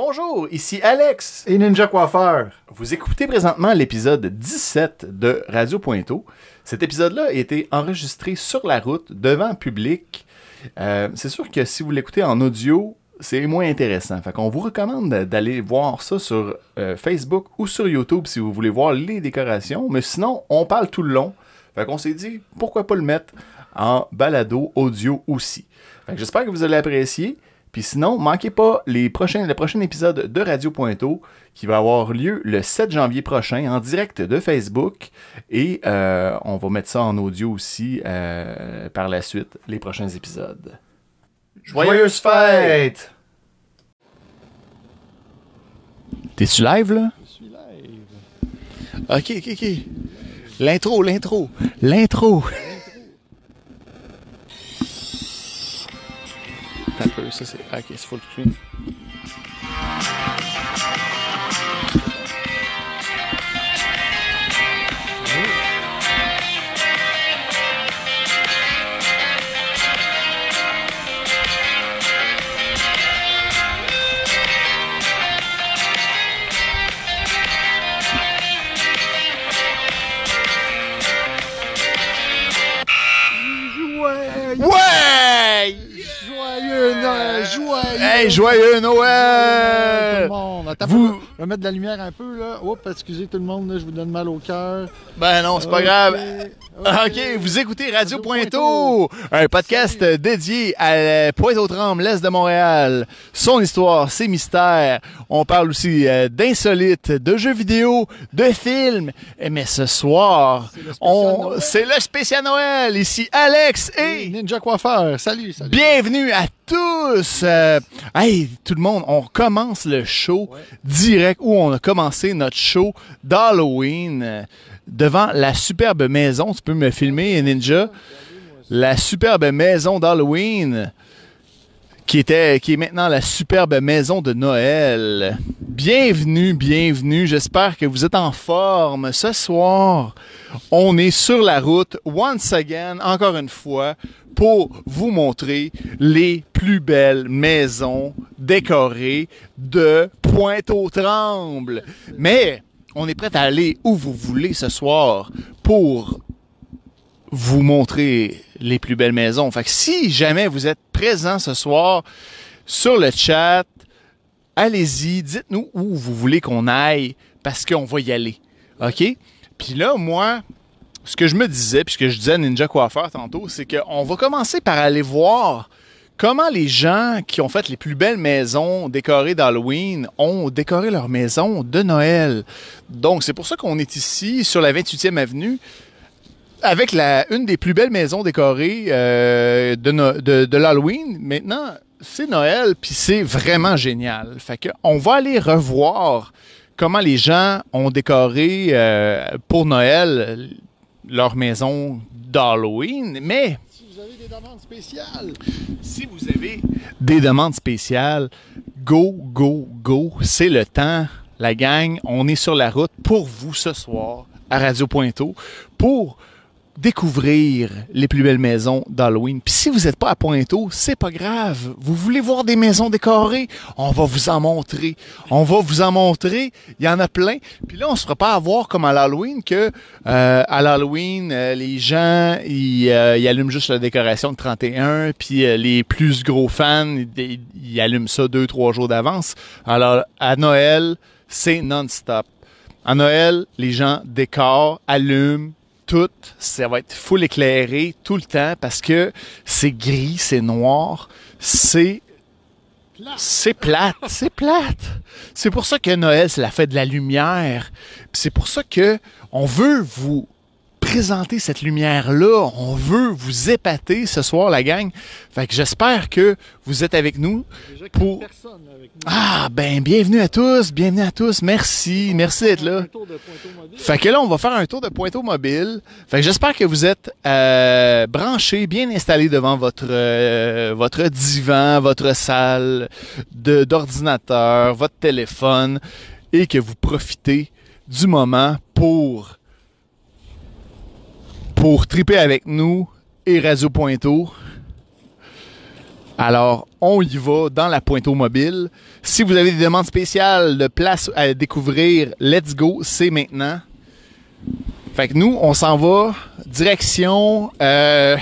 Bonjour, ici Alex. Et Ninja Coiffeur. Vous écoutez présentement l'épisode 17 de Radio Pointeau. Cet épisode-là a été enregistré sur la route, devant public. Euh, c'est sûr que si vous l'écoutez en audio, c'est moins intéressant. Fait qu'on vous recommande d'aller voir ça sur euh, Facebook ou sur YouTube si vous voulez voir les décorations. Mais sinon, on parle tout le long. Fait qu'on s'est dit, pourquoi pas le mettre en balado audio aussi. Fait que j'espère que vous allez apprécier. Puis sinon, manquez pas les prochains, le prochain épisode de Radio Pointeau qui va avoir lieu le 7 janvier prochain en direct de Facebook. Et euh, on va mettre ça en audio aussi euh, par la suite, les prochains épisodes. Joyeuse fête! T'es-tu live là? Je suis live. Ok, ok, ok. L'intro, l'intro, l'intro. Peppers. I guess for cream. Hey, joyeux Noël, Tout le monde. Vous... je vais mettre de la lumière un peu là. Oups, excusez tout le monde, là, je vous donne mal au cœur. Ben non, c'est pas grave. Ok. Ok, vous écoutez Radio Pointeau, un podcast dédié à Pointe-aux-Trembles, l'Est de Montréal. Son histoire, ses mystères. On parle aussi euh, d'insolites, de jeux vidéo, de films. Eh, Mais ce soir, C'est le spécial on, Noël. c'est le spécial Noël. Ici Alex et Ninja Coiffeur, salut, salut. bienvenue à tous. Euh, hey, tout le monde, on commence le show Ouais. direct où on a commencé notre show d'Halloween euh, devant la superbe maison. Tu peux me filmer, Ninja? La superbe maison d'Halloween qui est maintenant la superbe maison de Noël. Bienvenue, bienvenue. J'espère que vous êtes en forme. Ce soir, on est sur la route once again, encore une fois, pour vous montrer les plus belles maisons décorées de Pointe-aux-Trembles. Mais on est prêt à aller où vous voulez ce soir pour vous montrer les plus belles maisons. Fait que si jamais vous êtes présent ce soir sur le chat, allez-y, dites-nous où vous voulez qu'on aille parce qu'on va y aller. OK? Puis là, moi, ce que je me disais, puis ce que je disais à Ninja Coiffeur tantôt, c'est qu'on va commencer par aller voir comment les gens qui ont fait les plus belles maisons décorées d'Halloween ont décoré leur maison de Noël. Donc, c'est pour ça qu'on est ici sur la 28e avenue avec la, une des plus belles maisons décorées euh, de, no- de, de l'Halloween. Maintenant, c'est Noël, puis c'est vraiment génial. Fait que on va aller revoir comment les gens ont décoré euh, pour Noël leur maison d'Halloween. Mais Si vous avez des demandes spéciales, si vous avez des demandes spéciales, go, go, go. C'est le temps. La gang, on est sur la route pour vous ce soir à Radio Pointeau pour découvrir les plus belles maisons d'Halloween. Puis si vous n'êtes pas à Pointeau, c'est pas grave. Vous voulez voir des maisons décorées? On va vous en montrer. On va vous en montrer. Il y en a plein. Puis là, on se fera pas avoir comme à l'Halloween que euh, à l'Halloween, euh, les gens ils, euh, ils allument juste la décoration de 31, puis euh, les plus gros fans ils allument ça deux trois jours d'avance. Alors à Noël, c'est non-stop. À Noël, les gens décorent, allument, tout, ça va être full éclairé tout le temps parce que c'est gris, c'est noir, c'est c'est plate, c'est plate. C'est pour ça que Noël, c'est la fête de la lumière. C'est pour ça que on veut vous présenter cette lumière-là. On veut vous épater ce soir, la gang. Fait que j'espère que vous êtes avec nous. Pour- avec nous. Ah, ben, bienvenue à tous, bienvenue à tous. Merci, merci d'être là. Fait que là, on va faire un tour de Pointeau mobile. Fait que j'espère que vous êtes euh, branchés, bien installés devant votre euh, votre divan, votre salle d'ordinateur, votre téléphone, et que vous profitez du moment pour pour triper avec nous et Radio Pointeau. Alors, on y va dans la pointe mobile. Si vous avez des demandes spéciales de places à découvrir, let's go, c'est maintenant. Fait que nous, on s'en va direction. Euh,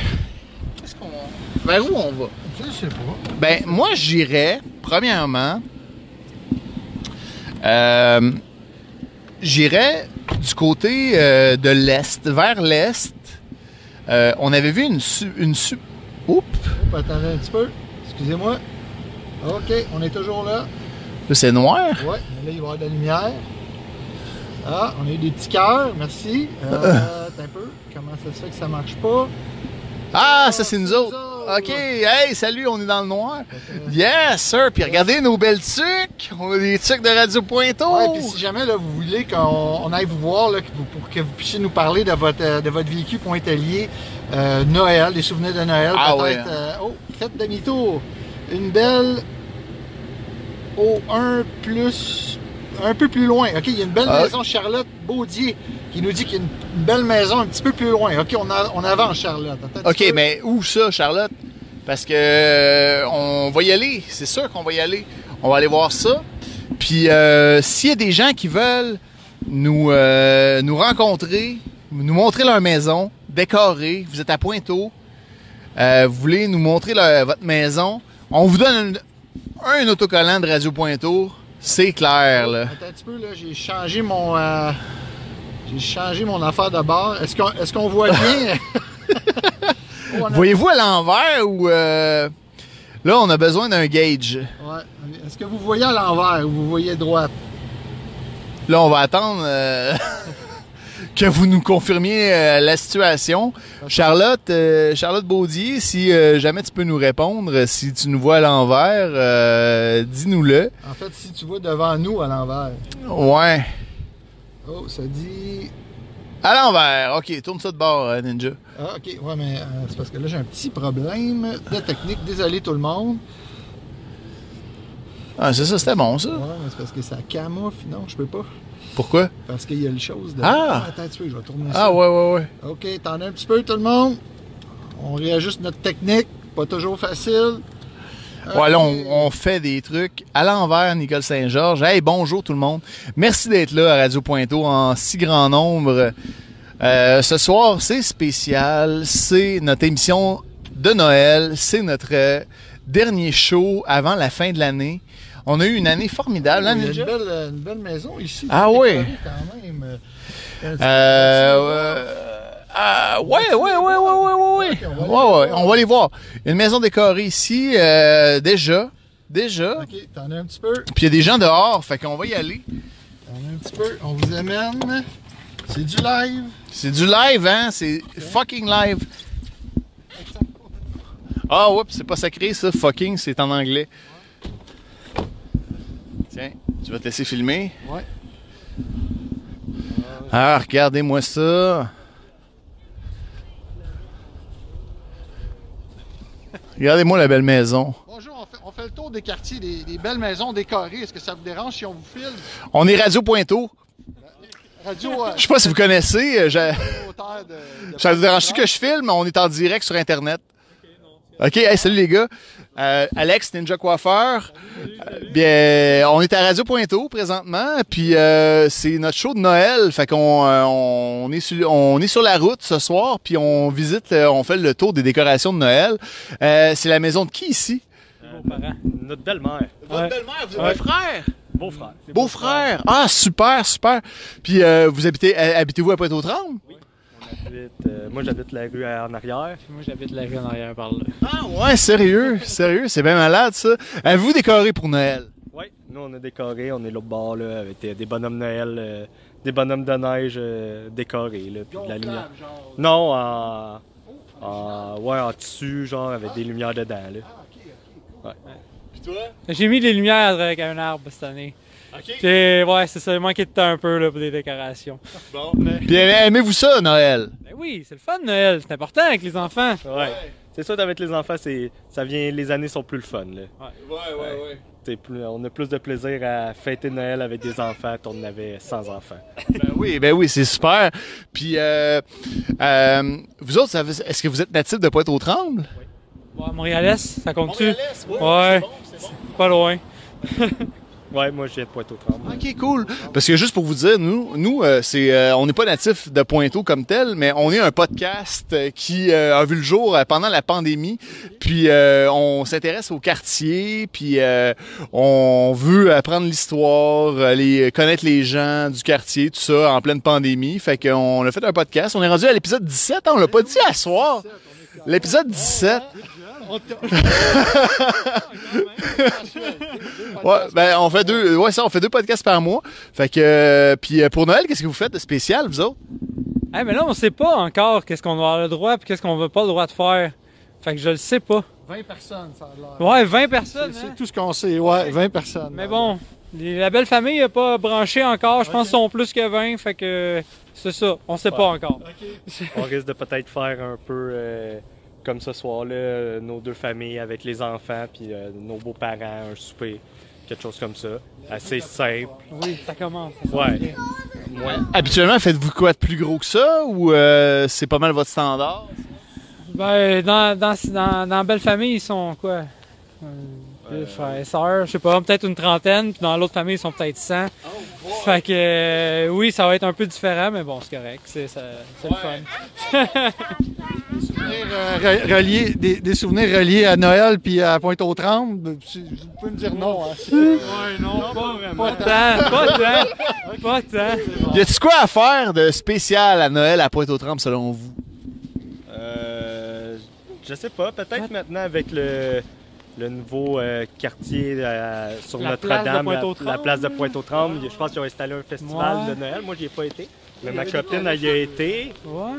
qu'est-ce qu'on. Vers où on va? Je sais pas. Ben, moi, j'irais, premièrement, euh, j'irais du côté euh, de l'Est, vers l'Est. Euh, on avait vu une su- une su- Oups! Oups, attendez un petit peu. Excusez-moi. OK, on est toujours là. Là, c'est noir. Ouais, mais là, il va y avoir de la lumière. Ah, on a eu des petits cœurs, merci. Euh, un peu. Comment ça se fait que ça marche pas? Ah, ça, c'est nous c'est autres. Autres. OK, hey, salut, on est dans le noir. Yes, sir. Puis regardez nos belles tuques. On a des tuques de Radio Pointo. Ouais, puis si jamais là, vous voulez qu'on on aille vous voir là, que vous- pour que vous puissiez nous parler de votre, euh, de votre véhicule pointelier euh, Noël, des souvenirs de Noël, Ah peut-être. ouais. euh, oh, faites demi-tour. Une belle au 1 plus un peu plus loin. OK, il y a une belle Ah. maison Charlotte Baudier qui nous dit qu'il y a une, une belle maison un petit peu plus loin. OK, on, a- on avance Charlotte. Attends OK, mais où ça, Charlotte? Parce que euh, on va y aller. C'est sûr qu'on va y aller. On va aller voir ça. Puis euh, s'il y a des gens qui veulent nous, euh, nous rencontrer, nous montrer leur maison, décorée, vous êtes à Pointeau, euh, vous voulez nous montrer leur- votre maison, on vous donne un, un autocollant de Radio Pointeau. C'est clair, là. Attends un petit peu, là, j'ai changé mon. euh, j'ai changé mon affaire de bord. Est-ce qu'on est qu'on voit bien? A- Voyez-vous à l'envers ou... euh, là, on a besoin d'un gauge? Ouais. Est-ce que vous voyez à l'envers ou vous voyez droite? Là, on va attendre euh, que vous nous confirmiez euh, la situation. Charlotte, Charlotte Baudier, si jamais tu peux nous répondre, si tu nous vois à l'envers, dis-nous-le. En fait, si tu vois devant nous à l'envers. Ouais. Oh, ça dit. À l'envers. OK, tourne ça de bord, euh, Ninja. Ah, ok, ouais, mais euh, c'est parce que là, j'ai un petit problème de technique. Désolé tout le monde. Ah, c'est ça, c'était bon, ça. Ouais, mais c'est parce que ça camoufle. Non, je peux pas. Pourquoi? Parce qu'il y a le chose de. Ah! attends un petit peu, je vais tourner ça. Ah, ouais, ouais, ouais. Ok, attendez un petit peu tout le monde. On réajuste notre technique. Pas toujours facile. Ouais, là, Ok. on, on fait des trucs à l'envers, Nicole Saint-Georges. Hey, bonjour tout le monde. Merci d'être là à Radio Pointeau en si grand nombre. Euh, ce soir, c'est spécial. C'est notre émission de Noël. C'est notre euh, dernier show avant la fin de l'année. On a eu une année formidable, hein, Il y a une belle, euh, une belle maison ici. Ah oui. Quand même. Euh, Euh, ouais, ouais, ouais, ouais, ouais, ouais, ouais. Ouais, ouais, on va aller voir. Il y a une maison décorée ici, euh, déjà. Déjà. Ok, t'en as un petit peu. Puis il y a des gens dehors, fait qu'on va y aller. T'en as un petit peu. On vous amène. C'est du live. C'est du live, hein? C'est fucking live. Ah, oups, c'est pas sacré, ça. Fucking, c'est en anglais. Tiens, tu vas te laisser filmer? Ouais. Ah, regardez-moi ça. Regardez-moi la belle maison. Bonjour, on fait, on fait le tour des quartiers, des, des belles maisons décorées. Est-ce que ça vous dérange si on vous filme? On est Radio Pointeau. Radio. Euh, Je sais pas si vous connaissez. euh, de, de Ça vous dérange que je filme? On est en direct sur Internet. OK, hey, salut les gars. Euh, Alex, Ninja Coiffeur. Euh, bien, on est à Radio Pointeau présentement, puis euh, c'est notre show de Noël. Fait qu'on euh, on est sur on est sur la route ce soir, puis on visite, euh, on fait le tour des décorations de Noël. Euh, c'est la maison de qui ici? Beaux-parents. Notre belle-mère. Ouais. belle-mère, vous Ouais. frère? Beau-frère. Beau-frère. Ah, super, super. Puis euh, vous habitez, habitez-vous à Pointe-aux-Trembles? Habite, euh, moi, j'habite la rue en arrière. Puis moi, j'habite la rue en arrière par là. Ah ouais, sérieux, sérieux, c'est bien malade ça. Avez-vous décoré pour Noël? Oui, nous, on a décoré. On est l'autre bord, là, avec euh, des bonhommes Noël, euh, des bonhommes de neige euh, décorés, là, puis de la lumière. Non, en, en, ouais, en tissu, genre, avec des lumières dedans, là. Puis toi? J'ai mis des lumières avec un arbre cette année. OK. Ouais, c'est ça, il manquait de temps un peu là, pour des décorations. Bon. Puis aimez-vous ça, Noël? Ben oui, c'est le fun Noël, c'est important avec les enfants. Ouais. C'est ça, avec les enfants, c'est, ça vient, les années sont plus le fun, là. Ouais, ouais, ouais. Plus, on a plus de plaisir à fêter Noël avec des enfants qu'on avait sans enfants. Ben oui, ben oui, c'est super. Puis, euh, euh, vous autres, est-ce que vous êtes natif de Pointe-aux-Trembles? Ouais, Montréalais, ça compte-tu? Montréalais, ouais, Ouais. c'est bon, c'est bon. Pas loin. Ouais, moi, de Pointe-aux-Trembles. Ok, cool. Parce que juste pour vous dire, nous, nous, euh, c'est, euh, on n'est pas natif de Pointeau comme tel, mais on est un podcast euh, qui a vu le jour pendant la pandémie. Puis on s'intéresse au quartier, puis on veut apprendre l'histoire, les connaître les gens du quartier, tout ça en pleine pandémie. Fait qu'on a fait un podcast. On est rendu à l'épisode 17. hein, on l'a pas dit à soir. L'épisode 17. Ouais, ben on fait deux, ouais ça, on fait deux podcasts par mois. Fait que, euh, puis euh, pour Noël, qu'est-ce que vous faites de spécial, vous autres? Eh, mais là, on sait pas encore qu'est-ce qu'on avoir le droit et qu'est-ce qu'on va pas le droit de faire. Fait que je le sais pas. 20 personnes, ça a l'air. Ouais, 20 C'est personnes. c'est hein. tout ce qu'on sait, ouais, 20 personnes. Mais bon, la belle famille n'est pas branchée encore. Je pense qu'ils sont plus que 20. Fait que c'est ça. On sait pas encore. On risque de peut-être faire un peu euh, comme ce soir-là, euh, nos deux familles avec les enfants, puis euh, nos beaux-parents, un souper, quelque chose comme ça. Assez simple. Oui, ça commence. Ouais. Habituellement, faites-vous quoi de plus gros que ça ou euh, c'est pas mal votre standard? Ben, dans, dans, dans, dans Belle Famille, ils sont quoi? Euh, deux frères et sœurs, je sais pas, peut-être une trentaine, puis dans l'autre famille, ils sont peut-être 100. fait que euh, oui, ça va être un peu différent, mais bon, c'est correct, c'est le fun. souvenirs, euh, reliés, des, des souvenirs reliés à Noël puis à Pointe-aux-Trembles? Tu peux me dire non. Hein, ouais, non, pas vraiment. Pas tant, pas tant, pas tant. Y a-tu quoi à faire de spécial à Noël à Pointe-aux-Trembles selon vous? Euh, je sais pas, peut-être maintenant avec le, le nouveau euh, quartier euh, sur La Notre-Dame, place de la, place de Pointe-aux-Trembles. Je pense qu'ils ont installé un festival Ouais. de Noël. Moi, j'y ai pas été. Mais ma copine, elle y a été. Ouais.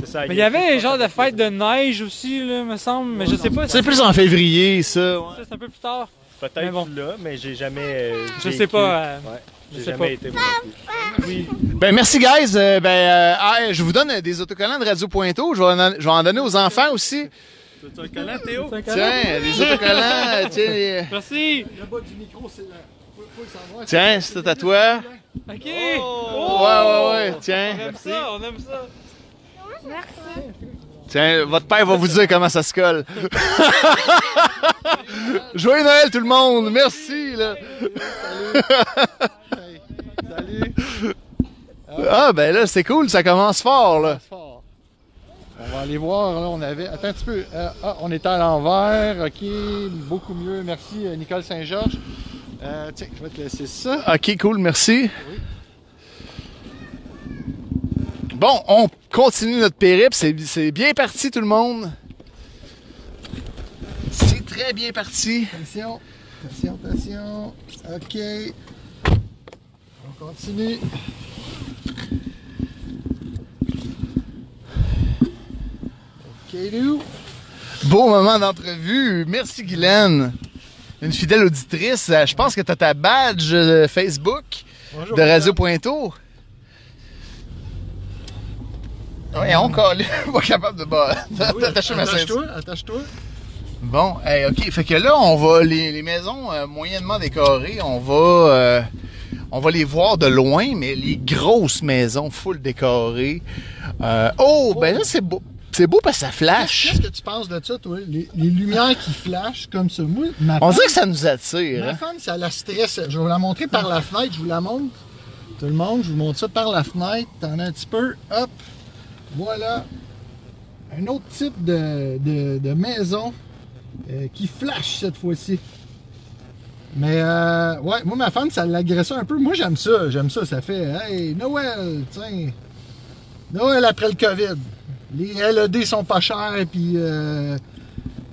C'est ça. Mais il y avait un genre de fête de neige aussi, là, me semble, mais je sais pas. C'est plus en février, ça. ouais. C'est un peu plus tard. Peut-être bon. là, mais j'ai jamais. euh, Je sais pas. euh, Ouais, je j'ai sais jamais pas. été moi oui. Ben merci guys. Euh, ben euh, ah, je vous donne des autocollants de Radio Pointeau. Je vais en, je vais en donner aux enfants aussi. Tu as un collant, Théo? Tiens, des autocollants. tiens, les- Merci. Le bas du micro, c'est là. Faut, faut le savoir. tiens, c'est à toi. Ok. Oh! Ouais, ouais, ouais. Tiens, On aime ça, on aime ça. tiens, votre père va vous dire comment ça se colle. Joyeux Noël tout le monde. Merci là. Hey, Salut. Ah ben là, c'est cool, ça commence fort là. On va aller voir, là, on avait... Attends un petit peu. Euh, ah, on était à l'envers, ok, beaucoup mieux. Merci, euh, Nicole Saint-Georges. Euh, tiens, je vais te laisser ça. Ok, cool, merci. Bon, on continue notre périple. C'est c'est bien parti, tout le monde. C'est très bien parti. Attention, attention, attention. Ok. On continue. Ok, Lou. Beau moment d'entrevue. Merci, Guylaine. Une fidèle auditrice. Euh, Je pense que tu as ta badge euh, Facebook Bonjour. de Radio Pointeau. Ouais, on colle. Pas capable de ma ceinture. Attache-toi, attache-toi. Bon, hey, ok. Fait que là, on va les, les maisons euh, moyennement décorées, on va euh, on va les voir de loin, mais les grosses maisons full décorées. euh, oh, ben là c'est beau. C'est beau parce que ça flash. Qu'est-ce que tu penses de ça, toi? Les, les lumières qui flashent comme ça. Moi, ma On femme, dirait que ça nous attire. ma hein. femme, ça la stresse. Je vais vous la montrer par la fenêtre. Je vous la montre. Tout le monde, je vous montre ça par la fenêtre. T'en as un petit peu. Hop. Voilà. Un autre type de, de, de maison euh, qui flash cette fois-ci. Mais euh, ouais, moi ma femme, ça l'agressait un peu. Moi j'aime ça, j'aime ça. Ça fait Hey, Noël, tiens. Noël après le COVID. Les LED sont pas chers, puis. Euh...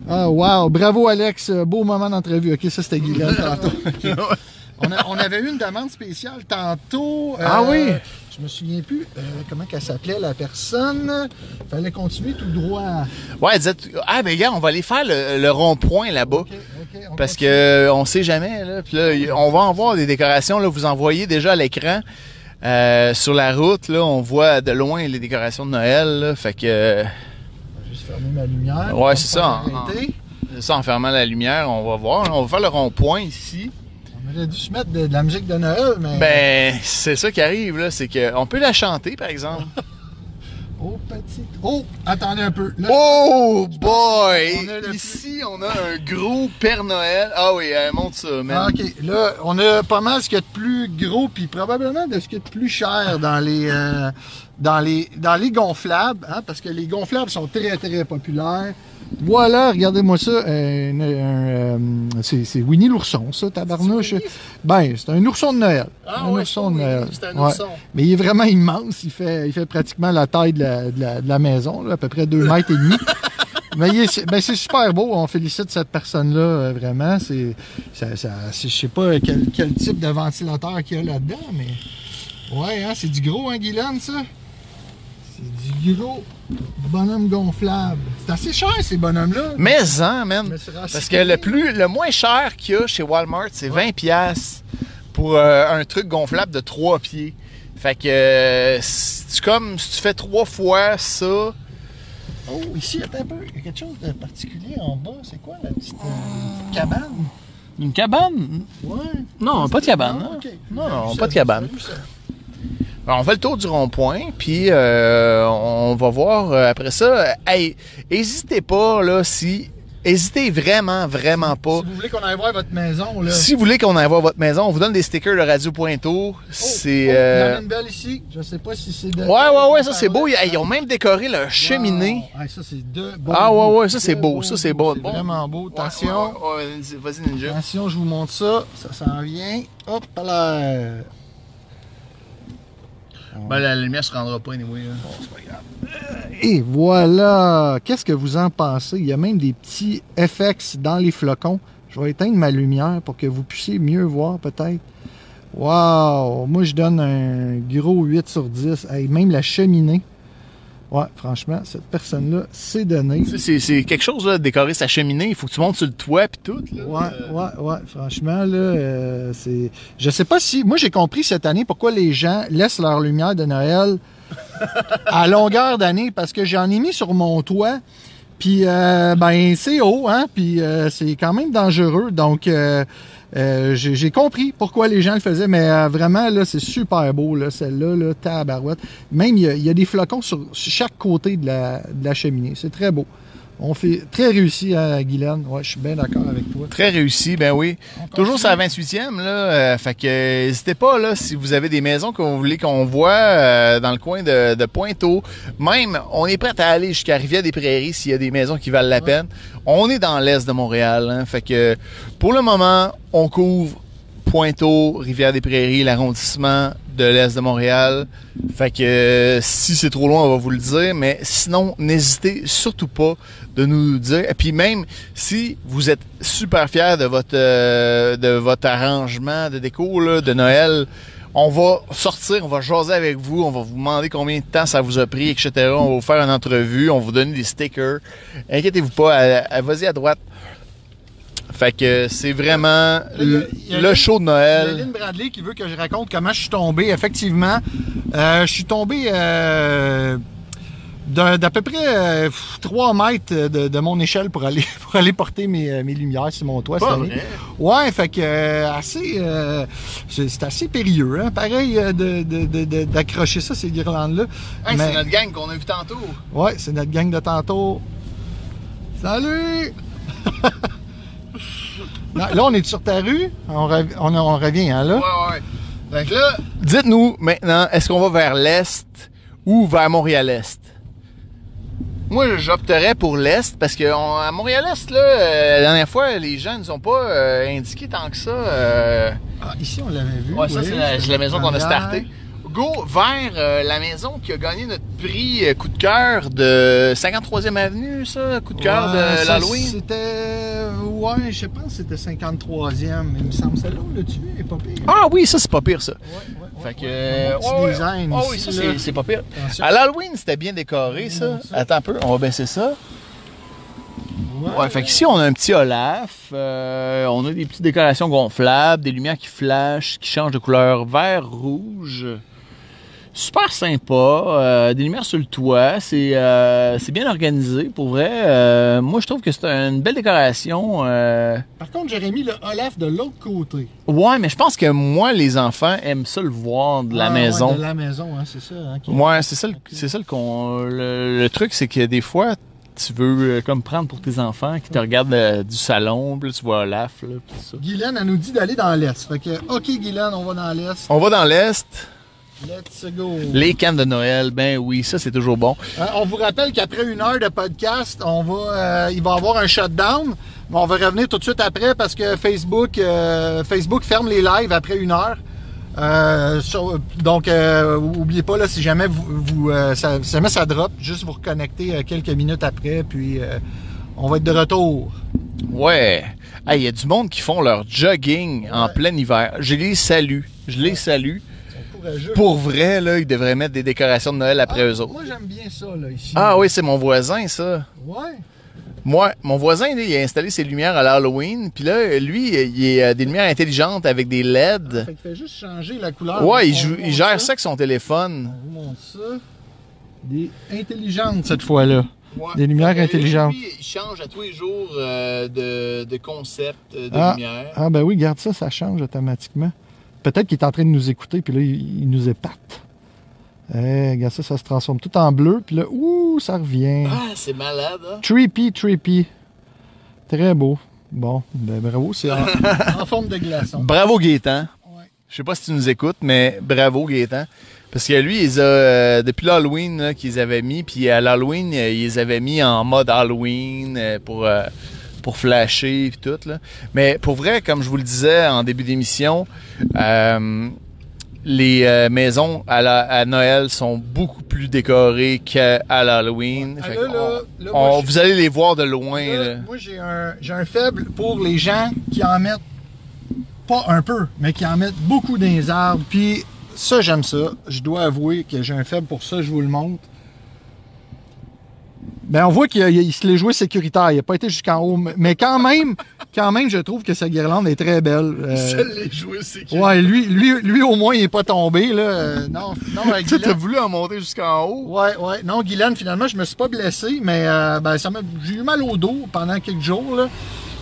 Ah, wow! Bravo, Alex. Beau moment d'entrevue. Ok, ça c'était Guylaine tantôt. On, a- on avait eu une demande spéciale tantôt. Ah oui? Je me souviens plus euh, comment qu'elle s'appelait la personne. Fallait continuer tout droit. Ouais, elle disait, ah ben gars, on va aller faire le, le rond-point là-bas. Ok, ok, on Parce continue. que euh, on sait jamais, là. Puis là, on va en voir des décorations, là. Vous en voyez déjà à l'écran. Euh, sur la route, là, on voit de loin les décorations de Noël, là. Fait que, Je vais juste fermer ma lumière. Ouais, c'est ça, en- ça, en fermant la lumière, on va voir. On va faire le rond-point ici. On aurait dû se mettre de, de la musique de Noël, mais. Ben, c'est ça qui arrive, là. C'est qu'on peut la chanter, par exemple. Oh, petite. Oh, attendez un peu. Là, Oh boy! On Ici, on a un gros Père Noël. Ah oui, euh, montre ça, Ah, man. ok, là, on a pas mal ce qu'il y a de plus gros, puis probablement de ce qu'il y a de plus cher dans les, euh, dans les, dans les gonflables, hein, parce que les gonflables sont très, très populaires. Voilà, regardez-moi ça. euh, un- un, c'est Winnie l'ourson, ça, tabarnouche. Ben, c'est un ourson de Noël. Ah un ouais, ourson de Noël. c'est un Ouais. ourson. Mais il est vraiment immense. Il fait, il fait pratiquement la taille de la, de la, de la maison, là, à peu près 2 mètres et demi. Mais ben, c'est super beau. On félicite cette personne-là, euh, vraiment. C'est, ça, je sais pas quel, quel type de ventilateur qu'il y a là-dedans, mais. Ouais, hein, c'est du gros, hein, Guylaine, ça? C'est du gros bonhomme gonflable. C'est assez cher, ces bonhommes-là. Mais en, man. Mais c'est Parce que le plus, le moins cher qu'il y a chez Walmart, c'est 20 pièces pour euh, un truc gonflable de 3 pieds. Fait que euh, c'est comme si tu fais trois fois ça. Oh, ici, attends un peu. Il y a quelque chose de particulier en bas. C'est quoi la petite, euh, petite cabane? Une cabane? Ouais. Non, pas de cabane. Non, hein. Non, non, pas de cabane. Alors, on fait le tour du rond-point, puis euh, on va voir euh, après ça. Hey, hésitez pas, là, si... Hésitez vraiment, vraiment pas. Si vous voulez qu'on aille voir votre maison, là. Si vous voulez qu'on aille voir votre maison, on vous donne des stickers de Radio Pointeau. Oh, C'est... oh, Il y en euh, a une belle ici. Je sais pas si c'est de. Ouais, ouais, ouais, ça c'est beau. Ils ils ont même décoré leur cheminée. Wow. Ça c'est de beau. Ah, ouais, ouais, ça, c'est beau, ça, c'est beau. C'est Bon. vraiment beau. Attention. Ouais, ouais, ouais, vas-y, Ninja. Attention, je vous montre ça. Ça s'en vient. Hop là. Ben, la lumière se rendra pas, anyway. là. Bon, c'est pas grave. Et voilà. Qu'est-ce que vous en pensez? Il y a même des petits FX dans les flocons. Je vais éteindre ma lumière pour que vous puissiez mieux voir peut-être. Wow! Moi, je donne un gros 8 sur 10. Hey, même la cheminée. Ouais, franchement, cette personne-là, c'est donné. Tu sais, c'est- quelque chose, là, de décorer sa cheminée. Il faut que tu montes sur le toit puis tout. Là. Ouais, ouais, ouais. Franchement, là, euh, c'est. Je sais pas si. Moi, j'ai compris cette année pourquoi les gens laissent leur lumière de Noël à longueur d'année parce que j'en ai mis sur mon toit. Puis, euh, ben, c'est haut, hein. Puis, euh, c'est quand même dangereux. Donc, euh, j'ai compris pourquoi les gens le faisaient. Mais vraiment, là, c'est super beau, là, celle-là, là, tabarouette. Même, il y, a- des flocons sur, chaque côté de la cheminée. C'est très beau. On fait très réussi à Guylaine. Ouais, je suis bien d'accord avec toi. Très réussi, ben oui. Toujours sur la 28e, là. euh, fait que euh, n'hésitez pas, là, si vous avez des maisons que vous voulez qu'on voit euh, dans le coin de, de Pointeau. Même, on est prêt à aller jusqu'à Rivière-des-Prairies s'il y a des maisons qui valent la peine. On est dans l'est de Montréal, hein, Fait que pour le moment, on couvre Pointeau, Rivière-des-Prairies, l'arrondissement de l'est de Montréal. Fait que euh, si c'est trop loin, on va vous le dire. Mais sinon, n'hésitez surtout pas de nous dire. Et puis même si vous êtes super fiers de votre euh, de votre arrangement de déco de Noël, on va sortir, on va jaser avec vous, on va vous demander combien de temps ça vous a pris, etc. On va vous faire une entrevue, on vous donner des stickers. Inquiétez-vous pas, vas-y à droite. Fait que c'est vraiment il le, il le show de Il y a Noël. Lynn Bradley qui veut que je raconte comment je suis tombé. Effectivement, euh, je suis tombé euh, d'à peu près euh, 3 mètres de, de mon échelle pour aller, pour aller porter mes, euh, mes lumières sur mon toit. cette Pas année. vrai. Ouais, fait que euh, assez, euh, c'est assez périlleux, hein? Pareil euh, de- de- de- de- d'accrocher ça ces guirlandes-là. Hey, Mais- C'est notre gang qu'on a vu tantôt. Ouais, c'est notre gang de tantôt. Salut! là, là, on est sur ta rue. On, rev- on, on revient, hein, là? Ouais, ouais. Donc là, dites-nous maintenant, est-ce qu'on va vers l'Est ou vers Montréal-Est? Moi, j'opterais pour l'Est parce que on- à Montréal-Est, là, euh, la dernière fois, les gens nous ont pas euh, indiqué tant que ça. euh, Ah, ici, on l'avait vu. Ouais, ça, c'est la, maison qu'on a startée. Go vers euh, la maison qui a gagné notre prix euh, coup de cœur de 53e Avenue, ça, coup de cœur Ouais, de l'Halloween. C'était. Ouais, je pense que c'était 53e. Mais il me semble celle-là, on l'a tué, est pas pire. Ah oui, ça, c'est pas pire, ça. Ouais, ouais, Fait que. euh, Ah oui, ça, c'est- pas pire. Attention. À l'Halloween, c'était bien décoré, ça. Attends un peu, on va baisser ça. Ouais. Ouais, fait qu'ici, on a un petit Olaf. euh, on a des petites décorations gonflables, des lumières qui flashent, qui changent de couleur vert, rouge. Super sympa, euh, des lumières sur le toit, c'est euh, bien organisé pour vrai. Euh, moi je trouve que c'est une belle décoration. Par contre, j'ai remis le Olaf de l'autre côté. Ouais, mais je pense que moi les enfants aiment ça le voir de la Ah, ouais, maison. de la maison, hein, c'est ça. hein, Ouais, c'est ça, ça le, con- le, le truc, c'est que des fois, tu veux euh, comme prendre pour tes enfants qui te regardent euh, du salon, puis là, tu vois Olaf, là, pis ça. Guylaine, elle nous dit d'aller dans l'Est. Fait que, OK, Guylaine, on va dans l'Est. On va dans l'Est, Let's go. les cannes de Noël, ben oui, ça c'est toujours bon. Euh, on vous rappelle qu'après une heure de podcast, on va, euh, il va y avoir un shutdown. Mais on va revenir tout de suite après parce que Facebook, euh, Facebook ferme les lives après une heure. Sur- donc, euh, oubliez pas, là, si jamais, vous, vous, ça, si jamais ça drop, juste vous reconnecter quelques minutes après, puis on va être de retour. Ouais, il y a du monde qui font leur jogging en plein hiver. Je les salue, je les salue. Pour vrai, là, ils devraient mettre des décorations de Noël après Ah, eux autres. Moi, j'aime bien ça, là, ici. Ah oui, c'est mon voisin, ça. Ouais. Moi, mon voisin, là, il a installé ses lumières à l'Halloween. Puis là, lui, il a des lumières intelligentes avec des LED. Fait qu'il fait juste changer la couleur. Ouais, il, joue- il gère ça avec son téléphone. On vous montre ça. Des intelligentes cette fois-là. Des lumières intelligentes. Lui, il change à tous les jours euh, de, de concept de Ah. lumière. Ah ben oui, garde ça, ça change automatiquement. Peut-être qu'il est en train de nous écouter, puis là, il, il nous épate. Eh, regarde ça, ça se transforme tout en bleu, puis là, ouh, ça revient. Ah, c'est malade, hein? Trippy, trippy. Très beau. Bon, ben bravo, c'est en, en forme de glaçon. Bravo Gaétan. Ouais. Je sais pas si tu nous écoutes, mais bravo Gaétan. Parce que lui, il les a, euh, depuis l'Halloween qu'ils avaient mis, puis à l'Halloween, euh, ils les avaient mis en mode Halloween euh, pour, euh, pour flasher et tout. Là. Mais pour vrai, comme je vous le disais en début d'émission, euh, les euh, maisons à, la- à Noël sont beaucoup plus décorées qu'à l'Halloween. Ah, je- vous allez les voir de loin. Là, là. moi, j'ai un, j'ai un faible pour les gens qui en mettent, pas un peu, mais qui en mettent beaucoup dans les arbres. Puis ça, j'aime ça. Je dois avouer que j'ai un faible pour ça, je vous le montre. Ben, on voit qu'il il se l'est joué sécuritaire. Il n'a pas été jusqu'en haut. Mais quand même, quand même, je trouve que sa guirlande est très belle. Euh, les jouer, c'est ouais, lui, lui, lui, au moins, il n'est pas tombé. Là. Euh, non, non, avec Tu as voulu en monter jusqu'en haut? Ouais, ouais. Non, Guylaine, finalement, je me suis pas blessé, mais euh, ben, ça m'a, j'ai eu mal au dos pendant quelques jours. Là.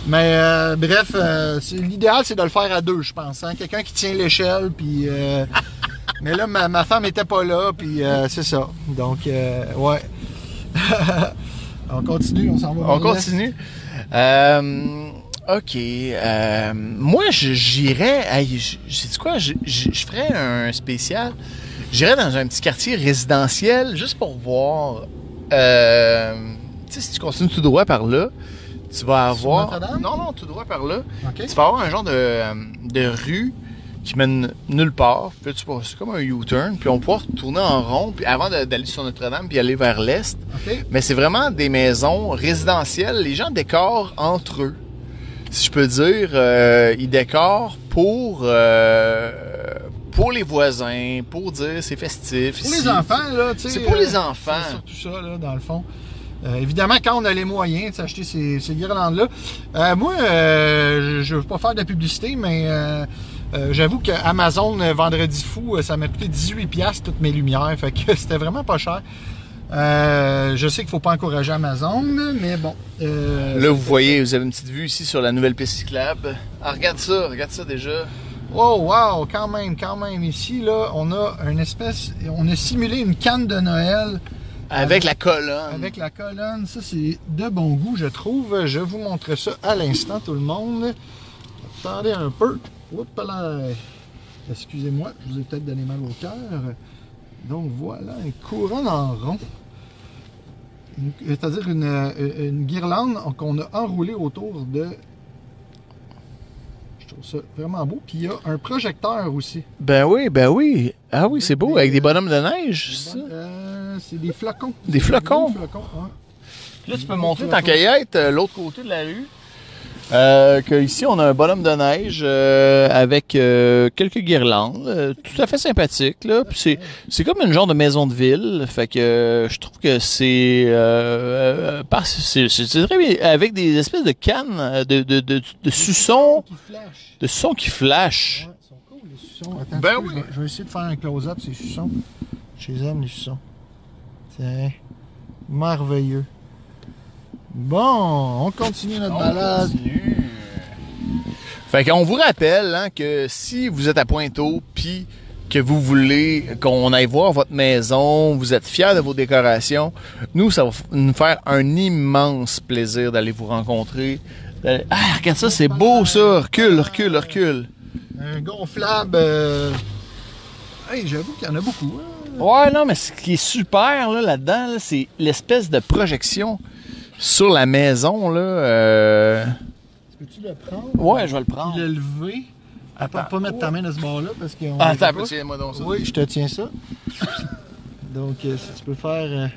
Mais euh, bref, euh, c'est, l'idéal, c'est de le faire à deux, je pense. Hein? Quelqu'un qui tient l'échelle, puis. euh, mais là, ma, ma femme était pas là, puis euh, c'est ça. Donc, euh, ouais. on continue, on s'en va. On continue. Euh, ok. euh, moi, je- j'irais. Je- sais-tu quoi? Je, je, je ferais un spécial. J'irais dans un petit quartier résidentiel juste pour voir. Euh, tu sais, si tu continues tout droit par là, tu vas avoir. Non, non, tout droit par là. Tu vas avoir un genre de, de rue qui mène nulle part. Puis là, tu comme un U-turn. Puis on va pouvoir tourner en rond puis avant d'aller sur Notre-Dame puis aller vers l'est. Mais c'est vraiment des maisons résidentielles. Les gens décorent entre eux. Si je peux dire, euh, ils décorent pour euh, pour les voisins, pour dire c'est festif. Pour ici. les enfants, là, tu sais. C'est pour les euh, enfants. C'est surtout ça, là, dans le fond. Euh, évidemment, quand on a les moyens de s'acheter ces, ces guirlandes-là. Euh, moi, euh, je ne veux pas faire de publicité, mais euh, j'avoue que Amazon euh, Vendredi Fou, euh, ça m'a coûté 18$ piastres, toutes mes lumières. Fait que c'était vraiment pas cher. Euh, je sais qu'il faut pas encourager Amazon, mais bon. euh, Là, vous voyez, vous avez une petite vue ici sur la nouvelle piste cyclable. Ah, regarde ça, regarde ça déjà. Oh wow, quand même, quand même. Ici, là, on a une espèce. On a simulé une canne de Noël Avec la colonne. avec la colonne. Ça, c'est de bon goût, je trouve. Je vous montre ça à l'instant, tout le monde. Attendez un peu. Oups là. Excusez-moi, je vous ai peut-être donné mal au cœur. Donc voilà, une couronne en rond. C'est-à-dire une, euh, une guirlande qu'on a enroulée autour de. Je trouve ça vraiment beau. Puis il y a un projecteur aussi. Ben oui, ben oui. Ah oui, c'est beau, avec des bonhommes de neige. Euh, c'est des flocons. Des flocons? Des flocons, ouais. Là, tu peux montrer être, euh, l'autre côté de la rue. Euh, que ici, on a un bonhomme de neige euh, avec euh, quelques guirlandes, euh, tout à fait sympathique. Là. Puis c'est, c'est comme une genre de maison de ville. Fait que euh, je trouve que c'est, euh, euh, c'est, c'est- c'est très bien, avec des espèces de cannes, de, de, de, de suçons, de sons qui flashent. Ouais, ils sont cool, les suçons. Attends, Ben oui. je, vais, essayer de faire un close-up, ces suçons. Je les aime, les suçons. Tiens. Merveilleux. Bon, on continue notre balade. Fait qu'on vous rappelle hein, que si vous êtes à Pointeau, puis que vous voulez qu'on aille voir votre maison, vous êtes fiers de vos décorations, nous, ça va nous faire un immense plaisir d'aller vous rencontrer. Ah, regarde ça, c'est beau ça! Recule, recule, recule. Un gonflable. euh, Hey, j'avoue qu'il y en a beaucoup. hein. Ouais, non, mais ce qui est super là, là-dedans, là, c'est l'espèce de projection sur la maison. Là, euh, Peux-tu le prendre? Ouais, je vais le prendre. le lever? Attends, pas, pas mettre ta main dans ce bord-là parce qu'on. Ah, attends, tiens-moi donc ça. Oui, je te tiens ça. Donc, euh, si tu peux faire. euh,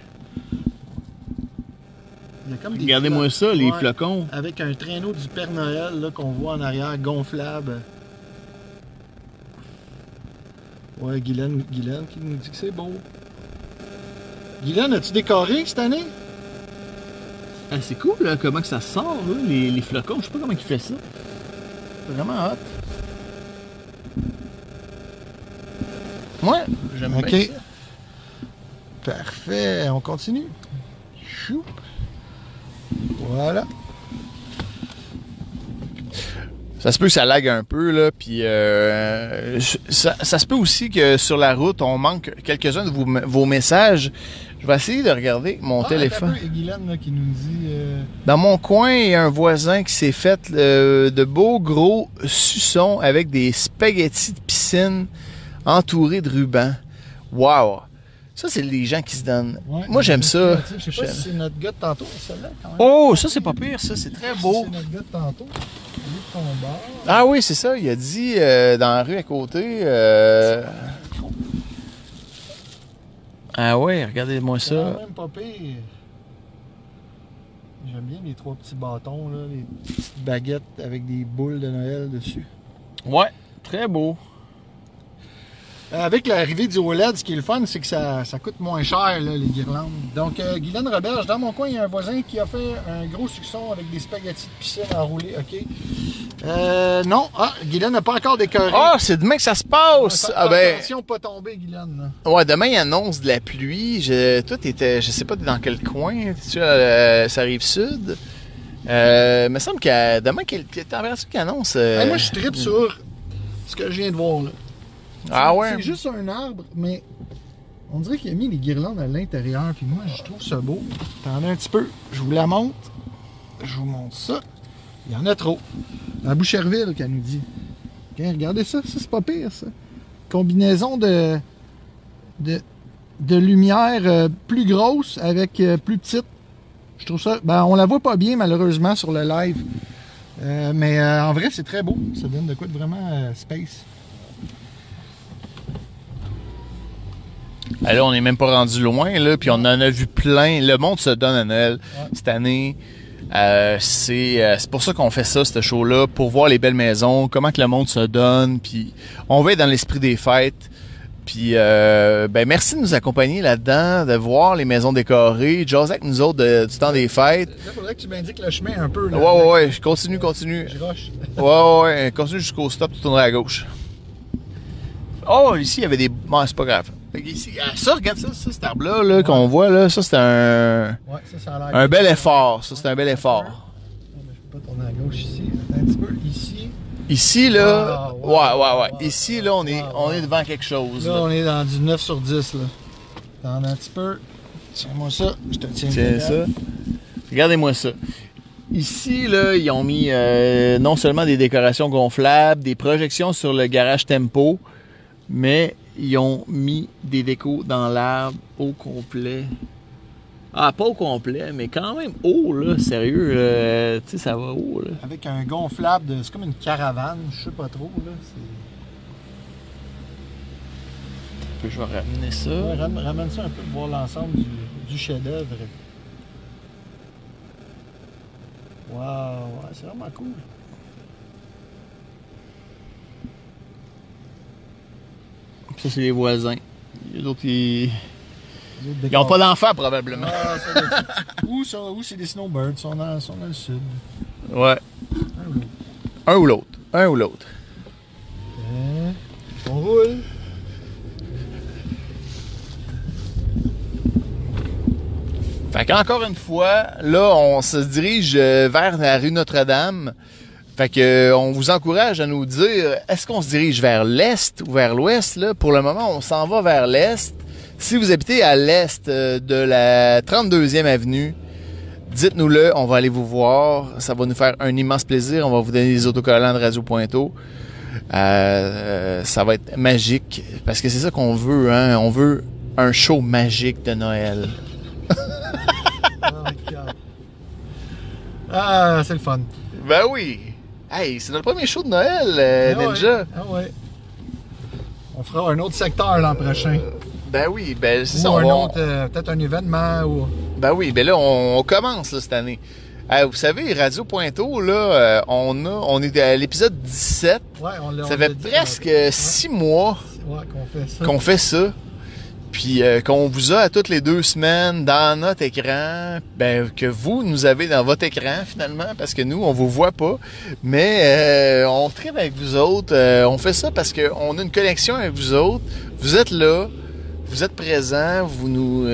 Il y a comme des Regardez-moi ça, les Ouais, flocons. Avec un traîneau du Père Noël là, qu'on voit en arrière, gonflable. Ouais, Guylaine, Guylaine qui nous dit que c'est beau. Guylaine, as-tu décoré cette année? Ah, c'est cool là, comment que ça sort, là, les, les flocons. Je sais pas comment il fait ça. C'est vraiment hot. Ouais, j'aime Ok. bien ça. Parfait, on continue. Chou. Voilà. Ça se peut que ça lag un peu, là, puis euh, ça, ça se peut aussi que sur la route, on manque quelques-uns de vos, vos messages. Je vais essayer de regarder mon Ah, téléphone. attends un peu, Guylaine là, qui nous dit. euh, Dans mon coin, il y a un voisin qui s'est fait euh, de beaux gros suçons avec des spaghettis de piscine entourés de rubans. Wow! Ça, c'est les gens qui se donnent. ouais, Moi, j'aime ça. Je sais pas J'aime. si c'est notre gars de tantôt, celle-là. Oh, ça, c'est pas pire, ça. C'est très Si beau. C'est notre gars de tantôt. Ton. Ah oui, c'est ça. Il a dit euh, dans la rue à côté. euh, Ah ouais, regardez-moi ça. quand même pas pire. J'aime bien les trois petits bâtons, là, les petites baguettes avec des boules de Noël dessus. Ouais, très beau. Euh, Avec l'arrivée du OLED, ce qui est le fun, c'est que ça, ça coûte moins cher, là, les guirlandes. Donc, euh, Guylaine Roberge, dans mon coin, il y a un voisin qui a fait un gros succès avec des spaghettis de piscine enroulés, OK? Euh, non, ah, Guylaine n'a pas encore décoré. Ah, c'est demain que ça se passe. Ah ben, Attention, pas tomber, Guylaine. ouais, demain il annonce de la pluie. Je, toi, t'étais, je sais pas, t'es dans quel coin. Tu euh, ça arrive sud? Euh, il me semble que demain, quelle température qu'il annonce euh, Hey, moi, je tripe sur ce que je viens de voir, là. Ah ouais? C'est juste un arbre, mais on dirait qu'il a mis les guirlandes à l'intérieur, puis moi, je trouve ça beau. Attendez un petit peu, je vous la montre. Je vous montre ça. Il y en a trop. À Boucherville, qu'elle nous dit. Regardez ça, ça c'est pas pire, ça. Combinaison de, de, de lumière euh, plus grosse avec euh, plus petite. Je trouve ça. Ben, on la voit pas bien, malheureusement, sur le live. Euh, mais en vrai, c'est très beau. Ça donne de quoi de vraiment space. Là, on n'est même pas rendu loin, là, puis on en a vu plein. Le monde se donne à Noël Ouais. cette année. Euh, c'est euh, c'est pour ça qu'on fait ça, ce show-là, pour voir les belles maisons, comment que le monde se donne, puis on va être dans l'esprit des fêtes. Puis, euh, ben, merci de nous accompagner là-dedans, de voir les maisons décorées, jaser avec nous autres de- du temps des fêtes. Là, faudrait que tu m'indiques le chemin un peu. Là, Ouais, ouais, continue, continue. Je. Ouais, ouais, ouais, continue jusqu'au stop, tu tourneras à gauche. Oh, ici, il y avait des... Bon, c'est pas grave. Ici, ah, ça, regarde ça, ça cet arbre-là, là, qu'on voit, là, ça, c'est un... Ouais, ça, ça a l'air. Un bel effort, ça, c'est un bel effort. Ah, mais Je peux pas tourner à gauche ici. Attends un petit peu. Ici. Ici, là, Ah, ouais, wow, ouais, ouais. Ici, là, on est, wow, on est devant quelque chose, Là, là. on est dans du 9 sur 10. Là. Attends un petit peu. Tiens-moi ça. Je te tiens. Tiens ça. Regardez-moi ça. Ici, là, ils ont mis euh, non seulement des décorations gonflables, des projections sur le garage Tempo, mais ils ont mis des décos dans l'arbre au complet. Ah, pas au complet, mais quand même haut, là, sérieux. là. Tu sais, ça va haut, là. Avec un gonflable. de- C'est comme une caravane. Je sais pas trop. Là. C'est- Je vais ramener ça. Ouais, ram- ramène ça un peu pour voir l'ensemble du, du chef-d'œuvre. Wow, ouais, c'est vraiment cool. Ça, c'est les voisins. Les autres, ils. Ils n'ont pas d'enfants, probablement. Ah, c'est des snowbirds, ils sont dans, sont le sud. Ouais. Un ou l'autre. Un ou l'autre. Euh, on roule. Fait qu'encore une fois, là, on se dirige vers la rue Notre-Dame. Fait que euh, on vous encourage à nous dire est-ce qu'on se dirige vers l'est ou vers l'ouest là? Pour le moment, on s'en va vers l'est. Si vous habitez à l'est euh, de la 32e avenue, dites-nous-le, on va aller vous voir. Ça va nous faire un immense plaisir. On va vous donner les autocollants de Radio Pointeau. Euh, ça va être magique parce que c'est ça qu'on veut. Hein? On veut un show magique de Noël. Oh my God. Ah, c'est le fun. Ben oui. Hey, c'est notre premier show de Noël, euh, Ah ouais. Ninja. Ah ouais. On fera un autre secteur l'an prochain. Ben oui, ben c'est ça. on un va- autre, euh, peut-être un événement ou. Ben oui, ben là, on, on commence là, cette année. Euh, vous savez, Radio Pointeau, là, euh, on, a, on est à l'épisode 17. Ouais, on l'a. on Ça l'a fait dit, presque euh, six mois Ouais, qu'on fait ça. qu'on fait ça. Puis euh, qu'on vous a à toutes les deux semaines dans notre écran, ben que vous nous avez dans votre écran finalement, parce que nous on vous voit pas, mais euh, on traîne avec vous autres. euh, on fait ça parce qu'on a une connexion avec vous autres. Vous êtes là, vous êtes présents, vous nous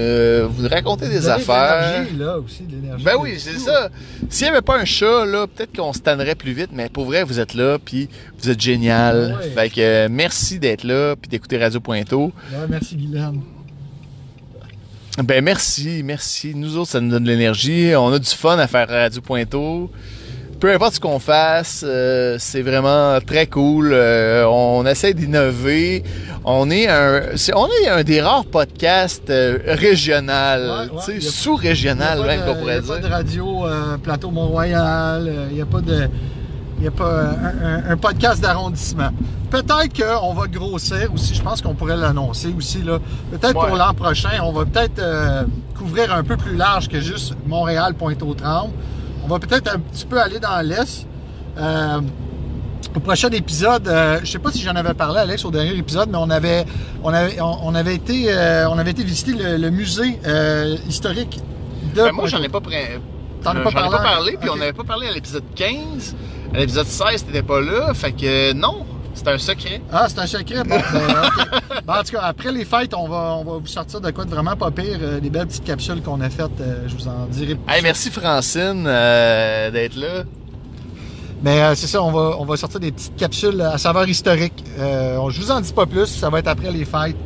vous nous racontez des avez affaires. là, aussi, de l'énergie. Ben oui, c'est ça. S'il n'y avait pas un chat, là, peut-être qu'on se tannerait plus vite, mais pour vrai, vous êtes là, puis vous êtes génial. Ouais. Fait que merci d'être là, puis d'écouter Radio. Ouais, merci, Guylaine. Ben merci, merci. Nous autres, ça nous donne de l'énergie. On a du fun à faire Radio Pointeau. Peu importe ce qu'on fasse, euh, c'est vraiment très cool. Euh, on essaie d'innover. On est un, on est un des rares podcasts euh, régional, Ouais, ouais, sous-régional même qu'on pourrait il y a dire. pas de radio euh, Plateau Mont-Royal. Il n'y a pas de. Il n'y a pas un, un- un podcast d'arrondissement. Peut-être qu'on va grossir aussi. Je pense qu'on pourrait l'annoncer aussi. là. Peut-être Ouais. pour l'an prochain, on va peut-être euh, couvrir un peu plus large que juste Montréal, Pointe-aux-Trembles. On va peut-être un petit peu aller dans l'Est. Euh, au prochain épisode, euh, je sais pas si j'en avais parlé, Alex, au dernier épisode, mais on avait, on avait, on, avait été, euh, on avait été visiter le, le musée euh, historique de. Ben, moi, j'en ai pas T'en as pas ai parlé? pas parlé, puis on n'avait pas parlé à l'épisode 15. À l'épisode 16, t'étais pas là, fait que non, c'est un secret. Ah, c'est un secret. Bon, ben. Ben, en tout cas, après les fêtes, on va, on va vous sortir de quoi de vraiment pas pire. euh, des belles petites capsules qu'on a faites. euh, je vous en dirai plus. Hey, merci Francine euh, d'être là. Mais euh, c'est ça, on va, on va sortir des petites capsules à saveur historique. Euh, on- je vous en dis pas plus, ça va être après les fêtes.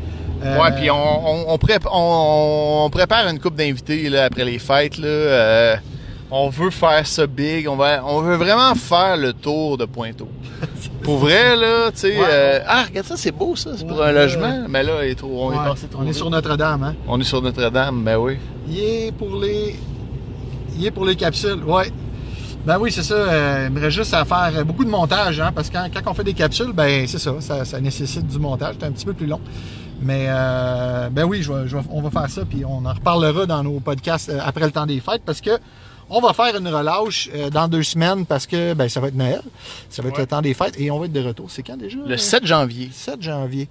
Euh, Ouais, puis on, on, on, prép- on- on prépare une coupe d'invités là, après les fêtes. Là. On veut faire ça big. On, va, on veut vraiment faire le tour de Pointeau. Pour vrai, là, tu sais. Ouais. euh, ah, regarde ça, c'est beau, ça. C'est pour un logement. Mais là, il est trop, on ouais, est passé trop on est vite. sur Notre-Dame. Hein? On est sur Notre-Dame, ben oui. Il est pour les. Il est pour les capsules, ouais. Ben oui, c'est ça. euh, il me reste juste à faire beaucoup de montage, hein, parce que quand, quand on fait des capsules, ben c'est ça, ça, ça nécessite du montage. C'est un petit peu plus long. Mais euh, ben oui, je je on va faire ça, puis on en reparlera dans nos podcasts euh, après le temps des fêtes, parce que on va faire une relâche euh, dans deux semaines, parce que ben ça va être Noël, ça va être Ouais. le temps des fêtes, et on va être de retour. C'est quand déjà? Le 7 janvier. 7 janvier.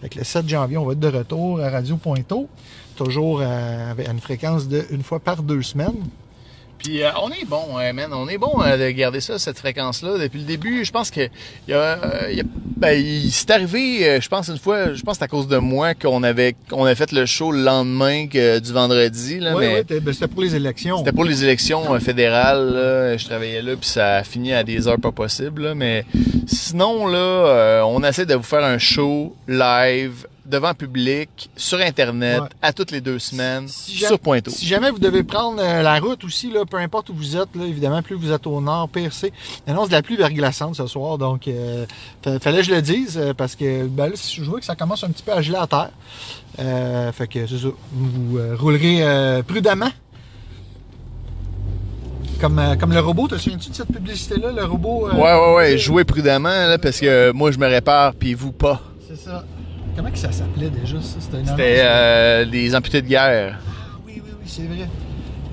Fait le 7 janvier, on va être de retour à Radio Pointeau, toujours à, avec- à une fréquence de une fois par deux semaines. Puis euh, on est bon, euh, man. On est bon euh, de garder ça, cette fréquence-là. Depuis le début, je pense que il y a, euh, y a- ben, arrivé, euh, je pense une fois, je pense que c'est à cause de moi qu'on avait qu'on a fait le show le lendemain que, du vendredi. Là, Oui, oui, ben, c'était pour les élections. C'était pour les élections euh, fédérales. Là. Je travaillais là, puis ça a fini à des heures pas possibles. là. Mais sinon, là, euh, on essaie de vous faire un show live devant public, sur Internet, Ouais. à toutes les deux semaines, Si sur Pointeau. Si jamais vous devez prendre euh, la route aussi, là, peu importe où vous êtes, là, évidemment, plus vous êtes au nord, pire c'est. L'annonce de la pluie verglaçante ce soir, donc euh, fa- fallait que je le dise, euh, parce que ben, là, je vois que ça commence un petit peu à geler à terre. Euh, fait que c'est ça. Vous roulerez euh, prudemment. Comme, comme le robot, te souviens-tu de cette publicité-là, le robot? euh, Ouais, ouais, ouais. Jouez prudemment, là, parce que moi, je me répare, puis vous pas. Comment que ça s'appelait déjà, ça? C'était euh, des amputés de guerre. Ah oui, oui, oui, c'est vrai.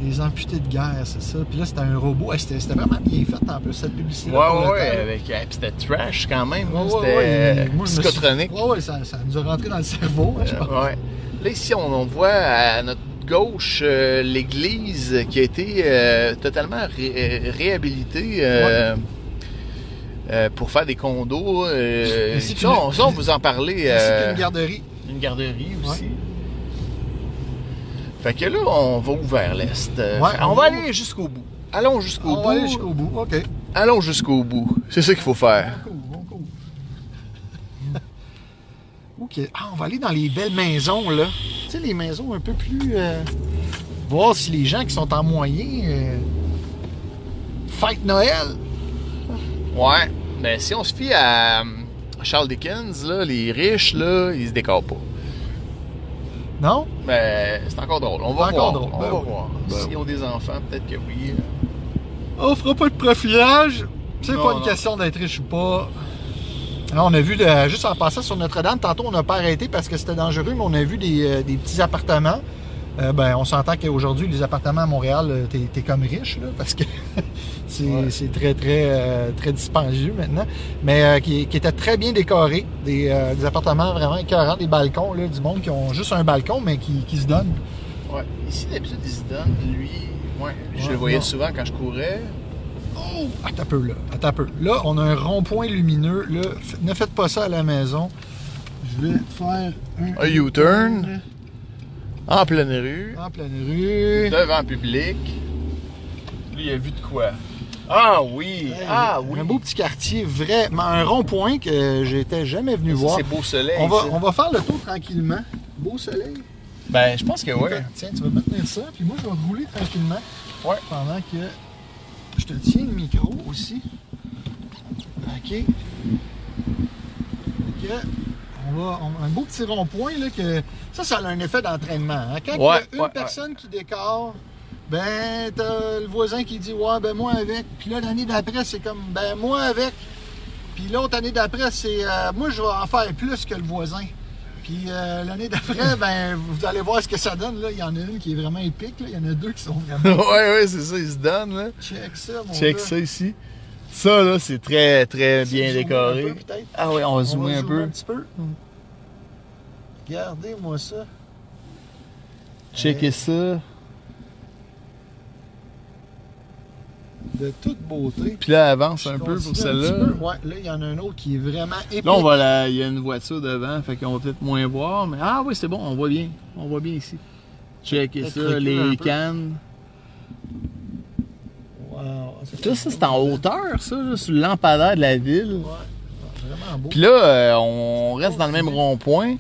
Les amputés de guerre, c'est ça. Puis là, c'était un robot. C'était, c'était vraiment bien fait en plus, cette publicité-là. Ouais, ouais, ouais. Avec, euh, puis c'était trash quand même. Ouais, ouais, C'était ouais. euh, suis- psychotronique. Ouais, ouais, ça, ça nous a rentré dans le cerveau, hein, je Euh, pense. ouais. Là, ici, on, on voit à notre gauche euh, l'église qui a été totalement ré- réhabilitée euh, pour faire des condos. euh, ça, on, ça, on vous en parlait. Euh, qu'une garderie. une garderie aussi. Fait que là, on va vers l'est. Euh, Ouais, on, on va va- aller jusqu'au bout. Allons jusqu'au On bout. va aller jusqu'au bout. OK. Allons jusqu'au bout. C'est ça qu'il faut faire. Cool. OK. Ah, on va aller dans les belles maisons, là. Tu sais, les maisons un peu plus... euh, Voir si les gens qui sont en moyen... euh, Fête Noël. Ouais. Mais si on se fie à euh, Charles Dickens, là, les riches, là, ils se décorent pas. Non? Mais c'est encore drôle. On va C'est voir. encore drôle. On Ben va oui. voir. Ben S'ils ont des enfants, peut-être que oui. On fera pas de profilage. C'est pas une non. question d'être riche ou pas. Là, on a vu, le- juste en passant sur Notre-Dame, tantôt on n'a pas arrêté parce que c'était dangereux, mais on a vu des, euh, des petits appartements. Euh, ben, on s'entend qu'aujourd'hui, les appartements à Montréal, euh, t'es t'es comme riche, là, parce que c'est Ouais. très, très, euh, très dispendieux maintenant. Mais euh, qui, qui étaient très bien décorés. Des, des appartements vraiment écœurants, des balcons, là, du monde qui ont juste un balcon, mais qui, qui se donnent. Ouais. Ici, d'habitude, ils se donnent. Lui, ouais, je Ouais, le voyais non. souvent quand je courais. Oh! Attends un peu, là. Attends un peu. Là, on a un rond-point lumineux. Là, ne faites pas ça à la maison. Je vais faire un... Un U-turn. En pleine rue. En pleine rue. Devant le public. Lui, il a vu de quoi? Ah oui! ah oui! Un beau petit quartier, vraiment. Un rond-point que j'étais jamais venu voir. C'est beau soleil. On va, on va faire le tour tranquillement. Beau soleil. Ben, je pense que oui. Tiens, tu vas me tenir ça, puis moi, je vais rouler tranquillement. Ouais. Pendant que je te tiens le micro aussi. OK. OK. On va, on- un beau petit rond-point, là, que ça, ça a un effet d'entraînement. hein. Quand il y a Ouais, une ouais, personne qui décore, ben, t'as le voisin qui dit, ouais, ben, moi avec. Puis là, l'année d'après, c'est comme, ben, moi avec. Puis l'autre année d'après, c'est, euh, moi, je vais en faire plus que le voisin. Puis euh, l'année d'après, ben, vous allez voir ce que ça donne. Là. Il y en a une qui est vraiment épique. Là. Il y en a deux qui sont vraiment. ouais, ouais, c'est ça, il se donne, là. Check ça, mon Check gars. ça ici. Ça, là, c'est très, très Si bien décoré. peu, ah ouais, on va On zoomer va un peu. un petit peu. Regardez-moi ça. Checker ça. De toute beauté. Puis là, avance un peu pour celle-là. Ouais, là, il y en a un autre qui est vraiment épique. Là, on va la... il y a une voiture devant, fait qu'on va peut-être moins voir. Mais ah oui, c'est bon, on voit bien. On voit bien ici. Checker Peut-être ça, les cannes. Ça, ça c'est en hauteur, ça, là, sur le lampadaire de la ville. Ouais. Puis là, euh, on reste dans le même rond-point.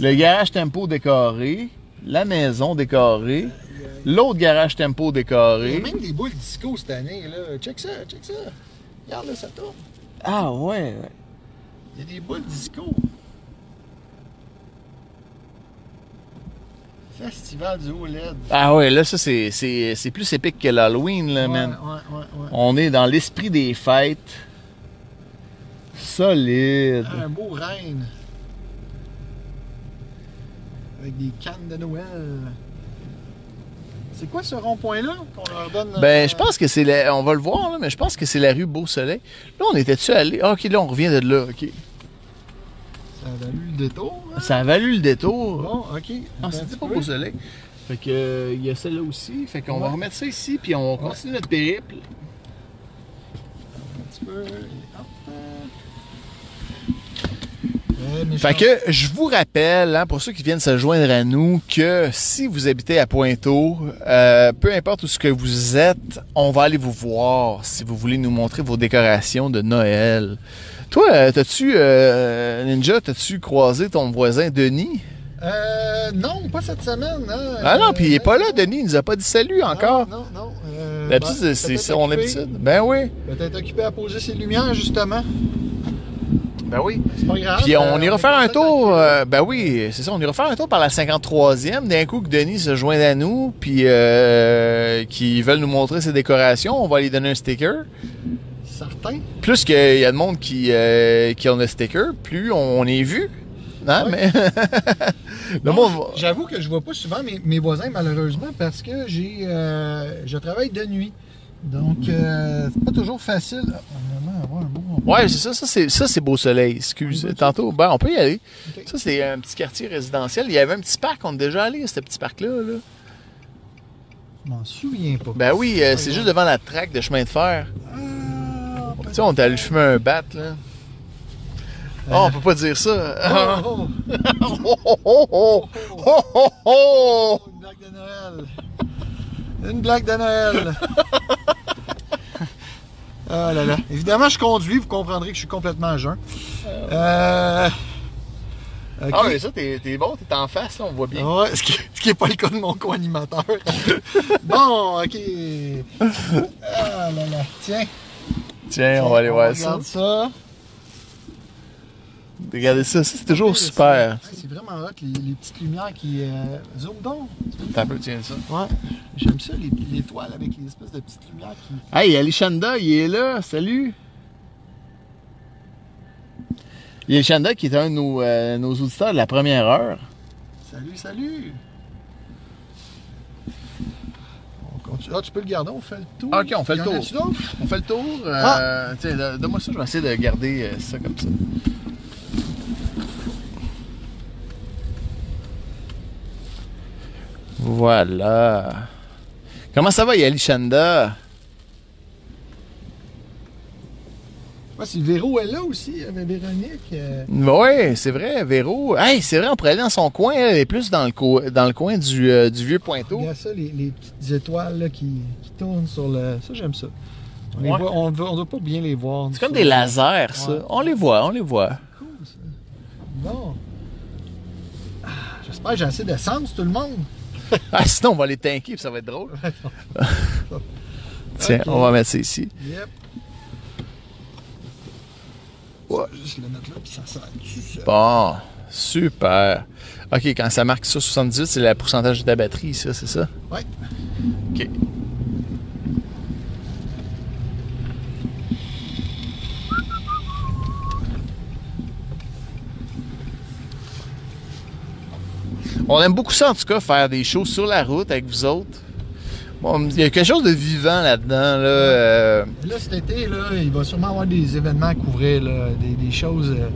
Le garage tempo décoré, la maison décorée, l'autre garage tempo Il y a décoré. même des boules disco cette année. Là. Check ça, check ça. Regarde là, ça tourne. Ah ouais. Il y a des boules disco. Festival du OLED. Ah ouais, là, ça, c'est, c'est, c'est plus épique que l'Halloween, là, ouais, man. ouais, ouais, ouais. On est dans l'esprit des fêtes. Solide. Un beau reine. Avec des cannes de Noël. C'est quoi ce rond-point-là qu'on leur donne? Ben, euh, je pense que c'est la... On va le voir, là, mais je pense que c'est la rue Beau-Soleil. Là, on était-tu allé... Ah, OK, là, on revient de là, OK. Ça a valu le détour. hein? Ça a valu le détour. Bon, OK. Un c'était petit pas peu. Beau-Soleil. Fait que, euh, il y a celle-là aussi. Fait qu'on va remettre ça ici, puis on continue notre périple. Un petit peu. Hop. Mes Fait que je vous rappelle, hein, pour ceux qui viennent se joindre à nous, que si vous habitez à Pointeau, euh, peu importe où ce que vous êtes, on va aller vous voir si vous voulez nous montrer vos décorations de Noël. Toi, euh, t'as-tu, euh, Ninja, t'as-tu croisé ton voisin Denis? Euh, non, pas cette semaine. Hein. Ah non, puis il est Euh, pas là, Denis, il nous a pas dit salut encore. Non, non, non. Euh, ben, c'est son occupé. habitude. Ben oui. Peut-être occupé à poser ses lumières, justement. Ben oui. C'est pas grave. Puis on euh, ira faire un tour, euh, ben oui, c'est ça, on ira faire un tour par la 53e, d'un coup que Denis se joint à nous, puis euh, qu'ils veulent nous montrer ses décorations, on va lui donner un sticker. Certain. Plus qu'il y a de monde qui, euh, qui ont un sticker, plus on est vu. Hein, Ouais. mais... Le Non, monde va- J'avoue que je vois pas souvent mes, mes voisins, malheureusement, parce que j'ai, euh, je travaille de nuit. Donc, euh, c'est pas toujours facile. Ouais, c'est ça, ça c'est, ça c'est beau soleil, excuse. Tantôt, ben on peut y aller. Ça c'est un petit quartier résidentiel. Il y avait un petit parc, on est déjà allé à ce petit parc-là. Là. Je m'en souviens pas. Ben oui, euh, c'est juste devant la traque de chemin de fer. Ah, Tu sais, on est allé fumer un bat, là. Oh, on peut pas dire ça. oh, oh. Oh, oh, oh, oh. oh, oh, oh! Une blague de Noël. Une blague de Noël. ah là là. Évidemment, je conduis, vous comprendrez que je suis complètement à jeun. Euh... ok. Ah, mais ça, t'es bon, t'es en face, là, on voit bien. Ouais, ce qui, ce qui est pas le cas de mon co-animateur. bon, ok. Ah là là. Tiens. Tiens, on va aller voir ça. Regarde ça. Regardez ça, ça c'est toujours super. Ouais, C'est vraiment hot, les, les petites lumières qui. Euh... Zoom donc. T'as un peu, tiens ça. Ouais. J'aime ça, les, les toiles avec les espèces de petites lumières qui. Hey, Alishanda, il est là, salut! Il y a Alishanda qui est un de nos, euh, nos auditeurs de la première heure. Salut, salut! On continue. Ah, tu peux le garder, on fait le tour. Ok, on fait le tour. On fait le tour. euh, Ah! Donne-moi ça, je vais essayer de garder euh, ça comme ça. Voilà. Comment ça va, Yalishanda? Ouais, si Véro est là aussi, il y avait Véronique. euh, Oui, c'est vrai, Véro. Hey, c'est vrai, on pourrait aller dans son coin. Elle est plus dans le, co- dans le coin du, euh, du vieux Pointeau. Regarde ça, les, les petites étoiles là, qui, qui tournent sur le. Ça, j'aime ça. On, Ouais. voit- on, doit- on doit pas bien les voir. C'est comme des lasers, ça. Ouais. On les voit, on les voit. Cool, ça. Bon. Ah, J'espère que j'ai assez d'essence, tout le monde. Ah, sinon, on va les tanker, puis ça va être drôle. Tiens, on va mettre ça ici. Yep. Juste le mettre là, puis ça. Bon, super. OK, quand ça marque ça 78, c'est le pourcentage de ta batterie, ça, c'est ça? Ouais. OK. On aime beaucoup ça, en tout cas, faire des shows sur la route avec vous autres. Bon, il y a quelque chose de vivant là-dedans, là. euh, Là, cet été, là, il va sûrement avoir des événements à couvrir, là, des, des choses. euh,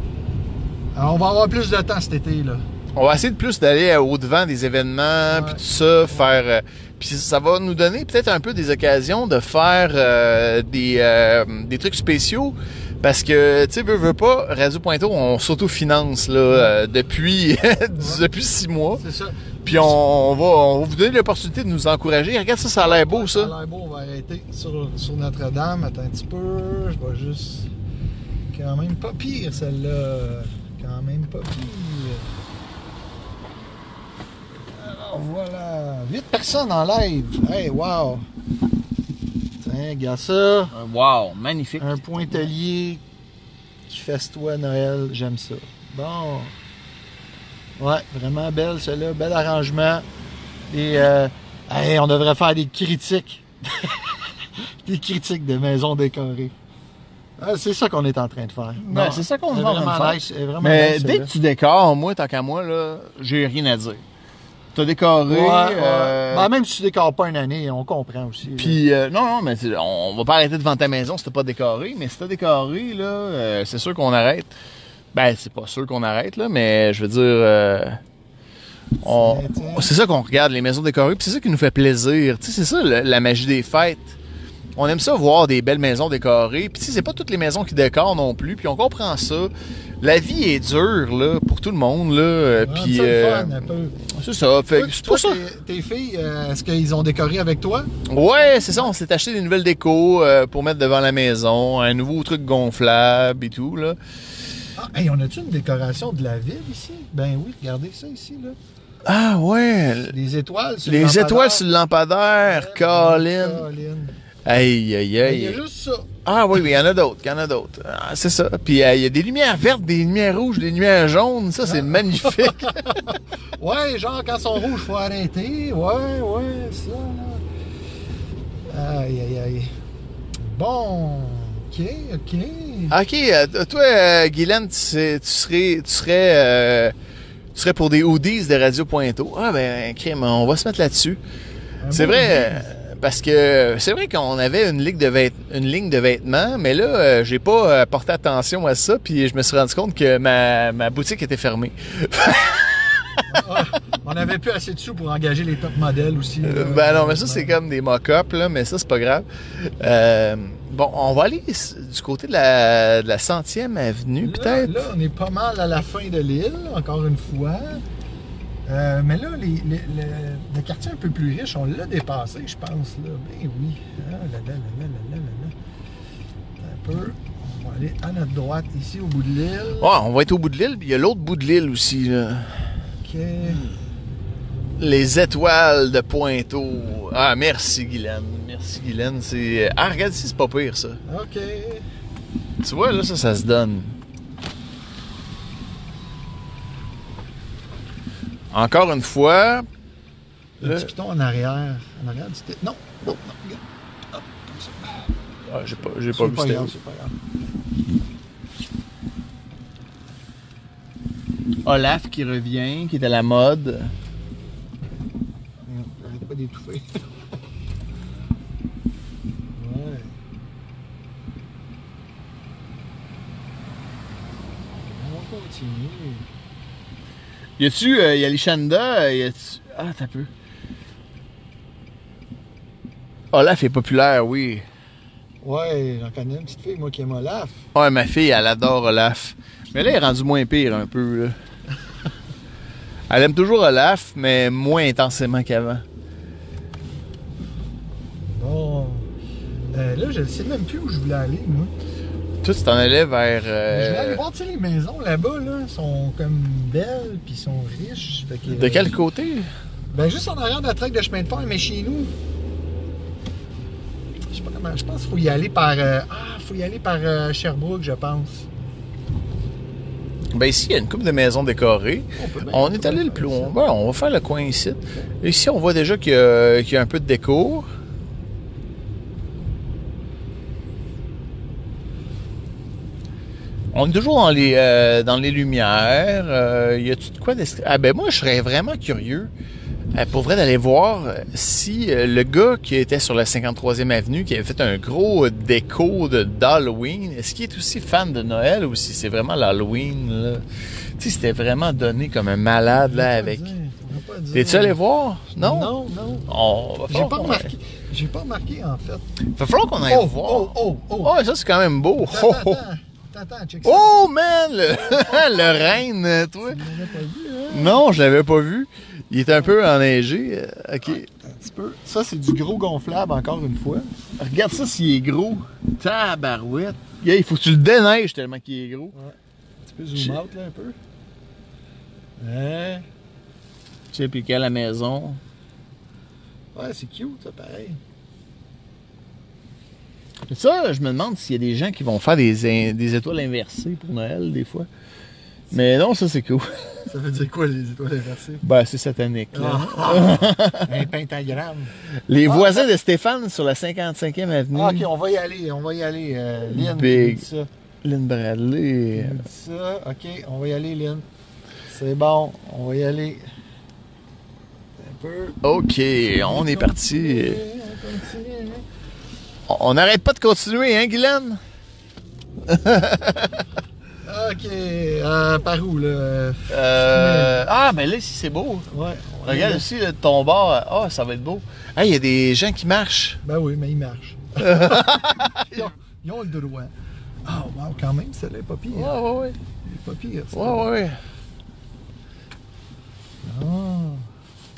Alors, on va avoir plus de temps cet été, là. On va essayer de plus d'aller au devant des événements, puis tout ça, faire. euh, puis ça va nous donner peut-être un peu des occasions de faire euh, des, euh, des trucs spéciaux. Parce que, tu sais, veux, veux pas, Radio Pointeau, on s'autofinance là, euh, depuis, depuis six mois. C'est ça. Puis on, on va, on va vous donner l'opportunité de nous encourager. Regarde ça, ça a l'air beau, Ouais, ça. a l'air beau, on va arrêter sur, sur Notre-Dame. Attends un petit peu. Je vais juste. Quand même pas pire, celle-là. Quand même pas pire. Alors voilà. 8 personnes en live. Hey, wow. Tiens, regarde ça. Wow, magnifique. Un pointelier qui festoie Noël. J'aime ça. Bon. Ouais, vraiment belle, celle-là. Bel arrangement. Et, euh, hey, on devrait faire des critiques. des critiques de maisons décorées. Ah, c'est ça qu'on est en train de faire. Ben, c'est ça qu'on est est en train de vraiment faire. nice, Mais nice, dès que tu décores, moi, tant qu'à moi, là, j'ai rien à dire. T'as décoré. Ouais, ouais. euh, Ben, même si tu décores pas une année, on comprend aussi. Puis, euh, non, non, mais on va pas arrêter devant ta maison si t'as pas décoré. Mais si t'as décoré, là, euh, c'est sûr qu'on arrête. Ben, c'est pas sûr qu'on arrête, là, mais je veux dire. euh, on- C'est- ça qu'on regarde, les maisons décorées, puis c'est ça qui nous fait plaisir. Tu sais, c'est ça le- la magie des fêtes. On aime ça voir des belles maisons décorées. Puis, tu sais, c'est pas toutes les maisons qui décorent non plus. Puis, on comprend ça. La vie est dure, là, pour tout le monde, là. Puis, euh, fun, un peu. c'est ça. Fait, Toi, c'est toi, pour ça. tes, tes filles, euh, est-ce qu'ils ont décoré avec toi? Ouais, c'est ça. On s'est acheté des nouvelles décos euh, pour mettre devant la maison, un nouveau truc gonflable et tout là. Ah, hey, on a-tu une décoration de la ville ici? Ben oui, regardez ça ici, là. Ah ouais, Les étoiles sur le les lampadaire. étoiles sur le lampadaire, Colin. Colin. Aïe aïe Ben, Il y a aïe. juste ça. Ah oui, oui, il y en a d'autres, il y en a d'autres. Ah, c'est ça. Puis euh, il y a des lumières vertes, des lumières rouges, des lumières jaunes, ça Ah. c'est magnifique. Ouais, genre quand ils sont rouges, faut arrêter. Ouais, ouais, ça, là. Aïe, aïe, aïe. Bon, ok, ok. OK, euh, toi euh, Guylaine, tu, sais- tu serais tu serais euh, tu serais pour des hoodies de Radio Pointeau. Ah ben crème, on va se mettre là-dessus. C'est vrai, parce que c'est vrai qu'on avait une ligne de vêt- une ligne de vêtements, mais là, j'ai pas porté attention à ça, puis je me suis rendu compte que ma, ma boutique était fermée. Ah, on avait plus assez de sous pour engager les top modèles aussi. là. Ben non, mais ça c'est comme des mock-ups, là, mais ça c'est pas grave. Euh, bon, on va aller du côté de la, de la centième avenue, peut-être? Là, on est pas mal à la fin de l'île, encore une fois. Euh, mais là, les, les- le, le quartier un peu plus riche, on l'a dépassé, je pense. Là. Ben oui. Ah là là là là là là là. Un peu. On va aller à notre droite ici au bout de l'île. Ouais, on va être au bout de l'île, puis il y a l'autre bout de l'île aussi. Là. Ok. Les étoiles de Pointeau. Ah, merci Guylaine. Merci Guylaine. C'est... Ah, regarde ici, c'est pas pire ça. Ok. Tu vois, là, ça, ça se donne. Encore une fois, Le Là- petit piton en arrière. En arrière du Non, non, non, regarde. Hop, comme ça. ah, j'ai pas, j'ai pas vu pas grave, grave. Olaf qui revient, qui est à la mode. Pas d'étouffer. ouais. On continue. Y a-tu, euh, y a les Shanda, y a-tu... Ah, t'as peu. Olaf est populaire, oui. Ouais, j'en connais une petite fille, moi, qui aime Olaf. Ouais, ma fille, elle adore Olaf. Mais là, elle est rendue moins pire un peu, là. Elle aime toujours Olaf, mais moins intensément qu'avant. Bon. Euh, là, je ne sais même plus où je voulais aller, moi. Toi, tu t'en allais vers... Je voulais aller euh, voir, tu sais, les maisons là-bas, là, sont comme belles, puis sont riches. Fait que, De quel côté? Ben, juste en arrière de la traque de chemin de fer, mais chez nous. Je sais pas comment. Je pense qu'il faut y aller par. euh, ah, faut y aller par euh, Sherbrooke, je pense. Ben ici, il y a une couple de maisons décorées. On est allé le plus loin. On va faire le coin ici. Ici, on voit déjà qu'il y, y a un peu de déco. On est toujours dans les, euh, dans les lumières. Euh, y a-tu de quoi Ah ben moi, je serais vraiment curieux. euh, pour vrai, d'aller voir euh, si euh, le gars qui était sur la 53e avenue, qui avait fait un gros déco de- d'Halloween, est-ce qu'il est aussi fan de Noël ou si c'est vraiment l'Halloween, là? Tu sais, c'était vraiment donné comme un malade, là, avec... T'es-tu allé voir? Non? Non, non. On va J'ai pas remarqué. J'ai pas remarqué, en fait. Va falloir qu'on aille Oh, voir. oh, oh, oh. Oh, ça, c'est quand même beau. Attends, Oh, oh. attends, attends, check ça. Oh, man! Le, le reine, toi. Tu l'avais pas vu, hein? Non, je l'avais pas vu. Il est un peu enneigé. euh, OK. Un petit peu. Ça, c'est du gros gonflable, encore une fois. Regarde ça s'il est gros. Tabarouette. Yeah, il faut que tu le déneiges tellement qu'il est gros. Un petit peu zoom out, là, un peu. Hein? Tu sais, puis qu'à la maison. Ouais, c'est cute, ça, pareil. Ça, je me demande s'il y a des gens qui vont faire des, in- des étoiles inversées pour Noël, des fois. Mais non, ça, c'est cool. Ça veut dire quoi, les étoiles inversées? Ben, c'est satanique. là. Ah, un pentagramme. Les Ah. voisins de Stéphane sur la 55e avenue. Ah, ok, on va y aller, on va y aller. Euh, Lynn, Big. dit ça. Lynn Bradley. Dit ça. Ok, on va y aller, Lynn. C'est bon, on va y aller. Un peu. OK, on est parti. On n'arrête pas de continuer, hein, Guylaine? Ok, euh, par où, là? Euh... Ah, ben là, ici, c'est beau. Ouais. Regarde aussi, ton bord. Ah, ça va être beau. Il y a des gens qui marchent. Ben oui, mais il marche. ils, ont, ils ont le droit. Ah, wow, quand même, celle-là est pas pire. Ouais, ouais, ouais. Elle est pas pire, ça. Ouais, ouais. Ah,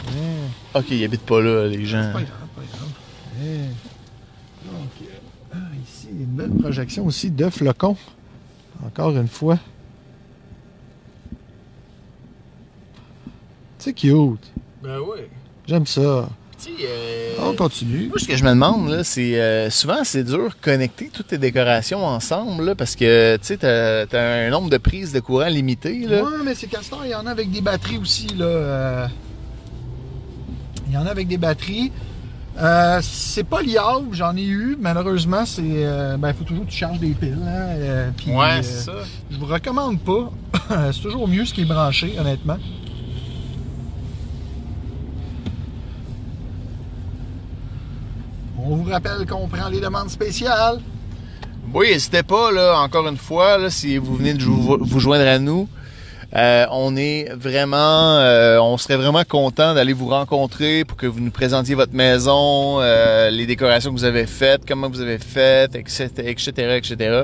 ouais. OK, ils habitent pas là, les gens. Pas grave, pas grave. Ici, une belle projection aussi de flocons. Encore une fois. C'est cute. Ben oui. J'aime ça. Euh, On continue. Moi, ce que je me demande, là, c'est euh, souvent, c'est dur de connecter toutes tes décorations ensemble, là, parce que, tu sais, t'as, t'as un nombre de prises de courant limité, là. Ouais, mais c'est Castor, il y en a avec des batteries aussi, là. euh, Il y en a avec des batteries. Euh, c'est pas liable, j'en ai eu. Malheureusement, c'est. euh, ben, il faut toujours que tu charges des piles. Hein, euh, puis, euh, ça. Je vous recommande pas. c'est toujours mieux ce qui est branché, honnêtement. On vous rappelle qu'on prend les demandes spéciales. Oui, n'hésitez pas, là, encore une fois, là, si vous venez de vous joindre à nous. Euh, on est vraiment, euh, on serait vraiment content d'aller vous rencontrer pour que vous nous présentiez votre maison, euh, les décorations que vous avez faites, comment vous avez faites, etc., etc., etc.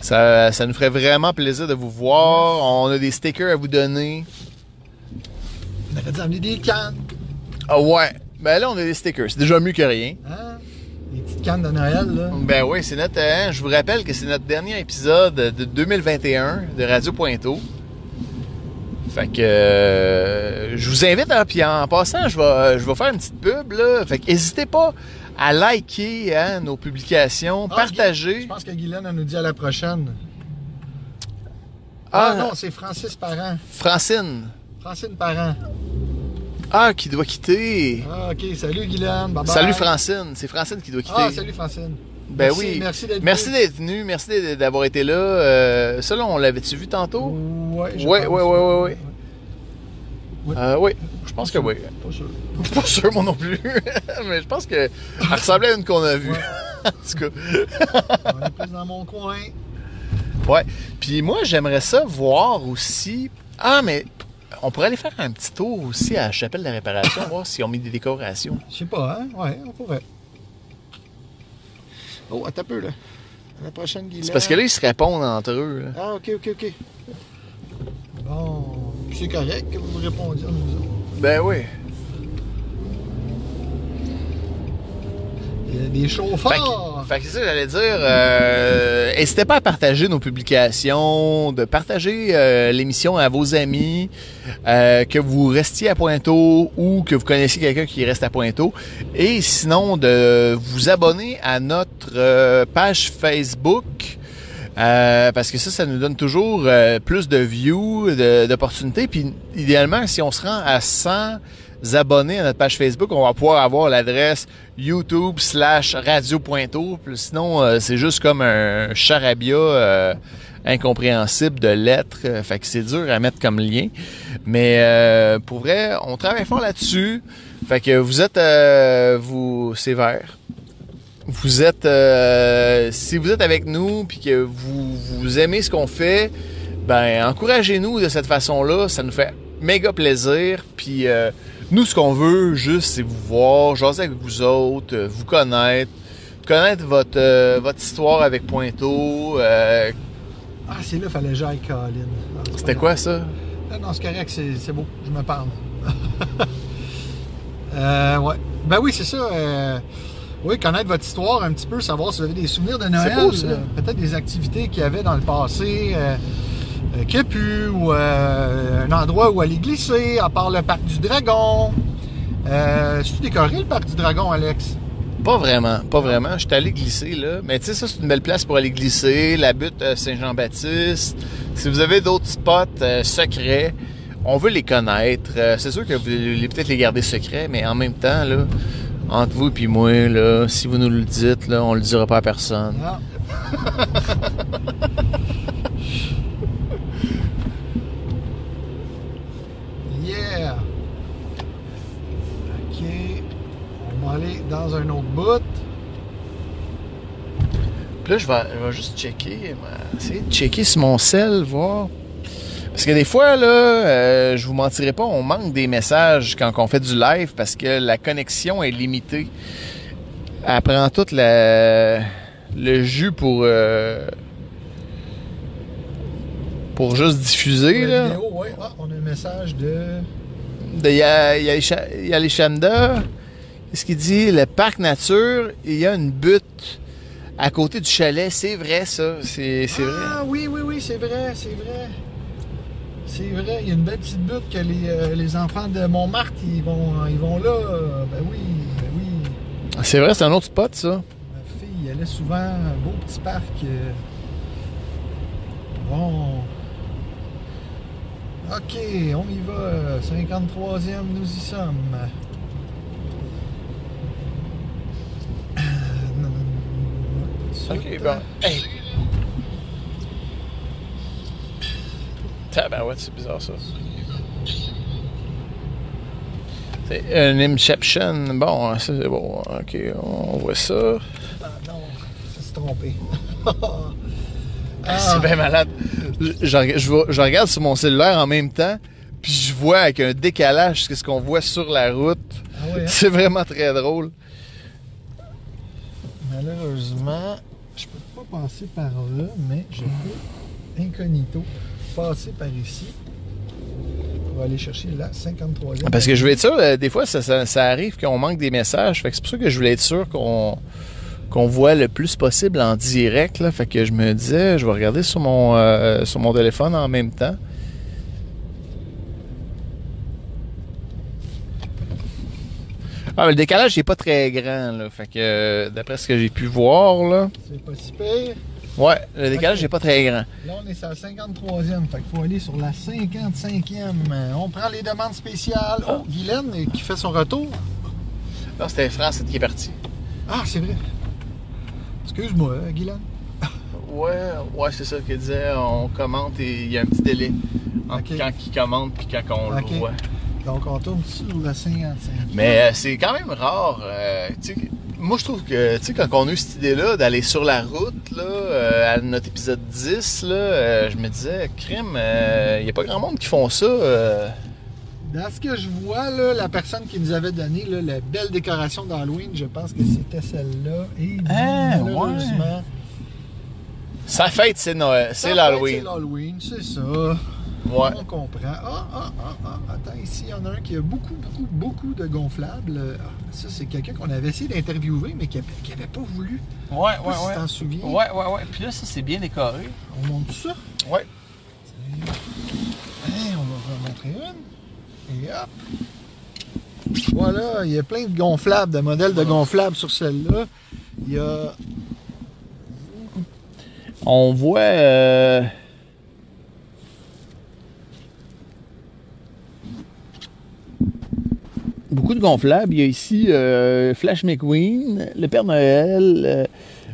Ça, ça nous ferait vraiment plaisir de vous voir. On a des stickers à vous donner. On dû amener des cannes. Ah ouais. Ben là, on a des stickers. C'est déjà mieux que rien. Hein? Des petites cannes de Noël, là. Ben oui, c'est notre. hein, je vous rappelle que c'est notre dernier épisode de 2021 de Radio Pointeau. Fait que euh, je vous invite, hein, puis en passant, je vais, je vais faire une petite pub là. Fait que n'hésitez pas à liker hein, nos publications, Ah, partager. Je pense que Guylaine, nous dit à la prochaine. Ah, Ah, non, c'est Francis Parent. Francine. Francine Parent. Ah, qui doit quitter. Ah, ok. Salut Guylaine. Bye bye. Salut Francine. C'est Francine qui doit quitter. Ah, salut Francine. Ben Merci- oui. Merci d'être Merci venu. d'être venu. Merci d'avoir été là. Euh, ça, là, on l'avait-tu vu tantôt? Ouais, Ouais, ouais, ouais, ouais, ouais. Ouais. Euh, oui, je pense que oui. Pas sûr. Pas sûr, moi non plus. Mais je pense que elle ressemblait à une qu'on a vue. Ouais. en tout cas. On est plus dans mon coin. Ouais. Puis moi, j'aimerais ça voir aussi. Ah, mais on pourrait aller faire un petit tour aussi à la chapelle de la réparation, voir s'ils ont mis des décorations. Je sais pas, hein? Ouais, on pourrait. Oh, attends un peu, là. La prochaine Guylaine. C'est parce que là, ils se répondent entre eux. là. Ah, ok, ok, ok. Bon, c'est correct que vous répondiez à nous autres. Ben oui. Des chauffeurs. Fait que c'est ça que j'allais dire. Euh, N'hésitez pas à partager nos publications, de partager euh, l'émission à vos amis, euh, que vous restiez à Pointeau ou que vous connaissiez quelqu'un qui reste à Pointeau. Et sinon, de vous abonner à notre euh, page Facebook. euh, parce que ça, ça nous donne toujours euh, plus de views, d'opportunités. Puis idéalement, si on se rend à 100 abonnés à notre page Facebook, on va pouvoir avoir l'adresse YouTube slash Radio Pointeau. Puis Sinon, euh, c'est juste comme un charabia euh, incompréhensible de lettres. Euh, Fait que c'est dur à mettre comme lien. Mais pour vrai, on travaille fort là-dessus. Fait que vous êtes... vous vert. Vous êtes... si vous êtes avec nous puis que vous, vous aimez ce qu'on fait, ben encouragez-nous de cette façon-là. Ça nous fait méga plaisir. Puis nous, ce qu'on veut juste, c'est vous voir, jaser avec vous autres, euh, vous connaître, connaître votre, euh, votre histoire avec Pointeau. euh, Ah, c'est là, fallait j'aille Colin. C'était quoi ça? Ah, non, c'est correct, c'est c'est beau, je me parle. euh, ouais. Ben oui, c'est ça. oui, connaître votre histoire un petit peu, savoir si vous avez des souvenirs de Noël. Peut-être des activités qu'il y avait dans le passé, euh, a plus, ou euh, un endroit où aller glisser, à part le parc du Dragon. Euh, C'est-tu décoré le parc du Dragon, Alex? Pas vraiment, pas vraiment. Je suis allé glisser là. Mais tu sais, ça, c'est une belle place pour aller glisser. La butte euh, Saint-Jean-Baptiste. Si vous avez d'autres spots euh, secrets, on veut les connaître. Euh, c'est sûr que vous voulez peut-être les garder secrets, mais en même temps, là, entre vous et moi, là, si vous nous le dites, là, on le dira pas à personne. Ah. yeah! Ok. On va aller dans un autre bout. Puis là, je vais, je vais juste checker, vais essayer de checker sur mon sel, voir. Parce que des fois, là, euh, je vous mentirai pas, on manque des messages quand on fait du live parce que la connexion est limitée. Elle prend tout la- le jus pour, euh, pour juste diffuser. Là. vidéo, ouais. Ah, on a un message de. De Ya- Yalisha- Yalishanda, qu'est-ce qu'il dit? Le parc nature, il y a une butte à côté du chalet. C'est vrai, ça. C'est vrai. Ah oui, oui, oui, c'est vrai, c'est vrai. C'est vrai, il y a une belle petite butte que les, euh, les enfants de Montmartre, ils vont, ils vont là. euh, Ben oui, ben oui. C'est vrai, c'est un autre spot, ça. Ma fille, elle est souvent un beau petit parc. euh. Bon. Ok, on y va. 53e, nous y sommes. Suite. bon. Hey. Tabarouette, c'est bizarre, ça. C'est un Inception. Bon, ça, c'est bon. OK, on voit ça. Ah, non, je me suis trompé. Ah, C'est bien malade. Je, je- je vois- je regarde sur mon cellulaire en même temps, puis je vois avec un décalage ce qu'on voit sur la route. Ah hein? C'est vraiment très drôle. Malheureusement, je peux pas pas passer par là, mais je peux, incognito, passer par ici pour aller chercher la 53e. Parce que je veux être sûr, euh, des fois, ça, arrive qu'on manque des messages. C'est pour ça que je voulais être sûr qu'on qu'on voit le plus possible en direct. Fait que je me disais, je vais regarder sur mon, euh, sur mon téléphone en même temps. Ah, mais le décalage n'est pas très grand. Là. Fait que euh, d'après ce que j'ai pu voir, là, C'est pas si pire. ouais, le décalage n'est pas très grand. Là, on est sur la 53e, fait qu'il faut aller sur la 55e. Euh, On prend les demandes spéciales. Oh, Guylaine euh, qui fait son retour. Non, c'était France qui est parti. Ah, c'est vrai. Excuse-moi, euh, Guylaine. Ouais, ouais, c'est ça qu'il disait. On commente et il y a un petit délai entre quand il commente puis quand on le voit. Donc, on tourne sur la 55e. Mais euh, c'est quand même rare. euh, moi, je trouve que, tu sais, quand on a eu cette idée-là d'aller sur la route, là, euh, à notre épisode 10, là, je me disais, crime, il n'y a pas grand monde qui font ça. Dans ce que je vois, là, la personne qui nous avait donné là, la belle décoration d'Halloween, je pense que c'était celle-là. Et Ah, malheureusement, Sa fête, c'est Noël, c'est l'Halloween. C'est l'Halloween, c'est ça. Ouais. On comprend. Ah, ah, ah, ah, attends, ici, il y en a un qui a beaucoup, beaucoup, beaucoup de gonflables. Ah, ça, c'est quelqu'un qu'on avait essayé d'interviewer, mais qui n'avait pas voulu. Ouais, sais pas si tu t'en souviens. Ouais, ouais, ouais. Puis là, ça, c'est bien décoré. On monte ça. Ouais. Hein, on va en montrer une. Et hop. Voilà, il y a plein de gonflables, de modèles de gonflables sur celle-là. Il y a. On voit. euh, Beaucoup de gonflables. Il y a ici euh, Flash McQueen, le Père Noël, euh,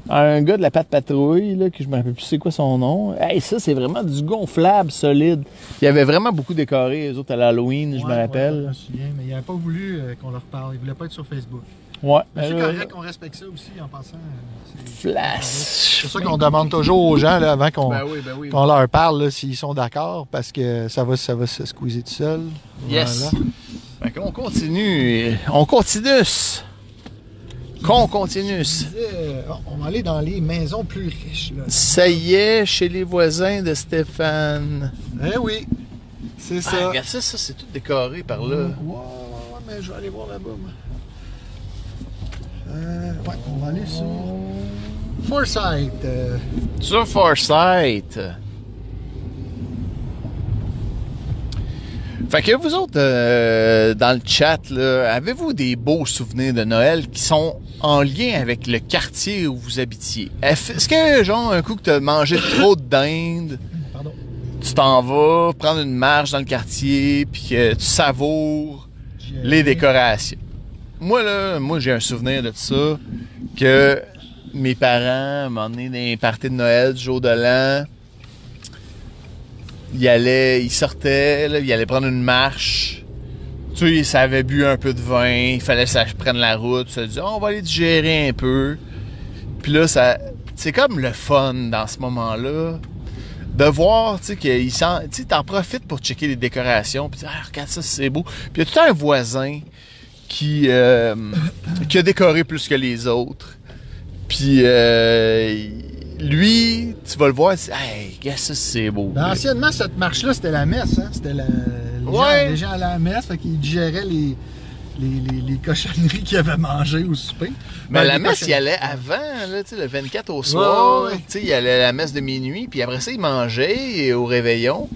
un gars de la Patte Patrouille, là, que je me rappelle plus c'est quoi son nom. Hey, ça, c'est vraiment du gonflable solide. Il y avait vraiment beaucoup décoré, les autres, à l'Halloween, je me ouais, je rappelle. me souviens, mais il n'avait pas voulu euh, qu'on leur parle. Il voulait pas être sur Facebook. Ouais. Mais c'est correct qu'on respecte ça aussi en passant. c'est- Flash. C'est ça qu'on demande toujours aux gens là, avant qu'on Ben oui, ben oui. leur parle s'ils sont d'accord parce que ça va, ça va se squeezer tout seul. Yes. Voilà. Fait qu'on continue. On continue. Qu'on continue. Euh, on va aller dans les maisons plus riches. Là. Ça y est, chez les voisins de Stéphane. Eh oui, c'est Ah, ça. regarde ça, ça c'est tout décoré par là. Ouais, ouais, ouais, mais je vais aller voir là-bas. moi. Euh, ouais, on va aller sur Foresight. euh, Sur Foresight. Fait que vous autres, euh, dans le chat, avez-vous des beaux souvenirs de Noël qui sont en lien avec le quartier où vous habitiez? Est-ce que, genre, un coup que tu as mangé trop de dinde, pardon? tu t'en vas prendre une marche dans le quartier, puis que tu savoures les décorations? Moi, là, moi, j'ai un souvenir de ça, que mes parents m'ont emmené dans les parties de Noël du jour de l'an. Ils allaient, ils sortaient, là, ils allaient prendre une marche. Tu sais, ça avait bu un peu de vin, il fallait que ça prenne la route, ça dit, on va aller digérer un peu. Puis là, ça, c'est comme le fun dans ce moment-là de voir, tu sais, qu'il s'en, tu sais, t'en profites pour checker les décorations, puis ah, regarde ça, c'est beau. Puis il y a tout un voisin qui, euh, qui a décoré plus que les autres. Puis euh, lui, tu vas le voir, dis, hey, regarde ça, c'est beau. Ben, anciennement, cette marche-là, c'était la messe. Hein? C'était la... les, Ouais. gens, les gens allaient à la messe, fait qu'ils digéraient les, les, les, les cochonneries qu'ils avaient mangées au souper. Mais Ben, la messe, il allait avant, là, le 24 au soir. Ouais, ouais, il allait à la messe de minuit, puis après ça, il mangeait et au réveillon.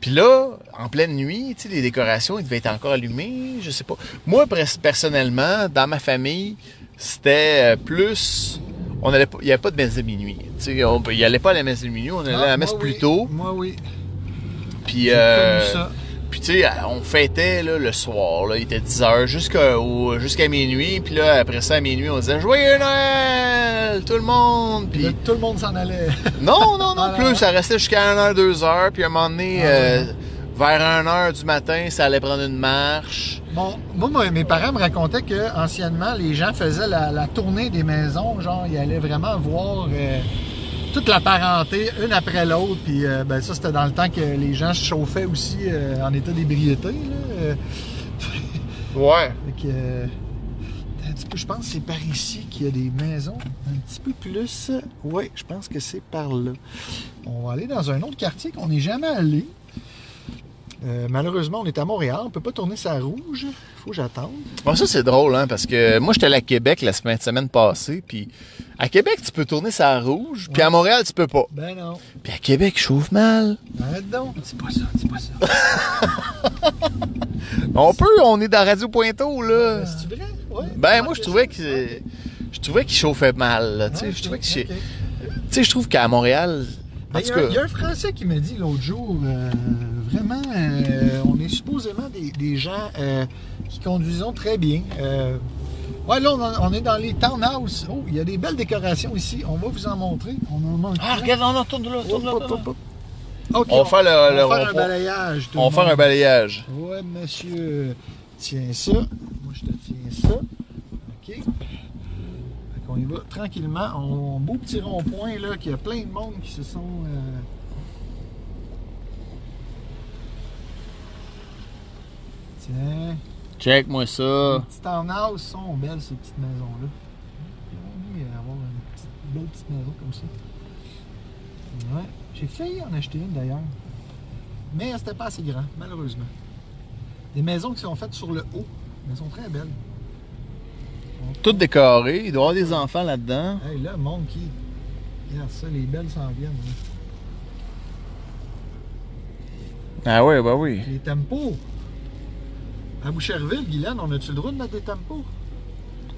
Puis là, en pleine nuit, les décorations, ils devaient être encore allumées, je sais pas. Moi, personnellement, dans ma famille, c'était euh, plus... On allait pas, il n'y avait pas de messe de minuit. Tu sais, on, il allait pas à la messe de minuit, on allait à la Ah, messe plus oui. tôt. Moi, oui. Puis, euh, puis tu sais, on fêtait là, le soir, là, il était 10 heures jusqu'à au- jusqu'à minuit. Puis là, après ça, à minuit, on disait Joyeux Noël, tout le monde. Puis Là, tout le monde s'en allait. non, non, non Ah, plus, ça restait jusqu'à 1h, 2h. Puis à un moment donné, Ah, euh, vers 1h du matin, ça allait prendre une marche. Bon, moi, mes parents me racontaient que anciennement, les gens faisaient la, la tournée des maisons. Genre, ils allaient vraiment voir euh, toute la parenté, une après l'autre. Puis euh, ben, ça, c'était dans le temps que les gens se chauffaient aussi euh, en état d'ébriété. Ouais. peu, je pense que c'est par ici qu'il y a des maisons un petit peu plus. Oui, je pense que c'est par là. On va aller dans un autre quartier qu'on n'est jamais allé. Euh, malheureusement, on est à Montréal, on peut pas tourner sa rouge. Faut que j'attende. Bon, ça, c'est drôle, hein, parce que moi, j'étais allé à Québec la semaine, semaine passée, puis à Québec, tu peux tourner sa rouge, puis à Montréal, tu peux pas. Ben non. Puis à Québec, je chauffe mal. Arrête donc. Dis pas ça, dis pas ça. On peut, on est dans Radio Pointeau, là. Ben, C'est-tu vrai? Ouais. Ben, moi, je trouvais que je trouvais qu'il chauffait mal, là, tu sais. Ah, Je trouvais que c'est-. Tu sais, je trouve qu'à Montréal, Il y, y a un Français qui m'a dit l'autre jour, euh, vraiment, euh, on est supposément des, des gens euh, qui conduisons très bien. Euh, ouais, là, on, est dans les townhouses. Oh, il y a des belles décorations ici. On va vous en tontrer. On en manque. Ah, regarde, on en tourne là, tourne On va faire le- on le va faire un balayage. On faire un balayage. Ouais, monsieur. Tiens ça. Moi, je te tiens ça. OK. Qu'on y va tranquillement. On, beau petit rond-point, là, qu'il y a plein de monde qui se sont. euh, Tiens. Check-moi ça. Les petits townhouses sont belles, ces petites maisons-là. On une petite, belle petite maison comme ça. Ouais. J'ai failli en acheter une d'ailleurs. Mais c'était pas assez grand, malheureusement. Des maisons qui sont faites sur le haut. Mais elles sont très belles. Tout décoré. Il doit y avoir des enfants là-dedans. Hey, là, monde qui. Regarde ça, les belles s'en viennent. là. Ah ouais, bah oui. Les tempos. À Boucherville, Guylaine, on a-tu le droit de mettre des tempos?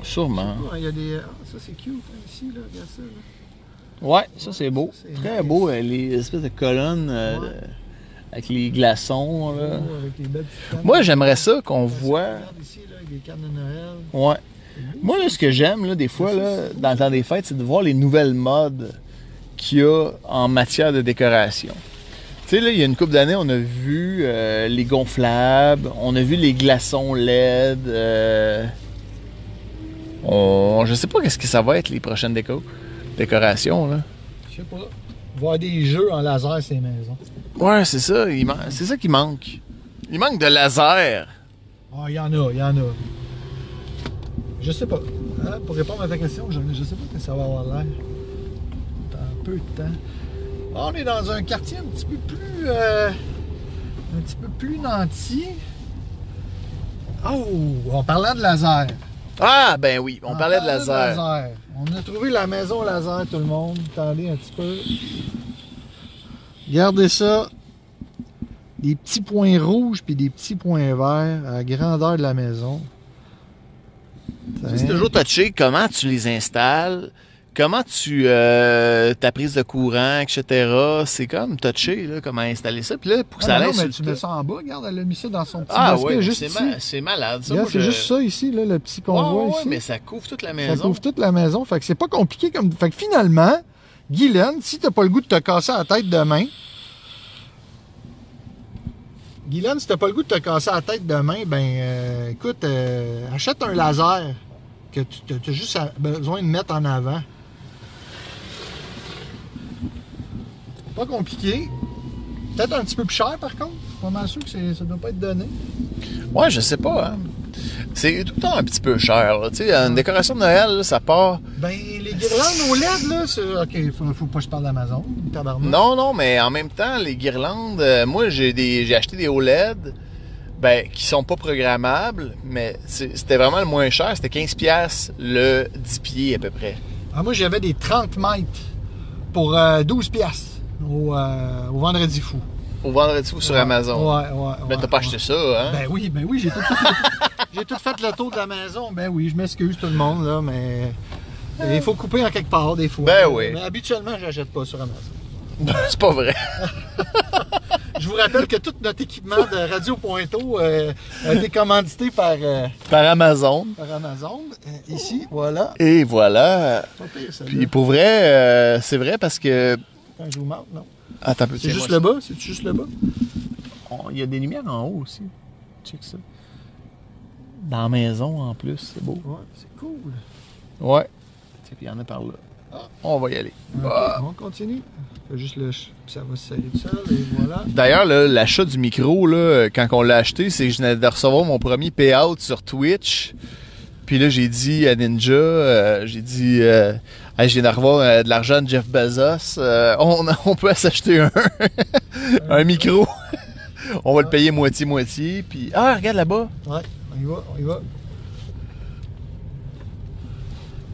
Sûrement. Ah, Il y a des. Ah, ça c'est cute, hein, ici, là, regarde ça. Là. Ouais, ça c'est beau. Très nice. beau, euh, les espèces de colonnes euh, Ouais. avec les glaçons. Là. Avec les belles. Moi, j'aimerais ça qu'on voit. Regarde ici, là, avec des cannes de Noël. Ouais. Moi, là, ce que j'aime, là, des fois, là, dans le temps des fêtes, c'est de voir les nouvelles modes qu'il y a en matière de décoration. Tu sais, là, il y a une couple d'années, on a vu euh, les gonflables, on a vu les glaçons LED. euh, on- je sais pas qu'est-ce que ça va être, les prochaines déco- décorations, là. Je sais pas. Voir des jeux en laser, ces maisons. Ouais, c'est ça, c'est ça qui manque. Il manque de laser. Ah, il y en a, il y en a. Je sais pas. Hein, pour répondre à ta question, je, je sais pas que ça va avoir l'air. Dans un peu de temps. On est dans un quartier un petit peu plus. euh, un petit peu plus nanti. Oh! En parlant de laser. Ah, ben oui, on En parlait de laser. On a trouvé la maison laser, tout le monde. Attendez un petit peu. Regardez ça. Des petits points rouges puis des petits points verts à la grandeur de la maison. C'est toujours touché comment tu les installes, comment tu euh, ta prise de courant, etc. C'est comme touché là, comment installer ça. Puis là, pour que Ah, ça non, mais tu mets ça en bas. Regarde, elle a mis ça dans son petit Ah juste c'est ici. ma- c'est malade. Ça, c'est je- juste ça ici, là, le petit qu'on Ouais, ouais, ici. mais ça couvre toute la Ça maison. couvre toute la maison. Fait que c'est pas compliqué comme. Fait que finalement, Guylaine, si t'as pas le goût de te casser la tête demain. Guylaine, si t'as pas le goût de te casser la tête demain, ben euh, écoute, euh, achète un laser que tu as juste besoin de mettre en avant. Pas compliqué. Peut-être un petit peu plus cher par contre. Pas mal sûr que ça doit pas être donné. Ouais, je sais pas. Hein. C'est tout le temps un petit peu cher. Tu sais, une décoration de Noël, là, ça part. Ben les guirlandes au LED là, c'est. Ok, faut, faut pas que je parle d'Amazon, tabarnak. Non, non, mais en même temps, les guirlandes, euh, moi j'ai des j'ai acheté des OLED ben, qui sont pas programmables, mais c'est- c'était vraiment le moins cher, c'était 15$ piastres le 10 pieds à peu près. Ah, moi, j'avais des 30 mètres pour euh, 12 piastres au, euh, au Vendredi Fou. Au vendredi fou sur Amazon. Ouais, ouais. Ben ouais, t'as pas ouais. acheté ça, hein? Ben oui, ben oui, j'ai tout, fait le- j'ai tout fait le tour de la maison. Ben oui, je m'excuse tout le monde, là, mais il faut couper en quelque part des fois. Ben oui. Mais habituellement, je n'achète pas sur Amazon. c'est pas vrai. Je vous rappelle que tout notre équipement de Radio Pointeau euh, a été commandité par, euh, Par Amazon. par Amazon. Euh, ici, voilà. Et voilà. Pas pire, ça. Puis pour vrai, euh, c'est vrai parce que. Quand je vous montre, non? Attends. C'est juste moi, le bas? C'est juste le bas? On- Il y a des lumières en haut aussi. Check ça. Dans la maison en plus, c'est beau. Ouais, c'est cool. Ouais. Puis il y en a par là. Ah. On va y aller. Ah. On continue. Juste le... Ça va se serrer tout seul et voilà. D'ailleurs, l'achat du micro, là, quand on l'a acheté, c'est que je venais de recevoir mon premier payout sur Twitch. Puis là, j'ai dit à Ninja, euh, j'ai dit, euh, Hey, je viens d'avoir euh, de l'argent de Jeff Bezos. Euh, on, on peut s'acheter un, un micro. on va le payer moitié-moitié. Puis, ah, regarde là-bas. Ouais, on y va, on y va.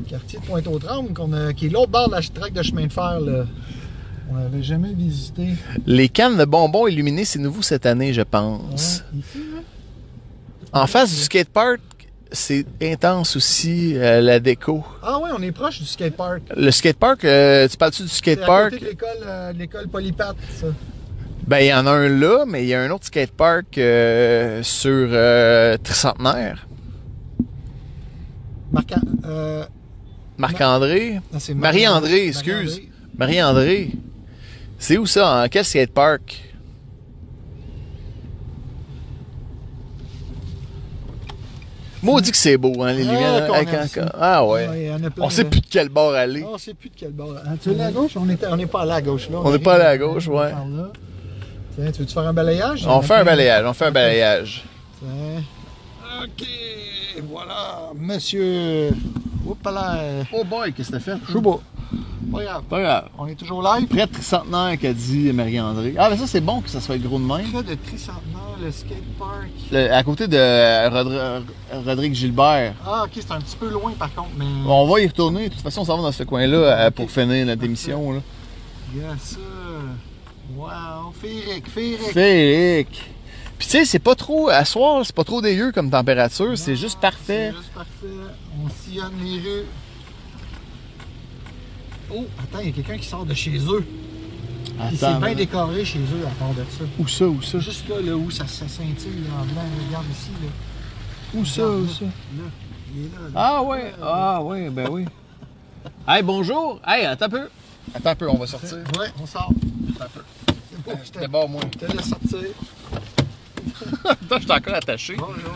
Quartier de Pointe-aux-Trembles, qu'on a- qui est l'autre bord de la traque de chemin de fer. Là. On n'avait jamais visité. Les cannes de bonbons illuminées, c'est nouveau cette année, je Ouais, pense. ici, là. En face du skatepark, c'est intense aussi, euh, la déco. Ah oui, on est proche du skatepark. Le skatepark, euh, tu parles-tu du C'est à skatepark? côté de l'école, euh, de l'école Polypat, ça. Ben, il y en a un là, mais il y a un autre skatepark euh, sur euh, Tricentenaire. Marc euh, Marc-André? Marie-André, excuse. Marie-André. C'est où ça? En quel skatepark? Maudit que c'est beau, hein, les Ah, lumières. hein, quand- quand- Ah ouais. il y en a plein, On sait plus de quel bord aller. Ah, on sait plus de quel bord. Ah, tu es à gauche? On n'est on n'est pas allé à gauche, là. On n'est pas allé à par- gauche, ouais. Tiens, tu veux-tu faire un balayage? On fait un balayage, on fait un balayage. Tiens. OK, voilà, monsieur. Oups là. Oh boy, qu'est-ce que t'as fait? Sais pas. Grave. Pas grave. On est toujours live? Près de tricentenaire qu'a dit Marie-André. Ah, mais ça, c'est bon que ça soit gros de même. Près de Tricentenaire, le skatepark. Le- à côté de Rodri- Rodrigue Gilbert. Ah, ok, c'est un petit peu loin par contre, mais. On va y retourner. De toute façon, on s'en va dans ce coin-là euh, pour finir notre émission. Là. Yes, ça. Wow, féerique, féerique. Puis tu sais, c'est pas trop, à soir, c'est pas trop dégueu comme température, c'est juste parfait. C'est juste parfait. On sillonne les rues. Oh, attends, il y a quelqu'un qui sort de chez eux. C'est Attends, bien décoré chez eux à part de ça. Où ça, où ça? Juste là, là où ça, ça scintille là, en blanc, regarde ici. Là, Où ça, où ça? là il est là. là. Ah ouais, ah ouais, ben oui. Hey, bonjour. Hey, attends un peu. Attends un peu, on va sortir. Ouais, on sort. Attends un peu. D'abord, moi. je te laisse sortir. Attends, je suis encore attaché. Bonjour.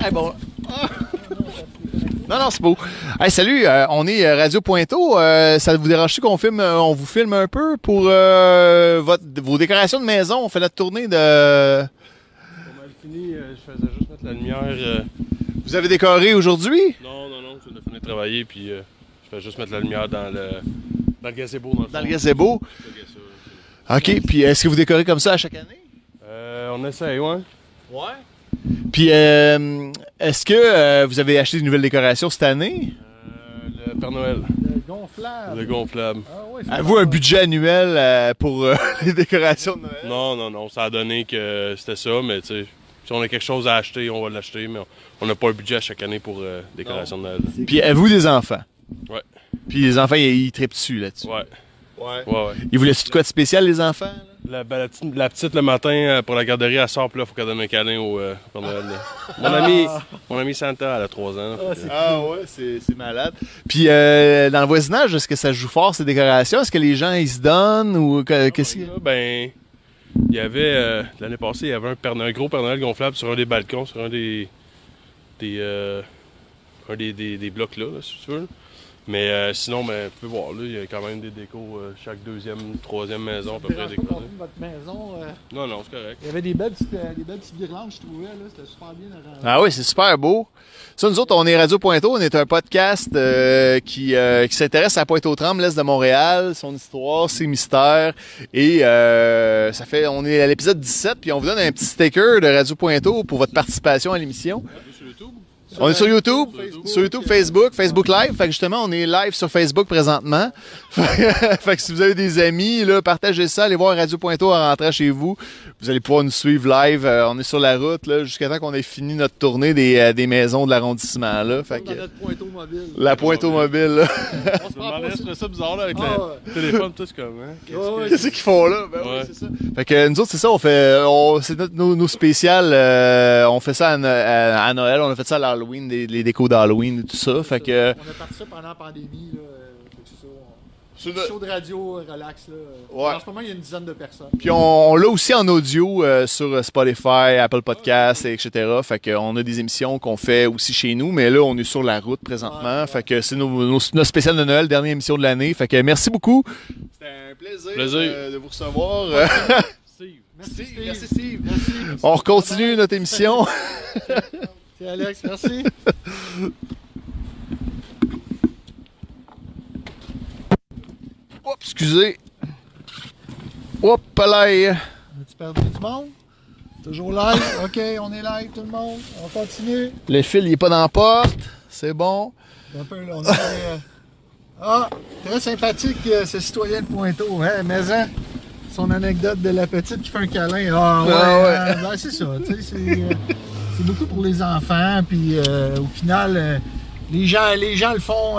Hey, bon. Non, non, c'est beau. Hey, salut, euh, on est euh, Radio Pointeau. Euh, ça vous dérange qu'on filme, on vous filme un peu pour euh, votre, vos décorations de maison? On fait notre tournée de... Pas mal fini, euh, je faisais juste mettre la lumière. euh, Vous avez décoré aujourd'hui? Non, non, non, je viens de finir de travailler, puis euh, je fais juste mettre la lumière dans le, dans le gazebo. Dans le, Dans le gazebo? OK, puis est-ce que vous décorez comme ça à chaque année? Euh, on essaye, ouais. Ouais. Puis euh, est-ce que euh, vous avez acheté de nouvelles décorations cette année? Euh, le Père Noël, Le gonflable. le gonflable. Ah ouais, c'est Avez-vous un budget annuel euh, pour euh, les décorations de Noël? Non, non, non, ça a donné que c'était ça, mais tu sais, si on a quelque chose à acheter, on va l'acheter, mais on- n'a pas un budget à chaque année pour euh, décoration de Noël. Puis avez-vous des enfants? Ouais. Puis les enfants, ils, ils trippent dessus là-dessus. Ouais, Ouais. ouais, ouais. Ils voulaient-tu de quoi de spécial, les enfants? La, ben, la petite, la petite, le matin, euh, pour la garderie, elle sort, puis là, faut qu'elle donne un câlin au euh, Père Noël. là. Mon, ami, mon ami Santa, elle a 3 ans. que- Ah ouais, c'est, c'est malade. Puis euh, dans le voisinage, est-ce que ça joue fort ces décorations? Est-ce que les gens ils se donnent ou que- qu'est-ce que... Là, ben, il y avait, euh, l'année passée, il y avait un, Père Noël- un gros Père Noël gonflable sur un des balcons, sur un des, des, euh, un des, des- des blocs là, là, si tu veux. Mais euh, sinon, ben, tu peux voir, là, il y a quand même des décos, euh, chaque deuxième, troisième maison à peu près décorée. votre maison. euh, Non, non, c'est correct. Il y avait des belles petites, euh, des belles petites guirlandes, je trouvais. là. C'était super bien arrangé. Ah oui, c'est super beau. Ça, nous autres, on est Radio Pointeau. On est un podcast euh, qui, euh, qui s'intéresse à Pointe-aux-Trembles, l'Est de Montréal, son histoire, ses mystères. Et euh, ça fait, on est à l'épisode 17, puis on vous donne un petit sticker de Radio Pointeau pour votre participation à l'émission. On est sur YouTube, Facebook, sur YouTube, Facebook, Facebook Live. Fait que justement, on est live sur Facebook présentement. fait que si vous avez des amis, là, partagez ça, allez voir Radio Pointeau en rentrant chez vous. Vous allez pouvoir nous suivre live. Euh, on est sur la route là, jusqu'à temps qu'on ait fini notre tournée des, euh, des maisons de l'arrondissement. Là. Fait que, notre mobile. la pointe au mobile. Là. On se demandais, je ça. trouvais ça bizarre là, avec Ah, le téléphone, tout comme, hein? Qu'est-ce Ouais, que- ouais, Qu'est-ce qu'ils font là? Ben Ouais. c'est ça. Fait que nous autres, c'est ça, on fait. On, c'est notre, nos, nos spéciales. euh, on fait ça à, No- à- à Noël, on a fait ça à l'Halloween, les, les décos d'Halloween et tout ça. Fait que. On a parti ça pendant la pandémie. Là, euh, fait que c'est ça, on- Sur Petit le- show de radio, euh, relax. Là. Ouais. En ce moment, il y a une dizaine de personnes. Puis on, on l'a aussi en audio euh, sur Spotify, Apple Podcasts, et etc. Fait qu'on a des émissions qu'on fait aussi chez nous, mais là, on est sur la route présentement. Ouais, Fait que c'est nos, nos, notre spécial de Noël, dernière émission de l'année. Fait que merci beaucoup. C'était un plaisir, Plaisir. euh, de vous recevoir. Steve. Merci, Steve, Steve. merci, Steve. Merci. On continue notre émission. Tiens, Alex, merci. Oups, excusez. Hop là. As-tu perdu du monde? Toujours live? OK, on est live, tout le monde. On continue. Le fil, il est pas dans la porte. C'est bon. Un peu, là, on est, euh, Ah, très sympathique, euh, ce citoyen de Pointeau. Hein? Mais hein, son anecdote de la petite qui fait un câlin. Ah, ouais, Ah, ouais. euh, ben, c'est ça. tu sais, C'est euh, c'est beaucoup pour les enfants. Puis au final, les, gens, les gens le font.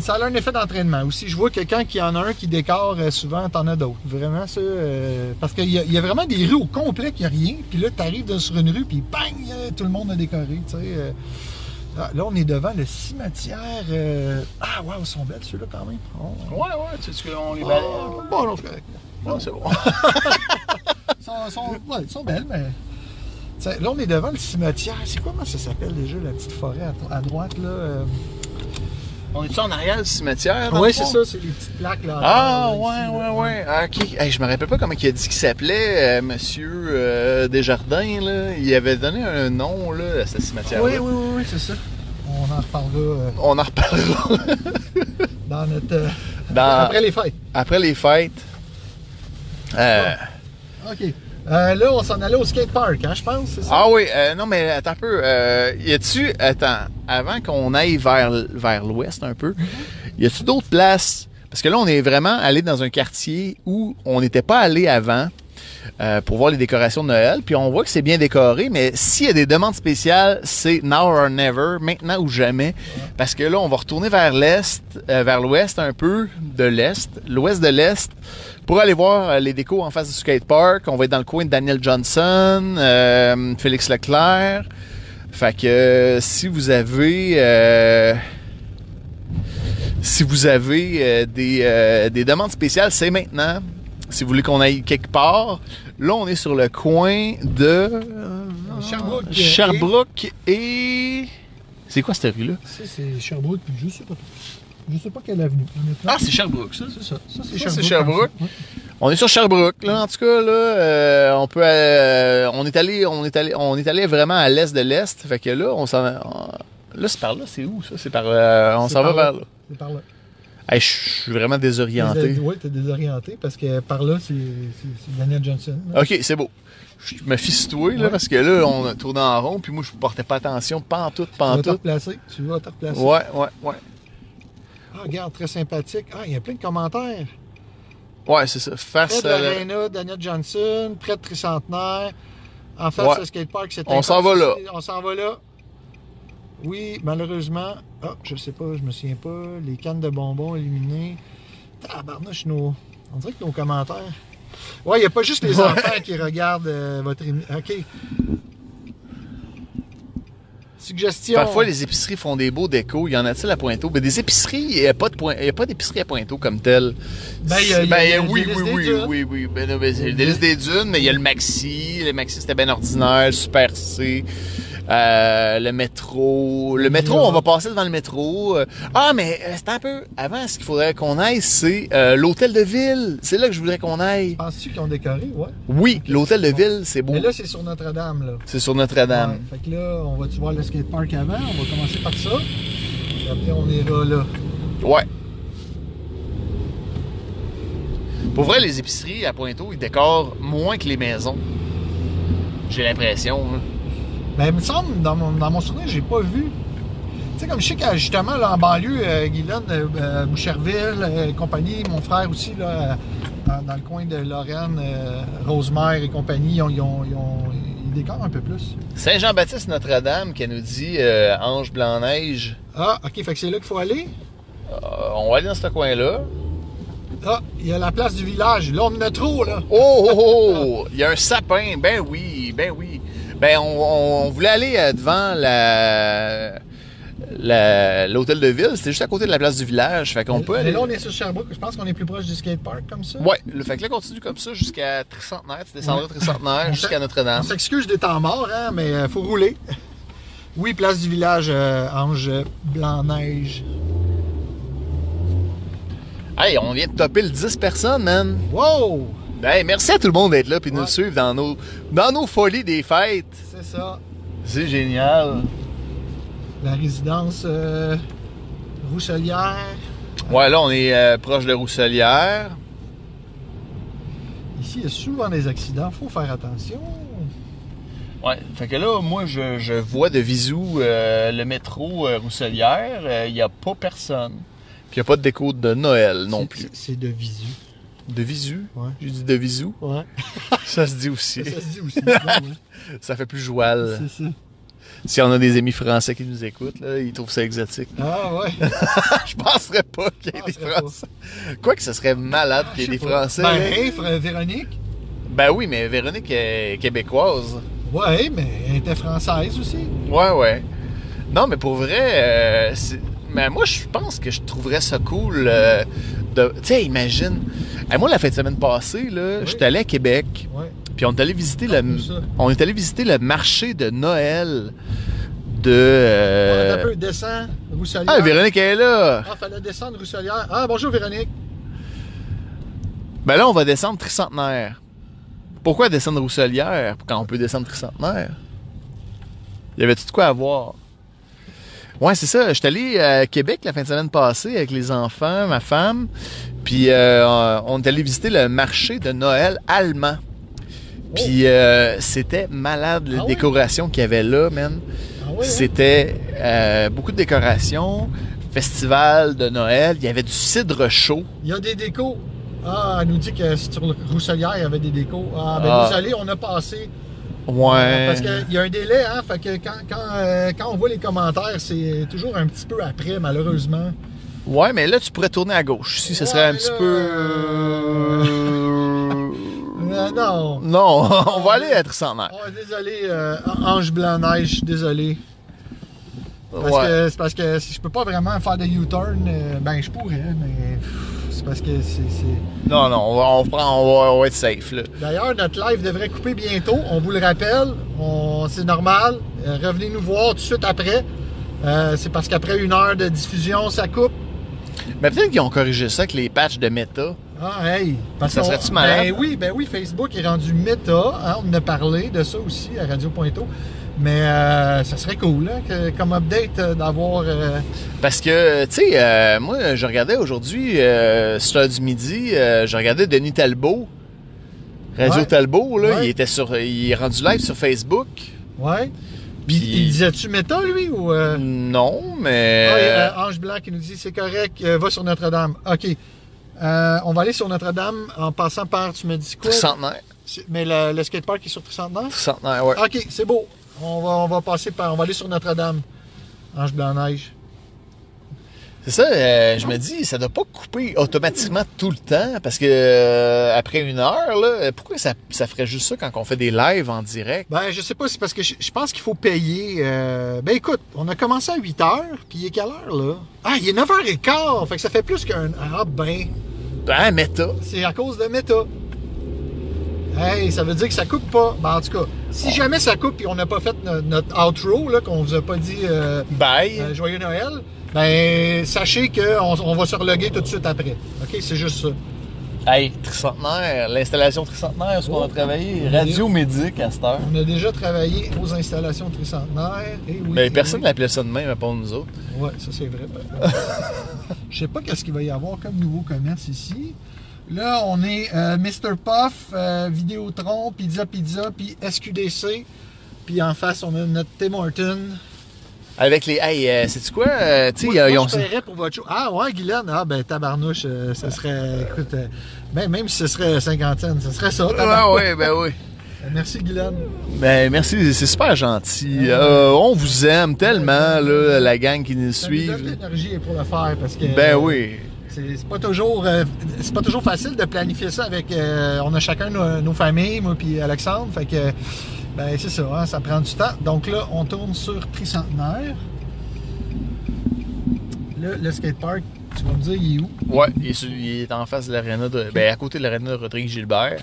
Ça a un effet d'entraînement aussi. Je vois que quand il y en a un qui décore, euh, souvent, t'en as d'autres. Vraiment, ça. euh, parce qu'il y, a- il y a vraiment des rues au complet qui a rien. Puis là, t'arrives sur une rue, puis bang, euh, tout le monde a décoré. tu sais. euh. Ah, là, on est devant le cimetière. euh, Ah, waouh, ils sont belles, ceux-là, quand même. Oh. Ouais, ouais, tu sais qu'on les Oh, bon, non, c'est correct. Bon, c'est bon. Ils sont, sont- ouais, ils sont belles, mais. T'sais, là, on est devant le cimetière. C'est comment ça s'appelle déjà, la petite forêt à, à droite, là? On est-tu en arrière du cimetière? Oui, c'est ça, c'est les petites plaques, là. Ah, là, ouais, ici, là. ouais, ouais. Ah, ok. Hey, je me rappelle pas comment il a dit qu'il s'appelait, euh, Monsieur euh, Desjardins, là. Il avait donné un nom, là, à ce cimetière Oui, oui, oui, oui, c'est ça. On en reparlera euh, On en reparlera dans notre. dans, Après les fêtes. après les fêtes. Euh, OK. Euh, là, on s'en allait au skatepark, hein, je pense, c'est ça? ah oui, euh, non, mais attends un peu. Euh, y a-tu, attends, avant qu'on aille vers, vers l'ouest un peu, y a-tu d'autres places? Parce que là, on est vraiment allé dans un quartier où on n'était pas allé avant. euh, pour voir les décorations de Noël, puis on voit que c'est bien décoré, mais s'il y a des demandes spéciales, c'est now or never, maintenant ou jamais, parce que là, on va retourner vers l'est, euh, vers l'ouest un peu de l'est, l'ouest de l'est, pour aller voir euh, les décos en face du skatepark. On va être dans le coin de Daniel Johnson, euh, Félix Leclerc. Fait que si vous avez euh, si vous avez euh, des, des demandes spéciales, c'est maintenant. Si vous voulez qu'on aille quelque part, là on est sur le coin de Sherbrooke et- Sherbrooke et c'est quoi cette rue là c'est Sherbrooke, puis je sais pas. Je sais pas quelle avenue. Ah, c'est Sherbrooke ça. C'est ça. Ça, c'est Sherbrooke. On est sur Sherbrooke, là, en tout cas, là, euh, on peut, euh, on est allé, on est allé, on est allé vraiment à l'est de l'est, fait que là, on s'en, là, c'est par là, c'est où, ça? C'est par, euh, on s'en va par là. vers là. C'est par là. Hey, je suis vraiment désorienté. Oui, t'es désorienté parce que par là, c'est Daniel Johnson. là. Ok, c'est beau. Je me sur toi, là, Ouais. parce que là, on a tourné en rond, puis moi, je portais pas attention, pantoute, Tu vas te pantoute. replacer. Tu vas te replacer. Ouais, ouais, ouais. Regarde, très sympathique. Ah, il y a plein de commentaires. Ouais, c'est ça. Face à la- l'Arena, Daniel Johnson, près de Tricentenaire. En face Ouais. skatepark, c'est On s'en va là. On s'en va là. Oui, malheureusement. Ah, je sais pas, je me souviens pas. Les cannes de bonbons éliminées. Tabarnouche, nos... On dirait que nos commentaires. Ouais, il n'y a pas juste les Ouais. enfants qui regardent euh, votre émission. OK. Suggestion. Parfois, les épiceries font des beaux décos. Il y en a-t-il à Pointeau? Mais des épiceries, il n'y a pas de point- il y a pas d'épicerie à Pointeau comme telle. Ben, il y a- il y a- Ben, y a oui, délice oui, des oui, dunes. oui, oui. Ben, ben, c'est le délice des dunes, mais il y a le Maxi. Le Maxi, c'était bien ordinaire. Super C. Euh, le métro. Le métro, Yeah. on va passer devant le métro. Euh, Ah, mais euh, c'est un peu. Avant, ce qu'il faudrait qu'on aille, c'est euh, l'hôtel de ville. C'est là que je voudrais qu'on aille. Penses-tu qu'ils ont décoré? Ouais. Oui, l'hôtel de ville, c'est beau. Mais là, c'est sur Notre-Dame, là. C'est sur Notre-Dame. Ouais, fait que là, on va-tu voir le skatepark avant? On va commencer par ça. Puis après, on ira là. Ouais. Pour vrai, les épiceries à Pointeau, ils décorent moins que les maisons. J'ai l'impression. hein. Mais il me semble, dans mon, dans mon souvenir, j'ai pas vu. Tu sais, comme je sais que justement, là, en banlieue, euh, Guylaine, euh, euh, Boucherville, euh, compagnie, mon frère aussi, là, dans, dans le coin de Lorraine, Rosemère et compagnie, ils, ont, ils, ont- ils ont- ils décorent un peu plus. Saint-Jean-Baptiste Notre-Dame qui nous dit Ange Blanc-Neige. Ah, ok, fait que c'est là qu'il faut aller? On va aller dans ce coin-là. Ah, il y a la place du village. Là, on en a trop, là. Oh, oh, oh! Il y a un sapin. Ben oui, ben oui. Ben, on, on- on voulait aller euh, devant la la- l'hôtel de ville. C'était juste à côté de la place du village. Fait qu'on peut Mais aller. là, on est sur Sherbrooke. Je pense qu'on est plus proche du skatepark, comme ça. Ouais, le fait que là, continue comme ça jusqu'à Tricentenaire. Tu descendras. Tricentenaire On jusqu'à On Notre-Dame. s'excuse des temps morts, hein, mais euh, faut rouler. Oui, place du village, euh, Ange Blanc-Neige. Hey, on vient de topper le 10 personnes, man. Wow! Ben, merci à tout le monde d'être là puis de nous suivre dans nos, dans nos folies des fêtes. C'est ça. C'est génial. La résidence euh, Rousselière. Ouais, là, on est euh, proche de Rousselière. Ici, il y a souvent des accidents. faut faire attention. Ouais, fait que là, moi, je, je vois de visou euh, le métro Rousselière. Il n'y a pas personne. Puis il n'y a pas de déco de Noël non plus. c'est- C'est de visu. De visu? Ouais. J'ai dit de visou. Ouais. Ça se dit aussi. Ça se dit aussi. Ça fait plus joual. C'est ça. Si on a des amis français qui nous écoutent, là, ils trouvent ça exotique. Ah ouais. Je penserais pas qu'il y ait des pas. Français. Quoi que ce serait malade qu'il y ait des pas. Français. Ben, là. hey, Fr- Véronique? Ben oui, mais Véronique est québécoise. Ouais, mais elle était française aussi. Ouais, ouais. Non, mais pour vrai, euh, mais moi, je pense que je trouverais ça cool euh, de. Tu sais, imagine. Moi, la fin de semaine passée, là, Oui. j'étais allé à Québec, Ouais. puis on est allé visiter Ah, le. ça? On est allé visiter le marché de Noël de. Euh, un peu, descend, Rousselière. Ah, Véronique elle est là. Ah, fallait descendre Rousselière. Ah, bonjour Véronique. Ben là, on va descendre Tricentenaire. Pourquoi descendre Rousselière quand on peut descendre Tricentenaire? Y avait-tu de quoi à voir? Ouais, c'est ça. J'étais allé à Québec la fin de semaine passée avec les enfants, ma femme. Puis euh, on est allé visiter le marché de Noël allemand. Puis euh, c'était malade les Ah ouais? décorations qu'il y avait là, man. Ah ouais, hein? C'était euh, beaucoup de décorations, festival de Noël. Il y avait du cidre chaud. Il y a des décos. Ah, elle nous dit que sur le Rousselière, il y avait des décos. Ah, ben Ah. désolé, on a passé. Ouais. Parce qu'il y a un délai, hein. Fait que quand, quand, euh, quand on voit les commentaires, c'est toujours un petit peu après, malheureusement. Ouais, mais là, tu pourrais tourner à gauche. Si ce Ouais, serait un petit peu. Euh, non. non, on va aller être centenaire. Oh, désolé, euh, Ange Blanc-Neige, je suis désolé. Parce Ouais. que c'est parce que si je peux pas vraiment faire de U-turn, euh, ben je pourrais, mais parce que c'est. Non, non, on va, on prend, on va, on va être safe, là. D'ailleurs, notre live devrait couper bientôt. On vous le rappelle. On... C'est normal. Euh, revenez nous voir tout de suite après. Euh, c'est parce qu'après une heure de diffusion, ça coupe. Mais peut-être qu'ils ont corrigé ça avec les patchs de méta. Ah, hey! Parce Ça serait-tu malade? Ben oui, ben oui, Facebook est rendu méta. hein, on en a parlé de ça aussi à Radio Pointo. Mais euh, ça serait cool, hein, que- comme update, euh, d'avoir. euh, Parce que, tu sais, euh, moi, je regardais aujourd'hui, euh, sur l'heure du midi, euh, je regardais Denis Talbot. Radio Ouais. Talbot, là, Ouais. il était sur. Il est rendu live sur Facebook. ouais. Puis- Il, il disait-tu méta, lui, ou. euh? Non, Ah, mais. il y a, euh, Ange Blanc qui nous dit c'est correct, euh, va sur Notre-Dame. OK. Euh, on va aller sur Notre-Dame en passant par, tu me dis quoi? Tricentenaire. Mais le, le skatepark est sur Tricentenaire? Tricentenaire, ouais. OK, c'est beau. On va, on va passer par. On va aller sur Notre-Dame. Ange Blanc-Neige. C'est ça, euh, je me dis, ça doit pas couper automatiquement tout le temps, parce que euh, après une heure, là, pourquoi ça, ça ferait juste ça quand on fait des lives en direct? Ben, je sais pas, c'est parce que je, je pense qu'il faut payer. euh, Ben, écoute, on a commencé à 8 h, puis il est quelle heure, là? Ah, il est 9h15, fait que ça fait plus qu'un. Ah, ben, Ben, méta. c'est à cause de méta. Hey, ça veut dire que ça coupe pas. Ben, en tout cas, si jamais ça coupe et on n'a pas fait no- notre outro, qu'on vous a pas dit euh, Bye. euh, Joyeux Noël, ben, sachez qu'on on va se reloguer tout de suite après. OK, c'est juste ça. Hey, tricentenaire, l'installation tricentenaire, ce qu'on Oh. a travaillé, Radio Médic à cette heure. On a déjà travaillé aux installations tricentenaires. Et oui, Mais et personne oui. n'appelait ça de même à part nous autres. Ouais, ça c'est vrai. Je sais pas qu'est-ce qu'il va y avoir comme nouveau commerce ici. Là, on est euh, Mr. Puff, euh, Vidéotron, Pizza Pizza, puis SQDC. Puis en face, on a notre Tim Horton. Avec les. Hey, euh, sais-tu quoi? Euh, tu sais, Moi, ils- ont. je paierais pour votre show. Ah ouais, Guylaine? Ah ben tabarnouche, euh, ça serait... Écoute, euh, ben, même si ce serait cinquantaine, ça serait ça. Tabarnouche. ouais, ben oui. Merci Guylaine. Ben, merci, c'est super gentil. Euh, on vous aime tellement, là, la gang qui nous suit. l'énergie pour le faire parce que... Ben oui. C'est pas toujours euh, c'est pas toujours facile de planifier ça avec euh, on a chacun nos, nos familles moi puis Alexandre. Fait que ben c'est ça hein, ça prend du temps. Donc là on tourne sur tricentenaire là le skatepark tu vas me dire il est où? Ouais, il est, sur- il est en face de l'aréna de. Ben, à côté de l'aréna de Rodrigue Gilbert.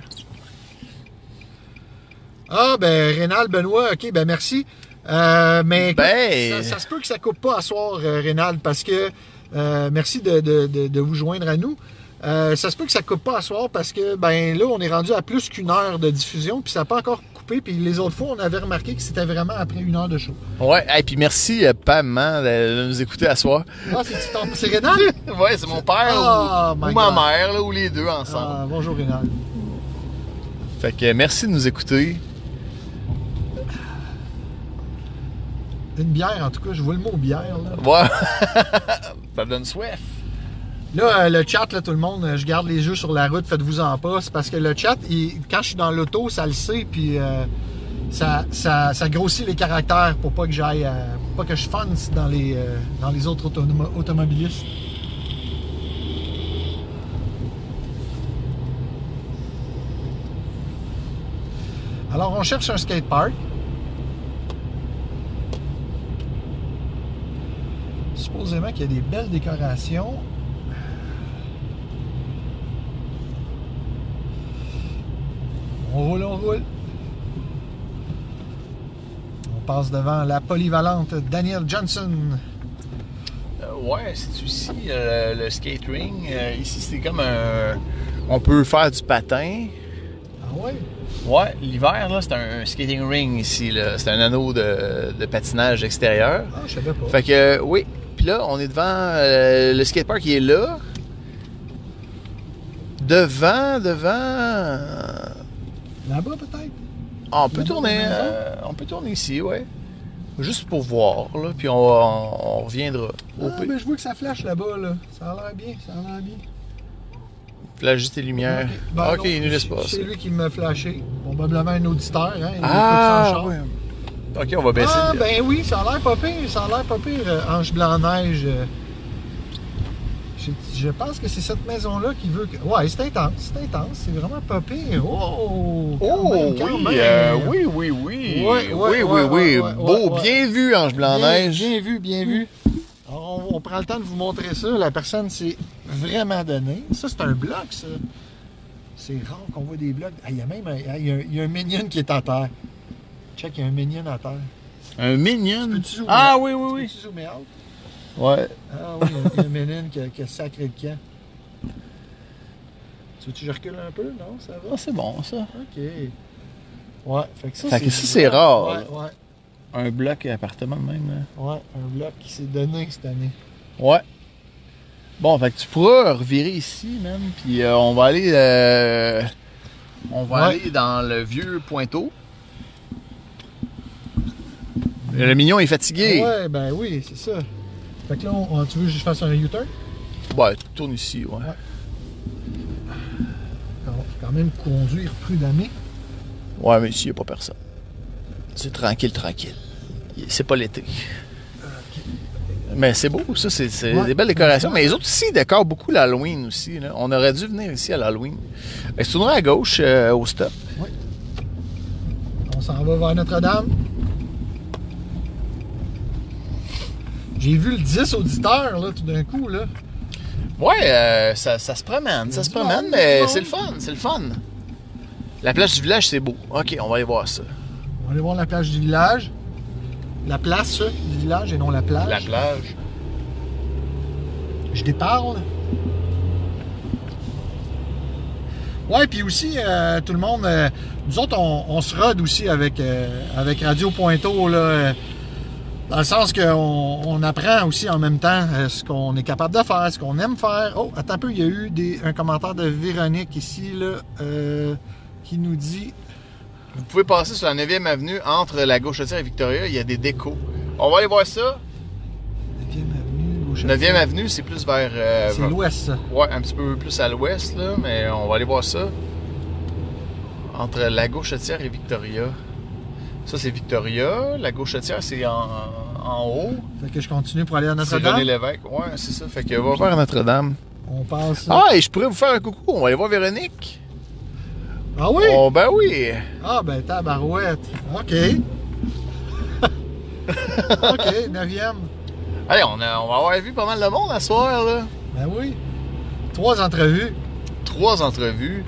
ah ben Rénal Benoît ok ben merci. Euh, mais écoute, Ben- ça, ça se peut que ça coupe pas à soir Rénal parce que euh, merci de, de- de- de vous joindre à nous Euh, ça se peut que ça coupe pas à soir parce que ben là on est rendu à plus qu'une heure de diffusion puis ça n'a pas encore coupé. Puis les autres fois, on avait remarqué que c'était vraiment après une heure de show. Ouais, et puis merci euh, Pam hein, de, nous écouter à soir. Ah, c'est ton- c'est Rénal? ouais, c'est mon père Oh ou, ou ma mère, là, ou les deux ensemble. Ah, bonjour Rénal. Fait que merci de nous écouter. Une bière, en tout cas, je vois le mot bière. Là, Ouais. Ça donne soif. là euh, le chat, là, tout le monde, euh, je garde les yeux sur la route, faites-vous en pas. C'est parce que le chat, il- quand je suis dans l'auto, ça le sait, puis euh, ça, ça, ça grossit les caractères pour pas que j'aille, pour pas que je fonce dans les, dans les autres automo- automobilistes. Alors, on cherche un skatepark. Supposément qu'il y a des belles décorations. On roule, on roule. On passe devant la polyvalente Daniel Johnson. Euh, ouais, c'est ici euh, le skate ring. Euh, ici, c'est comme un. On peut faire du patin. Ah ouais? Ouais, l'hiver, là, c'est un skating ring ici. C'est un anneau de, de patinage extérieur. Ah, je savais pas. Fait que, oui. Puis là, on est devant euh, le skatepark qui est là. Devant, devant. Là-bas, peut-être? On peut tourner. euh, on peut tourner ici, ouais. Juste pour voir, là. Puis on, va- on, on reviendra. Au Ah, pire. ben, je vois que ça flash là-bas, là. Ça a l'air bien, ça a l'air bien. Là, juste les lumières. Ok, ben ok, non, il nous laisse pas. C'est lui qui m'a flashé. Probablement un auditeur, hein. il Ah, ouais. Ok, on va baisser. Ah, ben oui, ça a l'air pas pire, ça a l'air pas pire, euh, Ange Blanc-Neige. euh. Je, je pense que c'est cette maison-là qui veut que... Ouais, c'est intense, c'est intense, c'est vraiment pas pire. Oh! Oh, même, oui, euh, oui, oui, oui. Ouais, ouais, oui, oui, oui. ouais, Beau, bien vu, Ange Blanc-Neige. bien vu, bien vu. On, on prend le temps de vous montrer ça. La personne s'est vraiment donnée. Ça, c'est un bloc, ça. C'est rare qu'on voit des blocs. Ah, Il y a même un, il y a un, il y a un minion qui est à terre. Check, il y a un minion à terre. Un zoomer Ah out? oui, oui, oui. Peux-tu zoomer out? Ouais. Ah oui, il y a un minion qui a, qui a sacré le camp. Tu veux-tu que je recule un peu? Non, ça va? Ah, c'est bon, ça. OK. Ouais, fait que ça, Fait que ça, c'est rare, Ouais, là. ouais, Un bloc appartement de même. ouais. Un bloc qui s'est donné cette année. Ouais. Bon, fait que tu pourras revirer ici, même. Puis euh, on va aller. euh, on va Ouais. aller dans le vieux Pointeau. Le mignon est fatigué. Ouais, ben oui, c'est ça. Fait que là, on- on- tu veux que je fasse un U-turn? Ouais, tu tournes ici, ouais. Quand, quand même conduire prudemment. Ouais, mais ici, il n'y a pas personne. C'est tranquille, tranquille. C'est pas l'été. Mais c'est beau, ça, c'est Ouais. des belles décorations. Mais les autres ici, ils décorent beaucoup l'Halloween aussi. là. On aurait dû venir ici à l'Halloween. Tu tourneras à gauche euh, au stop? On s'en va vers Notre-Dame. J'ai vu le 10 auditeurs, là, tout d'un coup, là. Ouais, euh, ça, ça se promène, ça se promène, monde, mais c'est le fun, c'est le fun. La plage du village, c'est beau. Ok, on va aller voir ça. On va aller voir la plage du village. La place ça, du village et non la plage. La plage. Je déparle. Ouais, puis aussi, euh, tout le monde, euh, nous autres, on, on se rode aussi avec, euh, avec Radio Pointeau, là, euh, dans le sens qu'on on apprend aussi en même temps euh, ce qu'on est capable de faire, ce qu'on aime faire. Oh, attends un peu, il y a eu des, un commentaire de Véronique ici, là, euh, qui nous dit Vous pouvez passer sur la 9e avenue entre la gauchetière et Victoria, il y a des décos. On va aller voir ça. 9e avenue, gauche. 9e avenue, c'est plus vers. euh, C'est vers- l'ouest, ça. Ouais, un petit peu plus à l'ouest, là, mais on va aller voir ça. Entre la gauchetière et Victoria. Ça, c'est Victoria. La gauchetière, c'est en, en haut. Fait que je continue pour aller à C'est René Notre-Dame? Lévesque. Ouais, c'est ça. Fait que va vers Notre-Dame. On passe. Ah, et je pourrais vous faire un coucou. On va aller voir Véronique. Ah oui? Oh, ben oui. Ah, ben, tabarouette. OK. OK, neuvième. Allez, on, a- on va avoir vu pas mal de monde à soir, là. Ben oui. Trois entrevues. Trois entrevues.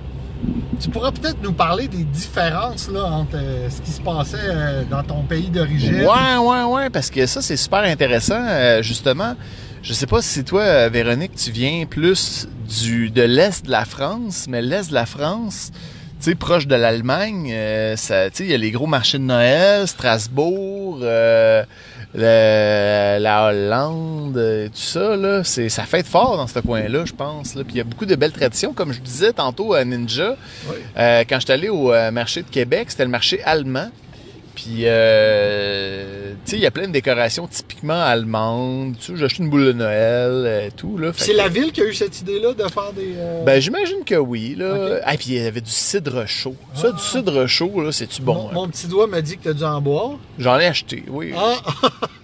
Tu pourras peut-être nous parler des différences là, entre euh, ce qui se passait euh, dans ton pays d'origine. Ouais, ouais, ouais, parce que ça, c'est super intéressant, euh, justement. Je sais pas si toi, Véronique, tu viens plus du de l'Est de la France, mais l'Est de la France, tu sais, proche de l'Allemagne. Ça, tu sais, il y a les gros marchés de Noël, Strasbourg, le- la Hollande, euh, tout ça, là. C'est, ça fête fort dans ce coin-là, je pense. Là. Puis il y a beaucoup de belles traditions. Comme je disais tantôt à Ninja, Oui. euh, quand j'étais allé au euh, marché de Québec, c'était le marché allemand. Puis, euh, tu sais, il y a plein de décorations typiquement allemandes. Tu sais, j'ai acheté une boule de Noël, euh, tout, là. C'est que- la ville qui a eu cette idée-là de faire des. euh, ben, j'imagine que oui, là. Ok. Ah, puis il y avait du cidre chaud. Ça, Ah. du cidre chaud, là, c'est-tu bon? mon, hein? mon petit doigt m'a dit que t'as dû en boire. J'en ai acheté, oui. Ah!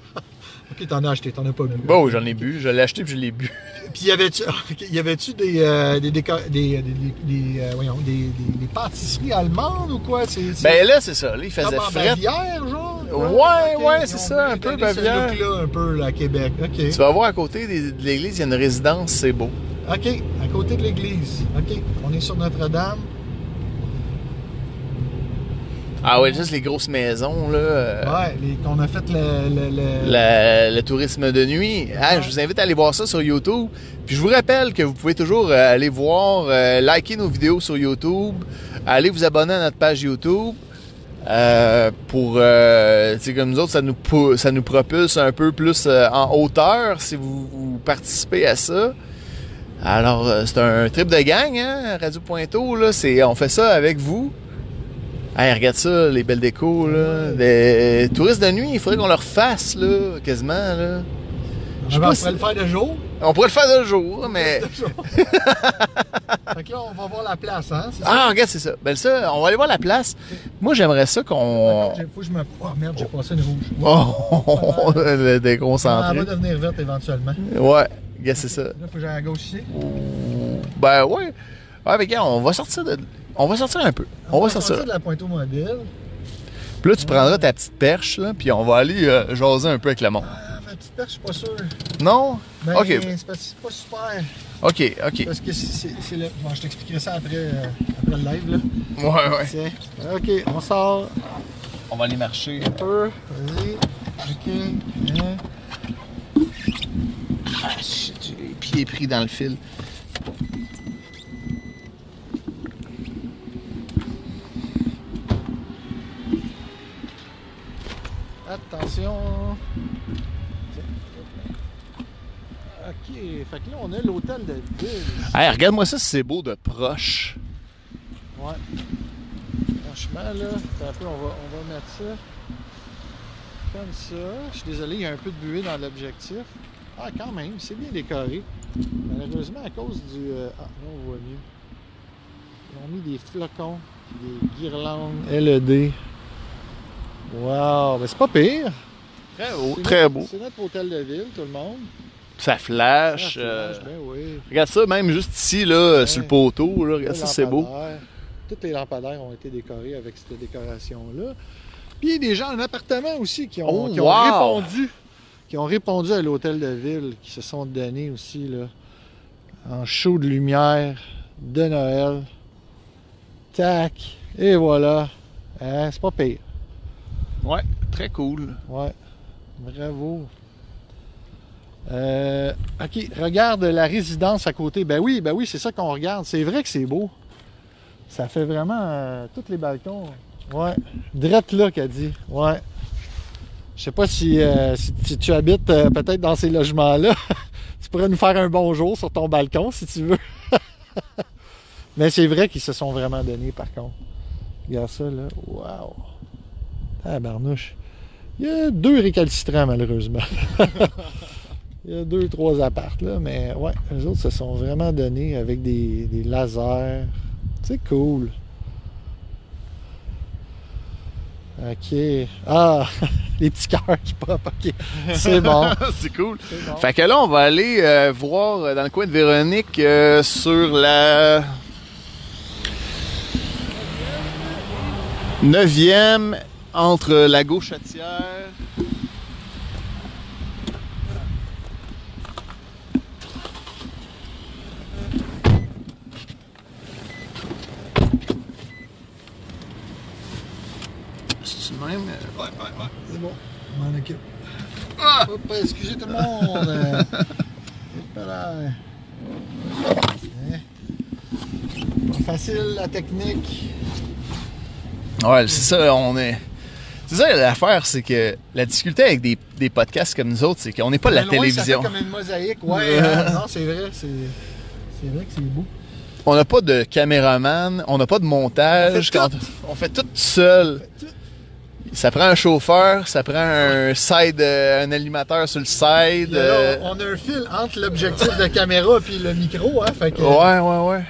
ok, t'en as acheté, t'en as pas bu. Bon, oui, j'en ai bu. Je l'ai acheté puis je l'ai bu. Puis y avait-tu y avait-tu des, euh, des, des, des, des, des, euh, voyons, des, des, des pâtisseries allemandes ou quoi? Ben là, c'est ça. Là, il faisait fret. Bavière, genre? Ouais, ouais, c'est ça, un peu ce Bavière. look-là, un peu, là, à Québec. OK. Tu vas voir à côté de l'église, il y a une résidence, c'est beau. OK, à côté de l'église. OK, on est sur Notre-Dame. Ah ouais, juste les grosses maisons, là. euh, Ouais, les- qu'on a fait le... le, le- le, le tourisme de nuit. Ah, je vous invite à aller voir ça sur YouTube. Puis je vous rappelle que vous pouvez toujours euh, aller voir, euh, liker nos vidéos sur YouTube, aller vous abonner à notre page YouTube. pour, euh, tu sais, comme nous autres, ça nous, ça nous propulse un peu plus en hauteur si vous, vous participez à ça. Alors, c'est un trip de gang, hein, Radio Pointeau, là. C'est, on fait ça avec vous. Hey, regarde ça, les belles décos, là. Les touristes de nuit, il faudrait qu'on leur fasse, là, quasiment, là. Je on si- pourrait le faire de jour. On pourrait le faire de jour, mais... De jour. fait que là, on va voir la place, hein? ça? Ah, regarde, c'est ça. Ben ça, on va aller voir la place. Moi, j'aimerais ça qu'on... Faut que je me... Oh merde, j'ai passé une rouge. Oh, le Elle va déconcentré. devenir verte éventuellement. Ouais, regarde, c'est ça. Là, faut que j'aille à gauche ici. Ben, ouais. Ouais, mais regarde, on va sortir de... On va sortir un peu. On va sortir. de la pointe mobile. Puis là, tu prendras ta petite perche, là, puis on va aller euh, jaser un peu avec le monde. Ah, ma petite perche, je suis pas sûr. Non? Ben, Ok. c'est pas, pas super. OK, OK. Parce que c'est le. Bon, je t'expliquerai ça après, euh, après le live, là. Ouais, ouais. Tiens. Ok, on sort On va aller marcher. un peu. Vas-y. Ok. Hein? Ah, shit, j'ai les pieds pris dans le fil. Attention. Ok, fait que là, on a l'hôtel de ville. Hey, regarde-moi ça si c'est beau de proche. Ouais. Franchement, là, un peu, on va, on va mettre ça comme ça. Je suis désolé, il y a un peu de buée dans l'objectif. Ah, quand même, c'est bien décoré. Malheureusement, à cause du. euh, Ah, là, on voit mieux. Ils ont mis des flocons, des guirlandes LED. Wow, mais c'est pas pire. Très beau. C'est Très notre- beau. C'est notre hôtel de ville, tout le monde. Ça flash. Ah, euh, flash, ben oui. Regarde ça, même juste ici, là, sur le poteau. Là, regarde ça, c'est beau. Toutes les lampadaires ont été décorées avec cette décoration-là. Puis il y a des gens en appartement aussi qui ont, Oh, qui ont wow! répondu. Qui ont répondu à l'hôtel de ville, qui se sont donnés aussi là, en show de lumière de Noël. Tac. Et voilà. Hein, c'est pas pire. Ouais, très cool. Ouais. Bravo. Euh, ok, regarde la résidence à côté. Ben oui, ben oui, c'est ça qu'on regarde. C'est vrai que c'est beau. Ça fait vraiment euh, tous les balcons. Ouais. Drette là qu'a dit. Ouais. Je sais pas si, euh, si, tu habites euh, peut-être dans ces logements-là. tu pourrais nous faire un bonjour sur ton balcon si tu veux. Mais c'est vrai qu'ils se sont vraiment donnés par contre. Regarde ça là. Wow. Ah, barnouche. Il y a deux récalcitrants, malheureusement. Il y a deux, trois appartes, là, mais ouais, les autres se sont vraiment donnés avec des, des lasers. C'est cool. OK. Ah, les petits cœurs qui pop, OK. C'est bon. c'est cool. Bon. Fait que là, on va aller euh, voir euh, dans le coin de Véronique euh, sur la neuvième entre la gauchetière. C'est même? Ouais, ouais, ouais. C'est bon. Je m'en occupe. Ah! Hop, excusez tout le monde. Hop là. Hein? Pas facile la technique. Ouais, c'est ça, on est. C'est ça l'affaire, c'est que la difficulté avec des, des podcasts comme nous autres, c'est qu'on n'est pas la De loin, télévision. Ça fait comme une mosaïque. Ouais, hein, non, c'est vrai. C'est c'est vrai que c'est beau. On n'a pas de caméraman, on n'a pas de montage. On fait quand- on fait tout seul. Ça prend un chauffeur, ça prend un side, euh, un animateur sur le side. Puis là, euh, on a un fil entre l'objectif de caméra et le micro. Hein, fait que, Ouais, ouais, ouais.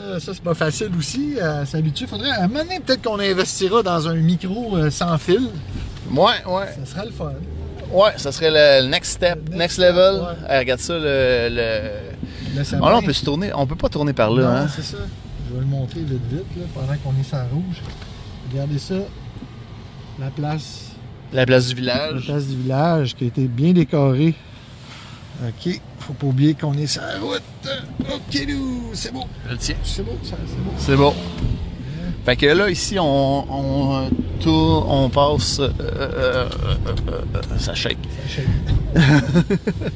Ça, ça, c'est pas facile aussi à s'habituer. Faudrait, à un moment donné, peut-être qu'on investira dans un micro euh, sans fil. Ouais, ouais. Ça serait le fun. Ouais, ça serait le next step, Le next, next level. step, ouais. Eh, regarde ça, le. le... Ça Ah là, on peut se tourner. On peut pas tourner par là, Non, hein. c'est ça. Je vais le montrer vite vite là, pendant qu'on est sans rouge. Regardez ça. La place, La place du la village. place du village qui a été bien décorée. Ok, faut pas oublier qu'on est sur la route. Ok, nous, c'est beau. Je le tiens. C'est beau, ça, c'est beau. C'est bon. Fait que là, ici, on, on tourne, on passe. euh, euh, euh, ça shake. Ça shake.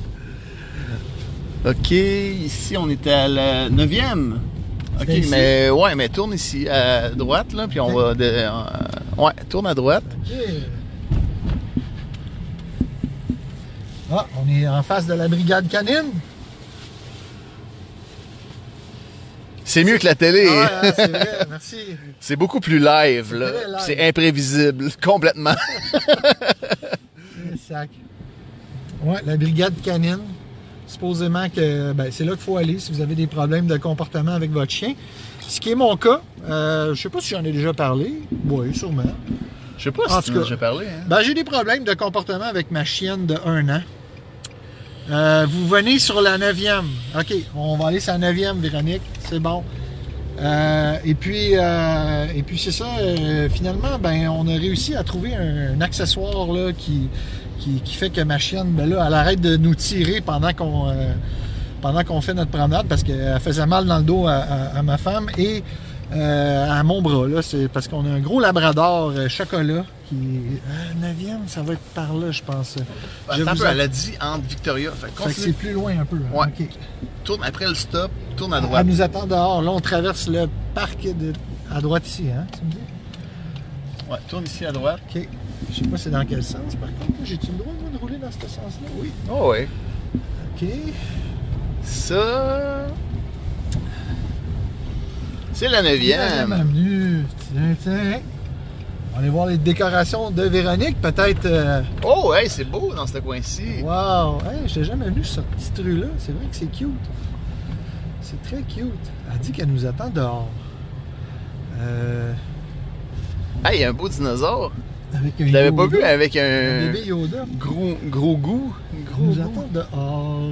Ok, ici, on était à la 9e. Ok, mais ouais, mais tourne ici à droite, là, puis on va. De, ouais, tourne à droite. Ah, on est en face de la brigade canine. C'est mieux que la télé. Ah, ouais, hein, c'est vrai, merci. C'est beaucoup plus live, là. C'est imprévisible, complètement. Un sac. Ouais, la brigade canine. Supposément que ben, c'est là qu'il faut aller si vous avez des problèmes de comportement avec votre chien. Ce qui est mon cas. Euh, je sais pas si j'en ai déjà parlé. Oui, sûrement. Je sais pas En si tu en as déjà parlé, hein. Ben, j'ai des problèmes de comportement avec ma chienne de 1 an. Euh, vous venez sur la 9e. OK, on va aller sur la 9e, Véronique. C'est bon. Euh, et puis, euh, puis c'est ça. finalement, ben, on a réussi à trouver un, accessoire là, qui, qui, fait que ma chienne, ben là, elle arrête de nous tirer pendant qu'on fait notre promenade parce qu'elle faisait mal dans le dos à, à- à ma femme et euh, à mon bras. Là, c'est parce qu'on a un gros labrador euh, chocolat qui euh, 9e, ça va être par là, je pense. Je Attends un peu, en- elle a dit entre Victoria. Fait que Fait que c'est plus loin un peu. hein. Ouais. OK. Tourne après le stop, tourne à Elle droite. nous attend dehors. Là, on traverse le parc de... à droite ici, hein, tu me dis? Ouais, tourne ici à droite. OK. Je sais pas c'est dans quel sens, par contre. J'ai-tu le droit, moi, de rouler dans ce sens-là? Oui. Oh, ouais. OK. Ça. C'est la Deuxième 9e. avenue. Tiens, tiens. On va aller voir les décorations de Véronique, peut-être. euh, Oh, hey, c'est beau dans ce coin-ci. Wow! Hey, j'étais jamais venu sur cette petite rue-là. C'est vrai que c'est cute. C'est très cute. Elle dit qu'elle nous attend dehors. Euh, Hey, il y a un beau dinosaure. avec un Je l'avais pas vu avec Un un bébé Yoda. gros, gros goût. Elle Gros nous goût. attend dehors.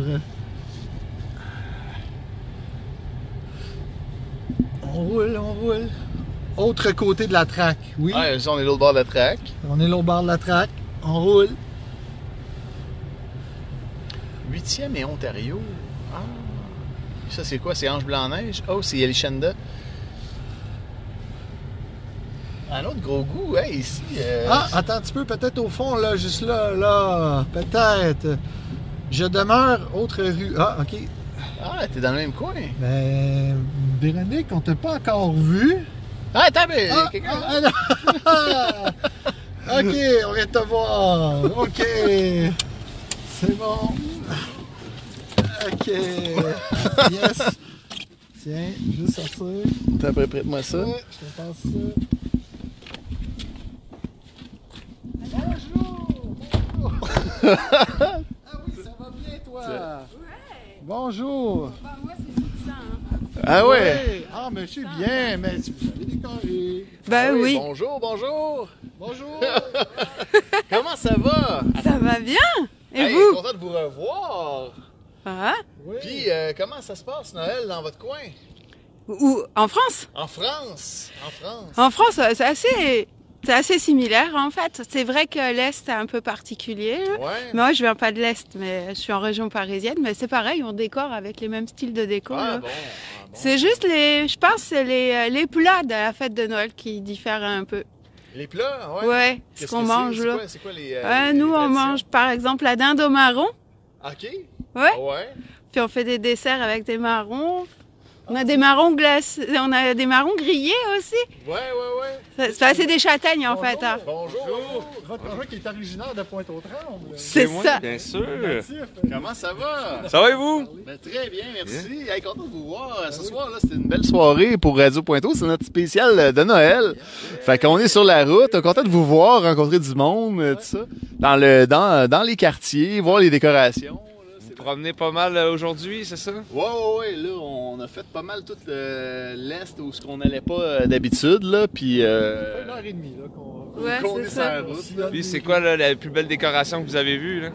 On roule, on roule. Autre côté de la traque, oui. Ouais, on est l'autre bord de la track. On est au bord de la traque. On roule. 8e et Ontario. Ah. Ça, c'est quoi? C'est Ange Blanc-Neige? Oh, c'est Yelishanda. Un autre gros goût, hey, ici. euh, Ah, attends un petit peu, peut-être au fond, là, juste là, là. Peut-être. Je demeure, autre rue. Ah, OK. Ah, t'es dans le même coin. Ben, Véronique, on t'a pas encore vu. Ah, attends, mais Ah, quelqu'un. ah, ah, non. ok, on vient de te voir. Ok. C'est bon. Ok. Yes. Tiens, juste sortir. T'as prêt, prête-moi ça. Ouais, je te passe ça. Bonjour! Bonjour! ah oui, ça va bien, toi? Bonjour! Bah, moi, c'est suffisant. Hein. Ah ouais? Oui. Ah, mais je suis bien, mais tu vous avez décoré. Ben Ah oui, Bonjour, bonjour. Bonjour! Comment ça va? ça va bien. Et Hey, vous? content de vous revoir. Ah, Oui. Puis, euh, comment ça se passe, Noël, dans votre coin? Où? En France? En France. En France. En France, c'est assez, c'est assez similaire en fait. C'est vrai que l'Est est un peu particulier. Ouais. Moi, je viens pas de l'Est, mais je suis en région parisienne. Mais c'est pareil, on décore avec les mêmes styles de déco. Ah bon. ah bon. C'est juste les, je pense, c'est les, euh, les plats de la fête de Noël qui diffèrent un peu. Les plats, ouais. Ouais, ce Qu'est-ce qu'on mange là. quoi- C'est quoi les. euh, Ouais, les- nous, les on mange par exemple la dinde au marron. OK. Ouais. Ouais. Puis on fait des desserts avec des marrons. On a des marrons glacés, on a des marrons grillés aussi. Ouais, ouais, ouais. C'est des châtaignes en fait. hein. Bonjour. Votre projet qui est originaire de Pointe-aux-Trembles. C'est ça. Bien sûr. Comment ça va? Ça va et vous? Ben, très bien, merci. Hey, content de vous voir. Ce soir, là, c'était une belle soirée pour Radio Pointeau. C'est notre spécial de Noël. Fait qu'on est sur la route. Content de vous voir, rencontrer du monde, tout ça. Dans, le, dans, dans les quartiers, voir les décorations. Vous promenez pas mal euh, aujourd'hui, c'est ça? Ouais, ouais, ouais. Là, on a fait pas mal tout euh, l'Est où ce qu'on n'allait pas euh, d'habitude, là. Puis, euh, Une heure et demie, là, qu'on Ouais, c'est est sur ça. la route, là. Puis c'est quoi là, la plus belle décoration que vous avez vue? Là?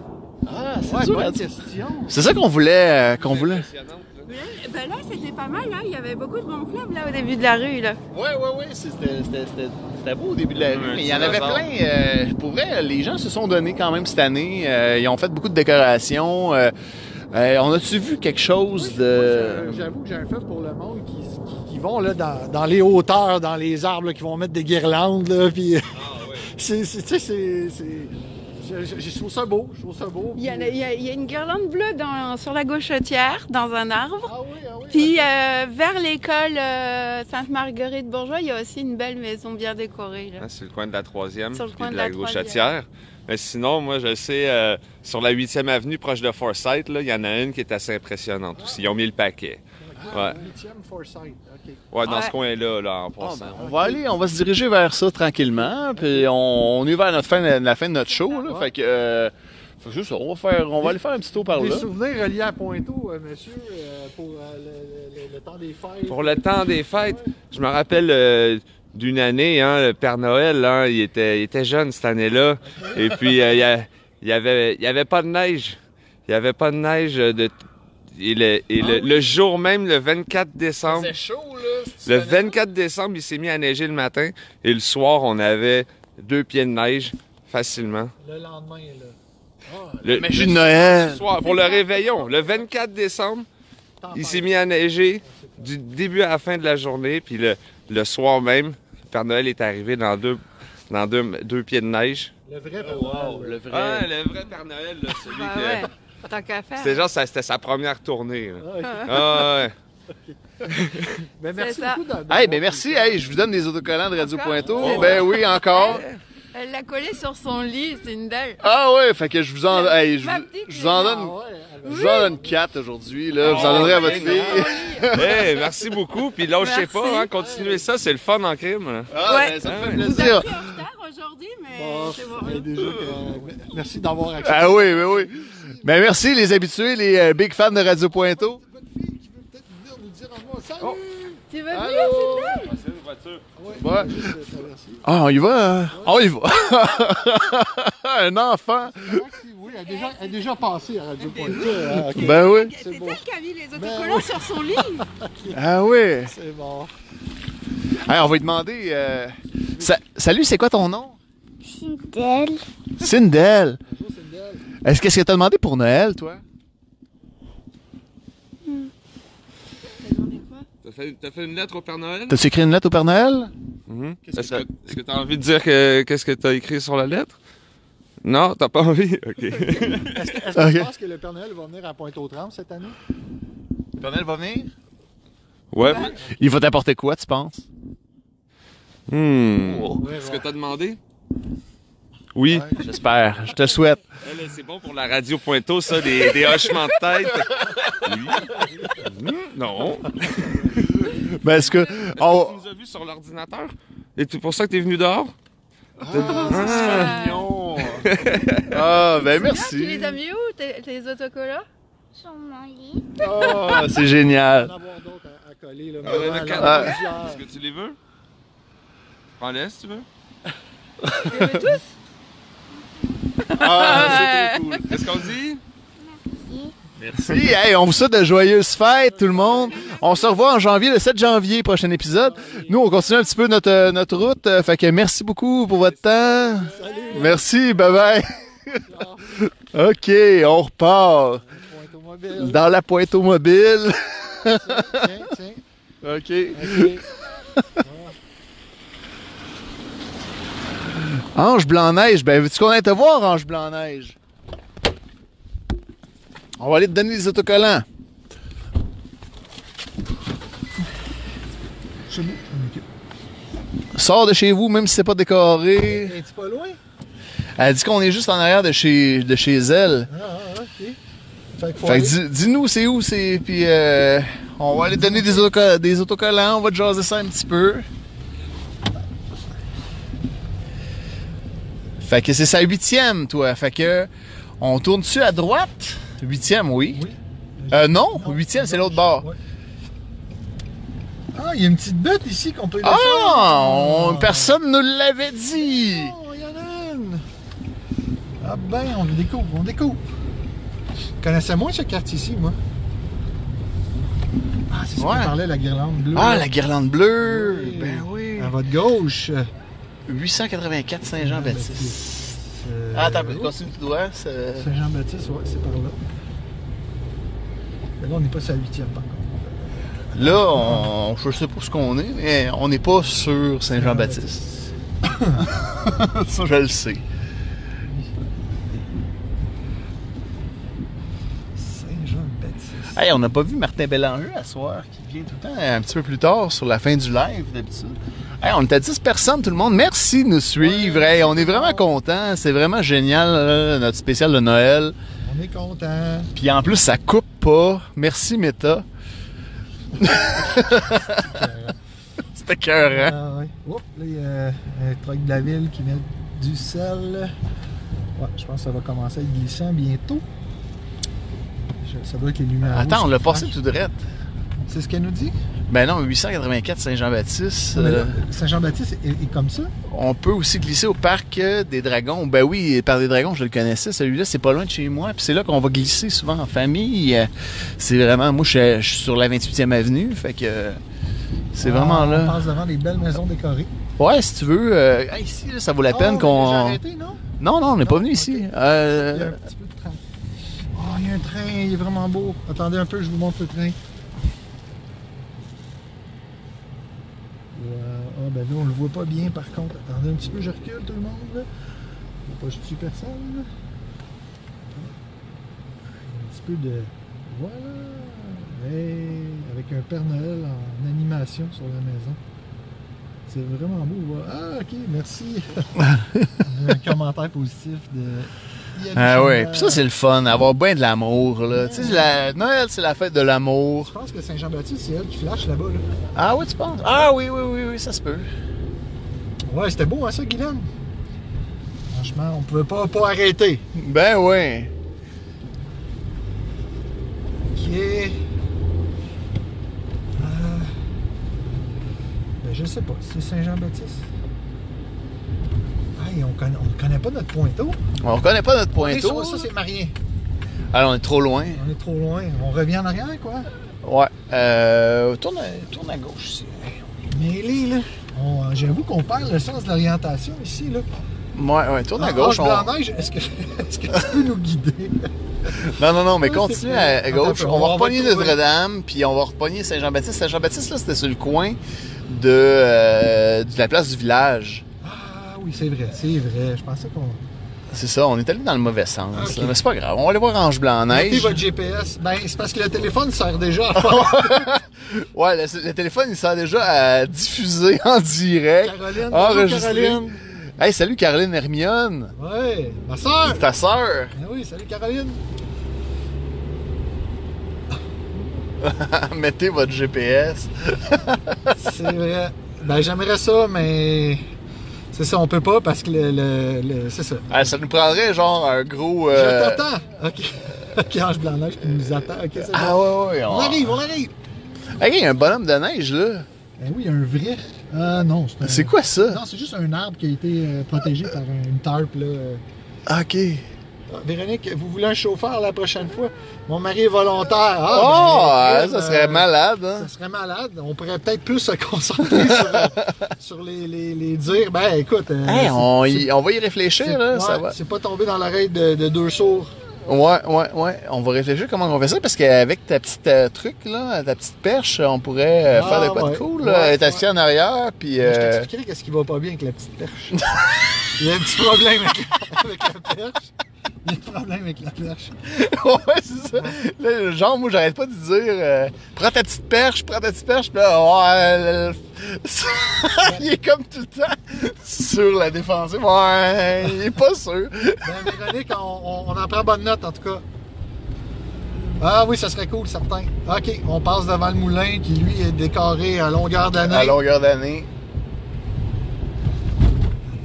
Ah, c'est Ouais, bonne hein. question. C'est ça qu'on voulait, euh, qu'on voulait. Là, ben là, c'était pas mal. Hein. Il y avait beaucoup de gonflables là au début de la rue. Là. Ouais, ouais, ouais, c'était, beau au début de la rue, mais il y en avait plein. euh, pour vrai, les gens se sont donnés quand même cette année. euh, ils ont fait beaucoup de décorations. euh, euh, on a-tu vu quelque chose de... J'avoue que j'ai un fait pour le monde qui, qui- qui vont là, dans, dans les hauteurs, dans les arbres, là, qui vont mettre des guirlandes. Là, puis, c'est, c'est, tu sais, c'est, c'est- je, je- je trouve ça beau. Je trouve ça beau. Il y, a, puis- il y a- il y a une guirlande bleue dans, sur la gauchetière, dans un arbre. Ah oui, ah oui. Puis euh, vers l'école euh, Sainte-Marguerite-Bourgeois, il y a aussi une belle maison bien décorée. Là. Ah, c'est le coin de la troisième, Sur le coin de de la la gauchetière. Mais sinon, moi, je sais, euh, sur la 8e avenue, proche de Forsyth, là, il y en a une qui est assez impressionnante aussi. Ils ont mis le paquet. Ouais. Ouais, dans Ouais. ce coin-là, là, en Ah, passant. ben, on va aller, on va se diriger vers ça tranquillement, puis on, on est vers notre fin, la fin de notre show, là, Ouais. fait que... euh, fait que ça, on va faire, on va aller faire un petit tour par Des là. souvenirs reliés à Pointeau, euh, monsieur, euh, pour euh, le, le- le temps des fêtes. Pour le temps des fêtes, je me rappelle euh, d'une année, hein, le Père Noël, hein, il, était, il était jeune cette année-là. Et puis, euh, il y a- il y avait, il y avait pas de neige. Il y avait pas de neige de. Et, le, et le- le jour même, le 24 décembre, C'est chaud, là. si le connais 24 décembre, il s'est mis à neiger le matin. Et le soir, on avait deux pieds de neige facilement. Le lendemain, là. Ah, Le, Magie le de Noël. soir, pour le réveillon, le 24 décembre, il s'est mis à neiger du début à la fin de la journée, puis le, le soir même, le Père Noël est arrivé dans deux, dans deux, deux pieds de neige. Le vrai Père Wow, Noël. le vrai. Ah, le vrai Père Noël, là, celui que... ouais, tant qu'à faire. C'était genre, ça- c'était sa première tournée. là. Ah, ok. Ah, ouais. Ben, merci beaucoup. Hey, ben merci, hey, je vous donne des autocollants de Radio Encore? Pointeau. Ouais. Ben oui, encore. Elle l'a collé sur son lit, c'est une belle. Ah ouais, fait que je vous en, hey, je, vous- je vous en. Ah donne, ouais, je vous en donne quatre aujourd'hui, là. Vous en Oh, donnerez à votre fille. Hey, merci beaucoup, puis lâchez Merci. pas, hein, continuez ça, c'est le fun en crime. Ah, Ouais. ben, ça me Ah fait ouais. Vous plaisir. en retard aujourd'hui, mais Bon, c'est bon. déjà euh, merci d'avoir accepté. Ah oui, ben oui. Ben merci les habitués, les euh, big fans de Radio Pointeau. Votre fille qui veut peut-être venir nous dire en moi, salut! Tu veux venir? Ouais. Ah, on y va. hein? On y va. Un enfant. Oui, elle a déjà, elle a déjà passé à Radio Pointeau. hein. Ben oui. C'est bon. elle qui a mis les Ben autocollants oui. sur son lit. Ah oui. C'est bon. Hey, on va lui demander. euh, sa- Salut, c'est quoi ton nom? Sindel. Bonjour, Sindel. Est-ce qu'est-ce que t'as demandé pour Noël, toi? T'as fait, t'as fait une lettre au Père Noël? T'as-tu écrit une lettre au Père Noël? Mhm. Qu'est-ce Est-ce que que est-ce que t'as envie de dire que, qu'est-ce que t'as écrit sur la lettre? Non, t'as pas envie? OK. Est-ce que, est-ce que Ok. tu penses que le Père Noël va venir à Pointe-aux-Trembles cette année? Le Père Noël va venir? Ouais. Il va t'apporter quoi, tu penses? Hmm. Oh. Est-ce que t'as demandé? Oui. J'espère. Je te souhaite. C'est bon pour la radio Pointeau, ça, des, des hochements de tête. Oui. Non. Ben, est-ce que. Oh, que tu nous as vus sur l'ordinateur? Et c'est pour ça que t'es venu dehors? Ah. mignon. Ah, ben Tu merci. les as mis où, tes, tes autocollants? Sur mon lit. Ah, c'est génial. en avoir d'autres à, à coller. Là, Ah, là, Ah. Est-ce que tu les veux? Prends-les si tu veux. Tu les veux tous? Ah, c'est trop cool. Qu'est-ce qu'on dit? Merci. Hey, on vous souhaite de joyeuses fêtes, tout le monde. On se revoit en janvier, le 7 janvier, prochain épisode. Nous, on continue un petit peu notre, euh, notre route. Euh, Fait que merci beaucoup pour votre temps. Merci, bye bye. OK, on repart dans la pointe automobile. Tiens, tiens. OK. OK. Ange Blanc-Neige, ben veux-tu qu'on aille te voir, Ange Blanc-Neige? On va aller te donner des autocollants. Sors de chez vous, même si c'est pas décoré. Es-tu pas loin? Elle dit qu'on est juste en arrière de chez, de chez elle. Ah, ah, ok. Fait que Fait que dis- dis-nous c'est où c'est, puis euh, on va aller donner des autocollants, on va te jaser ça un petit peu. Fait que c'est sa huitième, toi. Fait que on tourne-tu à droite? Huitième, oui. Oui. Euh, non, Non, huitième, c'est l'autre bord. ouais. Ah, il y a une petite butte ici qu'on peut. Ah, on- personne ne l'avait dit. Oh, il y en a une. Ah ben, on découvre, on découvre. Je connaissais moins ce quartier-ci, moi. Ah, c'est ça Ouais. qu'on parlait, la guirlande bleue. Ah, la guirlande bleue. Oui. Ben oui. À votre gauche. Euh, 884 Saint-Jean-Baptiste. euh, Ah, attends, continue tout droit. c'est- Saint-Jean-Baptiste, ouais, c'est par là. Mais là, on n'est pas sur la huitième, par contre. Là, on, je sais pas ce qu'on est, mais on n'est pas sur Saint-Jean-Baptiste. Ça, je le sais. Saint-Jean-Baptiste. Hey, on n'a pas vu Martin Bélanger à soir, qui vient tout le temps un petit peu plus tard sur la fin du live d'habitude. Hey, on était à 10 personnes, tout le monde. Merci de nous suivre. Hey, on est vraiment contents. C'est vraiment génial, là, notre spécial de Noël. On est content. Puis en plus, ça coupe pas. Merci, Meta. C'était cœur, Ah, ouais. Oups, là, il y a un truc de la ville qui met du sel. Ouais, je pense que ça va commencer à être glissant bientôt. Ça doit être les lumières. Attends, on l'a passé tout direct. C'est ce qu'elle nous dit? Ben non, 884 Saint-Jean-Baptiste. Euh, Saint-Jean-Baptiste est, est comme ça? on peut aussi glisser au parc des Dragons. Ben oui, par des Dragons, je le connaissais. Celui-là, c'est pas loin de chez moi. Puis c'est là qu'on va glisser souvent en famille. Euh, C'est vraiment... Moi, je suis- je suis sur la 28e avenue. Fait que... euh, C'est vraiment Ah, On là. passe devant des belles maisons décorées. Ouais, si tu veux. euh, ici, là, ça vaut la Oh, peine on qu'on... arrêté, non? Non, non, on n'est pas Non? venu ici. Euh, un petit peu de train. Oh, il y a un train, il est vraiment beau. Attendez un peu, je vous montre le train. Ah, ben là, on le voit pas bien par contre. Attendez un petit peu, je recule tout le monde. Là. Pas je tue personne. là. Un petit peu de. Voilà. Hey, avec un Père Noël en animation sur la maison. C'est vraiment beau. voilà. Ah, ok, merci. un commentaire positif de. Yannick Ah ouais, puis ça c'est le fun, avoir bien de l'amour là. Tu sais, la... Noël c'est la fête de l'amour. Je pense que Saint-Jean-Baptiste, c'est elle qui flash là-bas. Là. Ah oui, tu penses? Ah oui, oui, oui, oui, ça se peut. Ouais, c'était beau, hein, ça, Guylaine? Franchement, on pouvait pas, pas arrêter. Ben oui. Ok. Euh, Ben, je sais pas. C'est Saint-Jean-Baptiste? On connaît, on connaît pas notre pointeau. On reconnaît pas notre On est pointeau. ça, c'est Marien. Alors on est trop loin. On est trop loin. On revient en arrière, quoi. Ouais. Euh, tourne, à, tourne à gauche ici. Mais là, là, on- j'avoue qu'on perd le sens de l'orientation ici, là. Ouais, ouais, tourne à Ah, gauche. Ange on- est-ce que, est-ce que tu peux nous guider? Non, non, non, mais continue à, gauche. On on va repogner. Notre-Dame, puis on va repogner Saint-Jean-Baptiste. Saint-Jean-Baptiste, là, c'était sur le coin de, euh, de la place du village. Ah oui, c'est vrai, c'est vrai. Je pensais qu'on... C'est ça, on est allé dans le mauvais sens. Là, Mais c'est pas grave. On va aller voir Ange Mettez Blanc-Neige. votre GPS. Ben, c'est parce que le téléphone sert déjà à. Ouais, le, le téléphone, il sert déjà à diffuser en direct. Caroline, Ah. Caroline. Hey, salut Caroline Hermione. Ouais, ma soeur. C'est ta sœur. Ben oui, salut Caroline. Mettez votre GPS. C'est vrai. Ben, j'aimerais ça, mais... C'est ça, on peut pas parce que le... le, le- c'est ça. Ah, ça nous prendrait genre un gros. euh, Je t'attends. OK. OK, Ange Blanc-Neige qui nous attend. OK, c'est Ah bon. ouais, ouais. On arrive, on arrive. Hey, il y a un bonhomme de neige là. Ben oui, un vrai. Ah non, c'est un... C'est quoi ça? Non, c'est juste un arbre qui a été euh, protégé par une tarpe, là. euh. Ok. Véronique, vous voulez un chauffeur la prochaine fois? Mon mari est volontaire. Oh, Ah, ben, ça euh, serait malade, hein? Ça serait malade. On pourrait peut-être plus se concentrer sur, euh, sur les, les, les dire. Ben, écoute. euh, Hey, on, y- on va y réfléchir, c'est- là. ouais, Ça va. C'est pas tombé dans l'oreille de, de deux sourds. Ouais, ouais, ouais. On va réfléchir comment on fait ça parce qu'avec ta petite euh, truc, là, ta petite perche, on pourrait euh, Ah, faire de quoi ouais. de cool. Ouais, là. être assis en arrière, puis. Je euh, t'expliquerai qu'est-ce qui va pas bien avec la petite perche. Il y a un petit problème avec, avec la perche. Il y a un problème avec la perche. ouais, c'est ça. Là, genre, moi, j'arrête pas de dire euh, prends ta petite perche, prends ta petite perche. Puis là, il est comme tout le temps sur la défensive. Ouais, il est pas sûr. Ben, Véronique, on, on- on en prend bonne note en tout cas. Ah oui, ça serait cool, certain. OK, on passe devant le moulin qui, lui, est décoré à longueur d'année. À longueur d'année.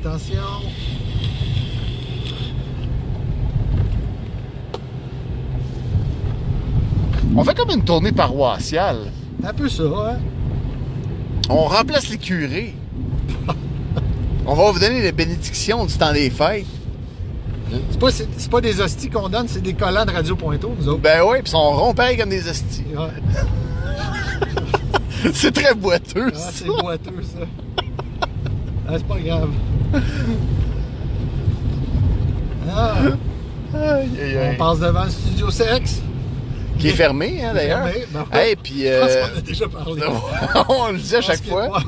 Attention. On fait comme une tournée paroissiale. Un peu ça, hein? On remplace les curés. On va vous donner les bénédictions du temps des fêtes. C'est pas, c'est, pas des hosties qu'on donne, c'est des collants de Radio Pointo, nous autres. Ben oui, puis ils sont ronds pareil comme des hosties. Ouais. C'est très boiteux, Ah, ça. c'est boiteux, ça. Ah, c'est pas grave. Ah, Aïe, aïe, on passe devant le studio sexe. Qui est fermé, hein, d'ailleurs. Fermé, ben ouais. Hey, puis... Je pense euh, qu'on a déjà parlé. on le dit à chaque fois. ouais,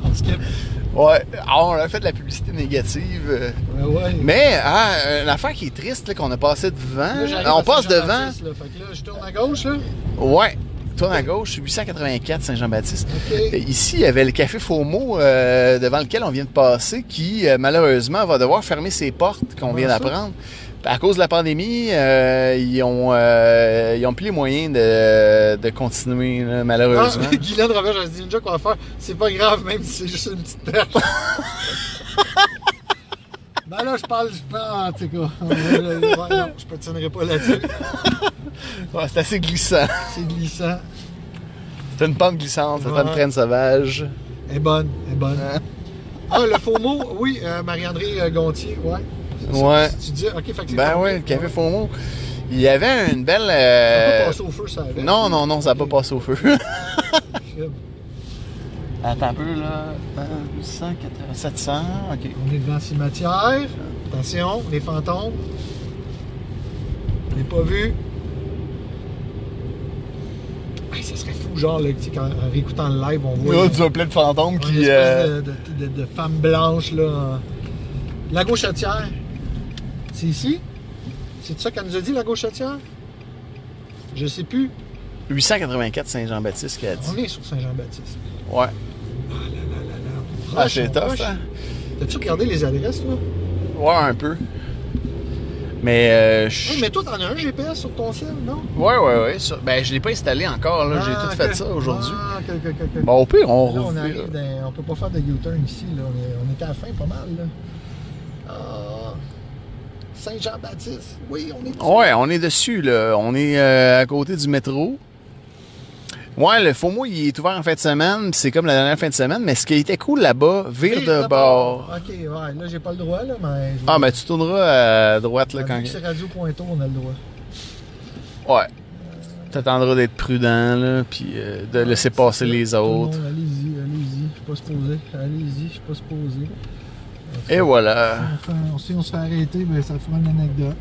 on. Ouais, on a fait de la publicité négative. euh. Ouais, ouais. Mais ah, une affaire qui est triste, qu'on a passé devant. Là, on passe devant. Saint-Jean-Baptiste, là. Fait que là, je tourne à gauche, là. Ouais. Tourne à gauche, 884 Saint-Jean-Baptiste. Ici, il y avait le café Fomo euh, devant lequel on vient de passer qui, euh, malheureusement, va devoir fermer ses portes qu'on vient d'apprendre. À cause de la pandémie, euh, ils, ont, ils ont plus les moyens de, de continuer, là, malheureusement. Ah, Guylaine Robert, j'ai dit Ninja qu'on va faire. C'est pas grave, même si c'est juste une petite perche. ben là, je parle, je parle, en tout cas. Ouais, non, je patinerai pas là-dessus. Ouais, c'est assez glissant. C'est glissant. C'est une pente glissante, c'est pas une traîne sauvage. Elle est bonne, elle est bonne. Ah, le faux mot, oui, euh, Marie-André euh, Gontier, ouais. Ça, Ouais. Tu dis, ok, fait que Ben ouais, le café Ouais. Fomo. Il y avait une belle. On peut euh, passer au feu, ça avec. Non, non, non, ça n'a pas passé au feu. Attends un peu, là. 880, 700, ok. On est devant le cimetière. Attention, les fantômes. On n'est pas vu. Hey, ça serait fou, genre, là, quand, en réécoutant le live, on voit. Là, euh, tu as plein de fantômes une qui. espèce euh, de, de, de- de femmes blanches, là. en- La gauchetière. C'est ici? C'est ça qu'elle nous a dit, la gauchetière? Je sais plus. 884 Saint-Jean-Baptiste qui a dit. On est sur Saint-Jean-Baptiste. Ouais. Ah, c'est tough, hein? T'as-tu regardé les adresses, toi? Ouais, un peu. Mais, euh, je- mais toi, t'en as un GPS sur ton cell, non? Ouais, ouais, ouais. ça- Ben, je l'ai pas installé encore, là. J'ai Ah, tout fait ça aujourd'hui. Ah, ok, ok, ok, ok. Bon, au pire, on Là, on arrive dans- on peut pas faire de U-turn ici, là. On est, on est à la fin pas mal, là. Ah, Saint-Jean-Baptiste. Oui, on est dessus. Ouais, on est dessus, là. On est euh, à côté du métro. Ouais, le FOMO, il est ouvert en fin de semaine. C'est comme la dernière fin de semaine. Mais ce qui était cool là-bas, vire de bord. Ok, ouais, là, j'ai pas le droit, là, mais. Ah, ben tu tourneras à droite, là, quand. C'est Radio Pointo, on a le droit. Ouais. T'attendras d'être prudent, là, puis euh, de laisser passer les autres. Allez-y, allez-y. Je suis pas supposé. Allez-y, je suis pas supposé. Et voilà. On fait- on- si on se fait arrêter, ben, ça fera une anecdote.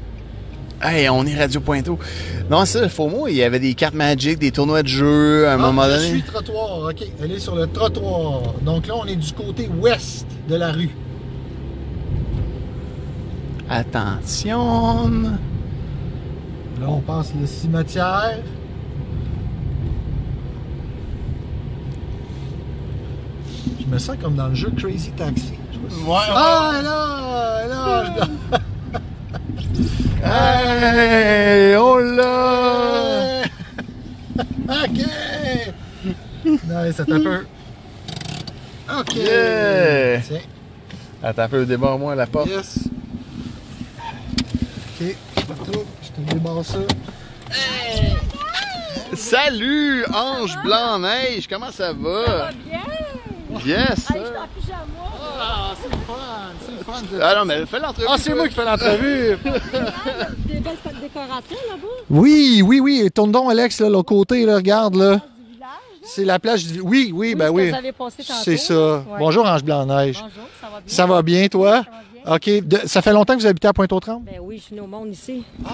Hey, on est Radio Pointo. Non, c'est ça, le FOMO, il y avait des cartes Magic, des tournois de jeux, à un Ah, moment je donné. suis trottoir. OK, elle est sur le trottoir. Donc là, on est du côté ouest de la rue. Attention. Là, on passe le cimetière. Je me sens comme dans le jeu Crazy Taxi. Je Ouais, Ah, là, là, je Hey, on l'a! OK! Non, c'est un peu. OK! Yeah! Tiens, Attends un peu, débarre-moi la porte. yes. OK, je te retrouve, je te débarre ça. Salut, Ange Blanc-Neige, comment ça va? Bien! Yes! Hey, je suis en pyjama. Ah, c'est le fun, c'est le fun. Ah non, mais fais l'entrevue. Ah, c'est moi qui fais l'entrevue! Des belles décorations là-bas Oui, oui, oui. Tourne donc, Alex, là, l'autre côté, là, regarde, là. du village. C'est la plage du... Oui, oui, ben oui. vous avez passé tantôt. C'est ça. Ouais. Bonjour, Ange Blanc-Neige. Bonjour, ça va bien? Ça va bien, toi? Ça va bien? OK. De- ça fait longtemps que vous habitez à Pointe-aux-Trembles? Ben oui, je suis née au monde ici. Ah,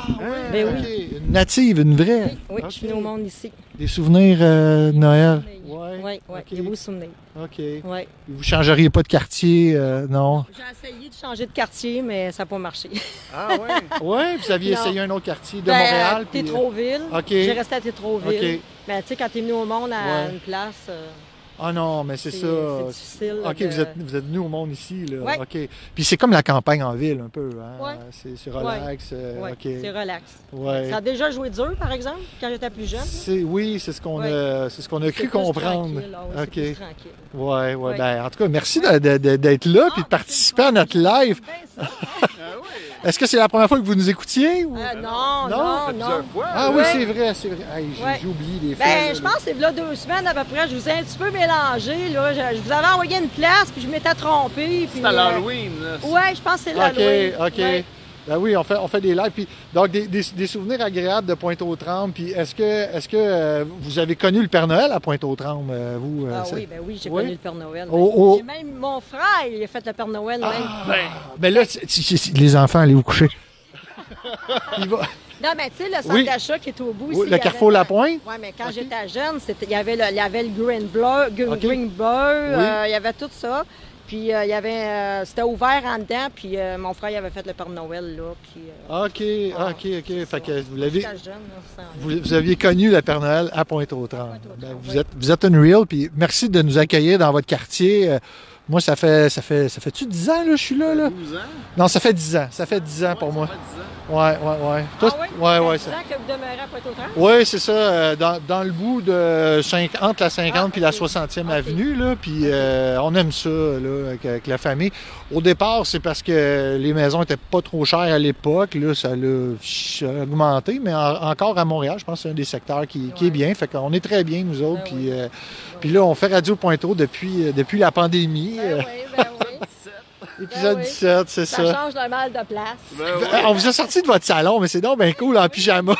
Ben OK. oui. Une native, une vraie. Oui, je suis née au monde ici. Des souvenirs euh, de Noël? Oui, Ouais. oui, Ok. des beaux souvenirs. OK. Ouais. Vous changeriez pas de quartier, euh, non? J'ai essayé de changer de quartier, mais ça n'a pas marché. Ah ouais? ouais, vous aviez Non. essayé un autre quartier de Ben, Montréal. puis, euh, Tétroville. OK. J'ai resté à Tétroville. OK. Mais tu sais, quand t'es venu au monde à Ouais. une place, euh, Ah non, mais c'est ça. OK, de- vous êtes, vous êtes venu au monde ici, là. Ouais. OK. Puis c'est comme la campagne en ville, un peu. Hein? Ouais. C'est c'est relax. euh, Ouais, OK. c'est relax. Ça a déjà joué dur, par exemple, quand j'étais plus jeune. Oui, c'est ce qu'on a, c'est ce qu'on a cru comprendre. ah OK. ouais, Ouais. Ben, en tout cas, merci d'être là puis de participer à notre live. Ben, ça. Est-ce que c'est la première fois que vous nous écoutiez? ou- Euh, non, Non, non, non. Ah oui, c'est vrai, c'est vrai. Hey, j'ai Ouais. j'ai oublié des fois. Ben, je pense que c'est là deux semaines à peu près. Je vous ai un petit peu mélangé. Là. Je, je vous avais envoyé une place, puis je m'étais trompée. puis, C'est à euh, l'Halloween, là. Ouais, je pense que c'est l'Halloween. OK, OK. Ouais. Ben oui, on fait, on fait des lives. Puis, donc, des, des- des souvenirs agréables de Pointe-aux-Trembles. Puis, est-ce que, est-ce que euh, vous avez connu le Père Noël à Pointe-aux-Trembles, euh, vous? euh, Ah oui, ben oui, j'ai Oui? connu le Père Noël. Oh, oh. J'ai même mon frère, il a fait le Père Noël même. Ben là, c'est- c'est- les enfants, allez vous coucher. Il va- Non, mais tu sais, le centre Oui. d'achat qui est au bout Oui, ici. le Carrefour avait- Lapointe? Oui, mais quand j'étais jeune, il y avait le, il y avait le Green Bleu, Green, Ok. Green Bleu, euh, il y avait tout ça. Puis euh, il y avait, euh, c'était ouvert en dedans, puis euh, mon frère il avait fait le Père Noël là, puis. euh, OK, OK, OK. Fait que vous ça- Vous, vous aviez connu le Père Noël à Pointe-aux-Trembles. Ben, vous, êtes, vous êtes une real, puis merci de nous accueillir dans votre quartier. Moi, ça fait, ça fait, ça fait-tu 10 ans, là, je suis là, là? 12 ans? Non, ça fait 10 ans. Ça fait 10 ans pour moi. Ouais, ouais, ouais. Toi, Ah oui? ouais, ouais, Ça ça- fait 10 ans que vous demeurez à Pointe-aux-Trembles? Oui, c'est ça. euh, dans, dans le bout de cinq- entre la 50 Ah, puis la ok. 60e Ok. avenue, là. Puis euh, on aime ça, là, avec, avec la famille. Au départ, c'est parce que les maisons étaient pas trop chères à l'époque. Là, ça l'a ch- augmenté, mais en- encore à Montréal, je pense que c'est un des secteurs qui, qui est bien. Fait qu'on est très bien, nous autres. Ben puis, oui. euh, puis là, on fait Radio Pointeau depuis, euh, depuis la pandémie. Ben euh, oui, ben oui. épisode oui. 17, c'est Ça ça. change le mal de place. Ben Euh. On vous a sorti de votre salon, mais c'est donc bien cool en pyjama.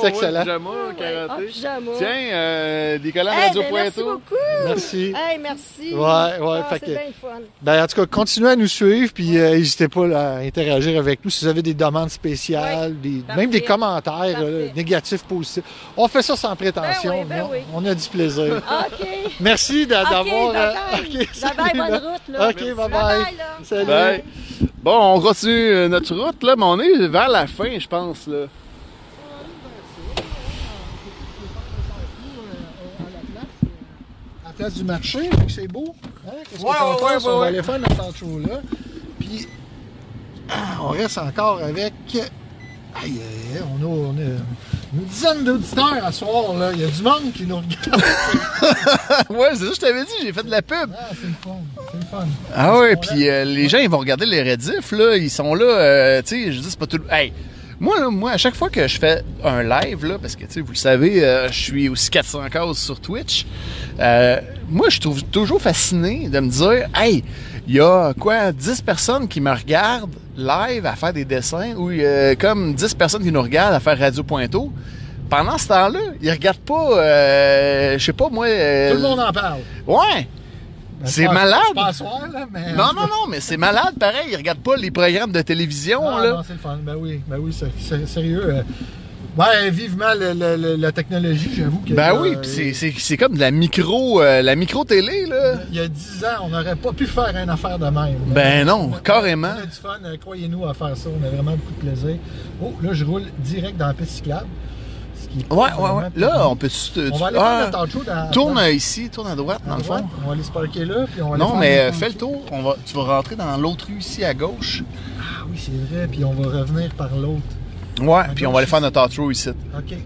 C'est excellent. Pyjama, Ah, karaté. pyjama. Tiens, euh, des collants Radio ben, merci Pointeau. beaucoup. Merci. Hey, merci. Ouais, ouais, Ah, fait c'est que- bien le fun. Ben, en tout cas, continuez à nous suivre, puis euh, n'hésitez pas là, à interagir avec nous si vous avez des demandes spéciales, des, parfait. même des commentaires négatifs, positifs. On fait ça sans prétention. Ben oui, ben non? oui. On a du plaisir. OK. Merci d'a- d'avoir. euh, bye-bye. ok, Bye salut, bye, bonne là. route, là. OK, bye bye. Bye-bye, là. Salut. Bye. Bon, on continue euh, notre route, là, mais on est vers la fin, je pense, là. À la place du marché, c'est beau. Hein? Qu'est-ce Ouais, que ouais, ouais, on va aller faire notre show là. Puis, ah, on reste encore avec. Aïe, on a, on a une dizaine d'auditeurs à soir. Là. Il y a du monde qui nous regarde. ouais, c'est ça, je t'avais dit, j'ai fait de la pub. Ah, c'est le fun. C'est le fun. Ah ouais, puis euh, les gens, ils vont regarder les rediffs, là. Ils sont là, euh, tu sais, je dis, c'est pas tout. Hey! Moi, là, moi, à chaque fois que je fais un live, là, parce que, tu sais, vous le savez, euh, je suis aussi 400 cases sur Twitch, euh, moi, je trouve toujours fasciné de me dire, hey, il y a, quoi, 10 personnes qui me regardent live à faire des dessins, ou euh, comme 10 personnes qui nous regardent à faire Radio Pointeau. Pendant ce temps-là, ils regardent pas, je sais pas, moi... Tout le monde en parle. Ouais! Ben, C'est malade. Pas à soir, là, mais. Non, non, non, mais c'est malade, pareil. Ils regardent pas les programmes de télévision, Ah, là. non, c'est le fun. Ben oui, ben oui, c'est, sérieux. euh, Ouais, vivement le- le- le- la technologie, j'avoue que. Ben euh, oui, pis c'est, comme de la micro, euh, la micro-télé, là. Il y a 10 ans, on n'aurait pas pu faire une affaire de même. Ben non, On a- carrément. On a du fun, euh, croyez-nous, à faire ça. On a vraiment beaucoup de plaisir. Oh, là, je roule direct dans la piste cyclable. Qui Ouais, ouais, ouais. Là, on peut... tu- On va aller ah, faire notre dans Tourne ici, tourne à droite, dans le droite. fond. On va aller se parker là, puis on va aller Non, mais euh, fais le tour. On va, tu vas rentrer dans l'autre rue ici à gauche. Ah oui, c'est vrai, puis on va revenir par l'autre. Ouais, puis on va aller faire notre outro ici. OK.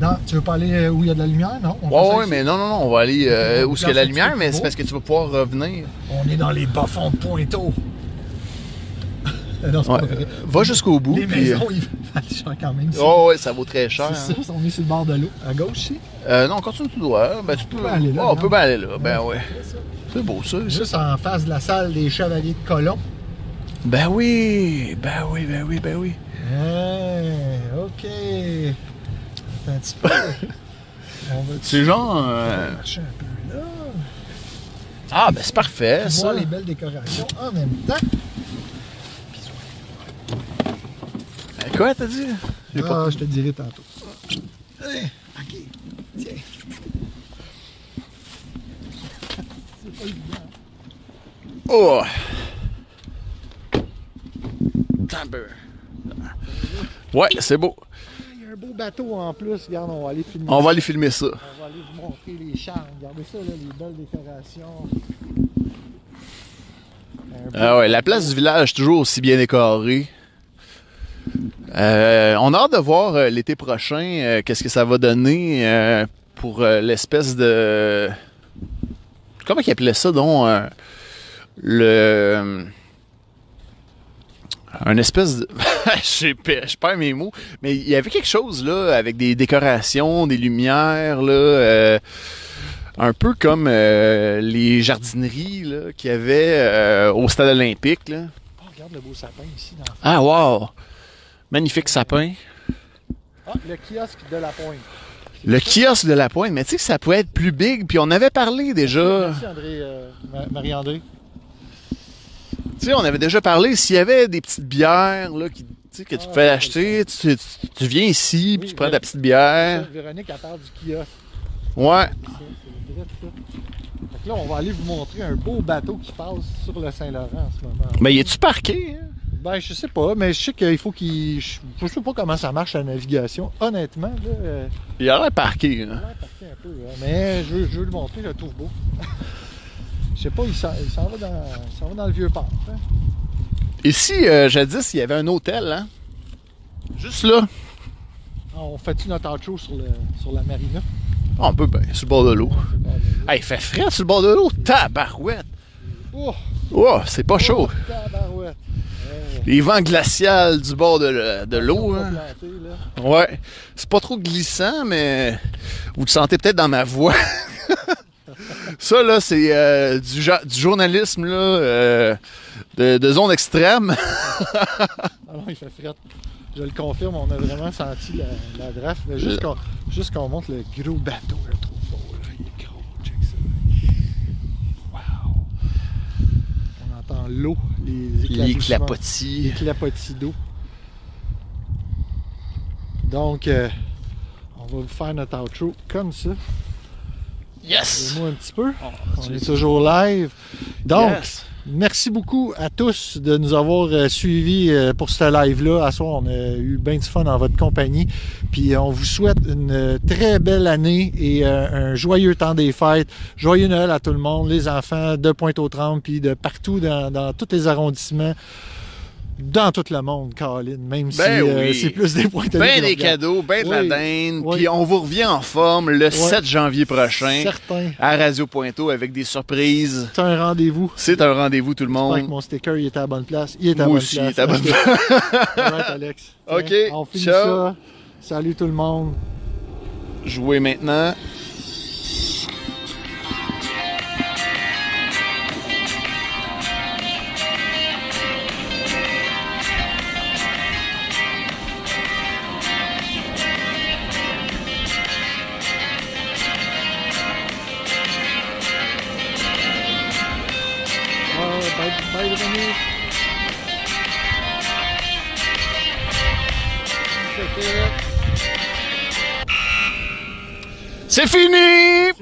Non, tu veux pas aller où il y a de la lumière, non? On fait Ouais, mais non, non, non, on va aller euh, où est-ce qu'il y a la place un lumière, mais c'est parce que tu vas pouvoir revenir. On est dans les bas-fonds de Pointeau. Non, c'est Ouais, pas vrai. Va jusqu'au bout. Les puis, euh, maisons, ils valent cher quand même. ici. Oh, ouais, ça vaut très cher. c'est hein. ça, on est sur le bord de l'eau. À gauche, ici. Euh, non, continue tout droit. Ben, tu peux. peut aller là, Ouais, on peut bien aller là. Ben, ouais. C'est beau, ça. Juste en face de la salle des Chevaliers de Colomb. Ben oui, ben oui, ben oui, ben oui. Hey, OK. Attends un petit peu. on C'est genre. euh, marcher un peu là? Ah, ben c'est parfait, ça. voir les belles décorations en même temps. Euh, Quoi, t'as dit? Pas- Ah, je te dirai tantôt. Ok, tiens. Oh! Timber. Ouais, c'est beau. Il y a un beau bateau en plus. Regarde, on va aller filmer. On va aller filmer ça. On va aller vous montrer les charmes. Regardez ça, là, les belles décorations. Ah ouais, la place du village toujours aussi bien décorée. Euh, on a hâte de voir euh, l'été prochain euh, qu'est-ce que ça va donner pour l'espèce de comment ils appelaient ça donc le un espèce de je perds, mes mots mais il y avait quelque chose là avec des décorations des lumières là un peu comme les jardineries là, qu'il y avait au stade olympique là. Oh, regarde le beau sapin ici. Dans... Ah, wow! Magnifique sapin. Ah, le kiosque de la pointe. Le kiosque de la pointe, mais tu sais que ça pouvait être plus big, puis on avait parlé déjà. Merci André, euh, Ma- Marie-André. Tu sais, on avait déjà parlé, s'il y avait des petites bières là, qui, que tu Ah, peux ouais, acheter, tu, tu- tu viens ici, puis tu prends ta petite bière. Véronique, elle parle du kiosque. Ouais. C'est ça. Fait que là, on va aller vous montrer un beau bateau qui passe sur le Saint-Laurent en ce moment. Ben, y es-tu parqué? hein? Ben, je sais pas, mais je sais qu'il faut qu'il. Je sais pas comment ça marche la navigation. Honnêtement, là, euh, Il a l'air parqué. il a hein. l'air parti un peu. hein. Mais je, veux- je veux le montrer, je le trouve beau. Je sais pas, il s'en il s'en va, dans- il s'en va dans le vieux port. hein. Ici, euh, jadis, il y avait un hôtel, hein? Juste là. Ah, On fait-tu notre outro sur, le, sur la marina? On peut, ben, sur le bord de l'eau. Hey, il fait frais sur le bord de l'eau. Tabarouette! Oh, Oh, c'est pas chaud. oh, tabarouette. Les vents glaciales du bord de le- de l'eau, hein? Ouais. C'est pas trop glissant, mais vous le sentez peut-être dans ma voix. Ça, là, c'est euh, du, journalisme là, euh, de, de zone extrême. Ah non, il fait fret. Je le confirme, on a vraiment senti la, la draft. Mais juste qu'on qu'on montre le gros bateau, je le trouve beau. Là. Il est gros, check ça. Wow! Entend l'eau, les Les clapotis. les clapotis d'eau. Donc, euh, on va vous faire notre outro comme ça. Yes! Moi un petit peu. On est toujours live. Donc, Yes. Merci beaucoup à tous de nous avoir euh, suivis euh, pour ce live-là. À soir, on a eu bien du fun dans votre compagnie. Puis euh, on vous souhaite une très belle année et un joyeux temps des fêtes. Joyeux Noël à tout le monde, les enfants de Pointe-aux-Trembles, puis de partout dans tous les arrondissements, dans tout le monde, Caroline, même si Ben euh, oui. c'est plus des points Ben des cadeaux, ben de la dinde. Oui. Puis on vous revient en forme le 7 janvier prochain Certain. à Radio Pointeau avec des surprises. C'est un rendez-vous. C'est un rendez-vous, tout le J'espère que monde. mon sticker il était à la bonne place. Il est à la Moi bonne aussi, place. il est à bonne place. Alex. Tiens, Ok, On finit ciao. ça. Salut tout le monde. Jouer maintenant. C'est fini!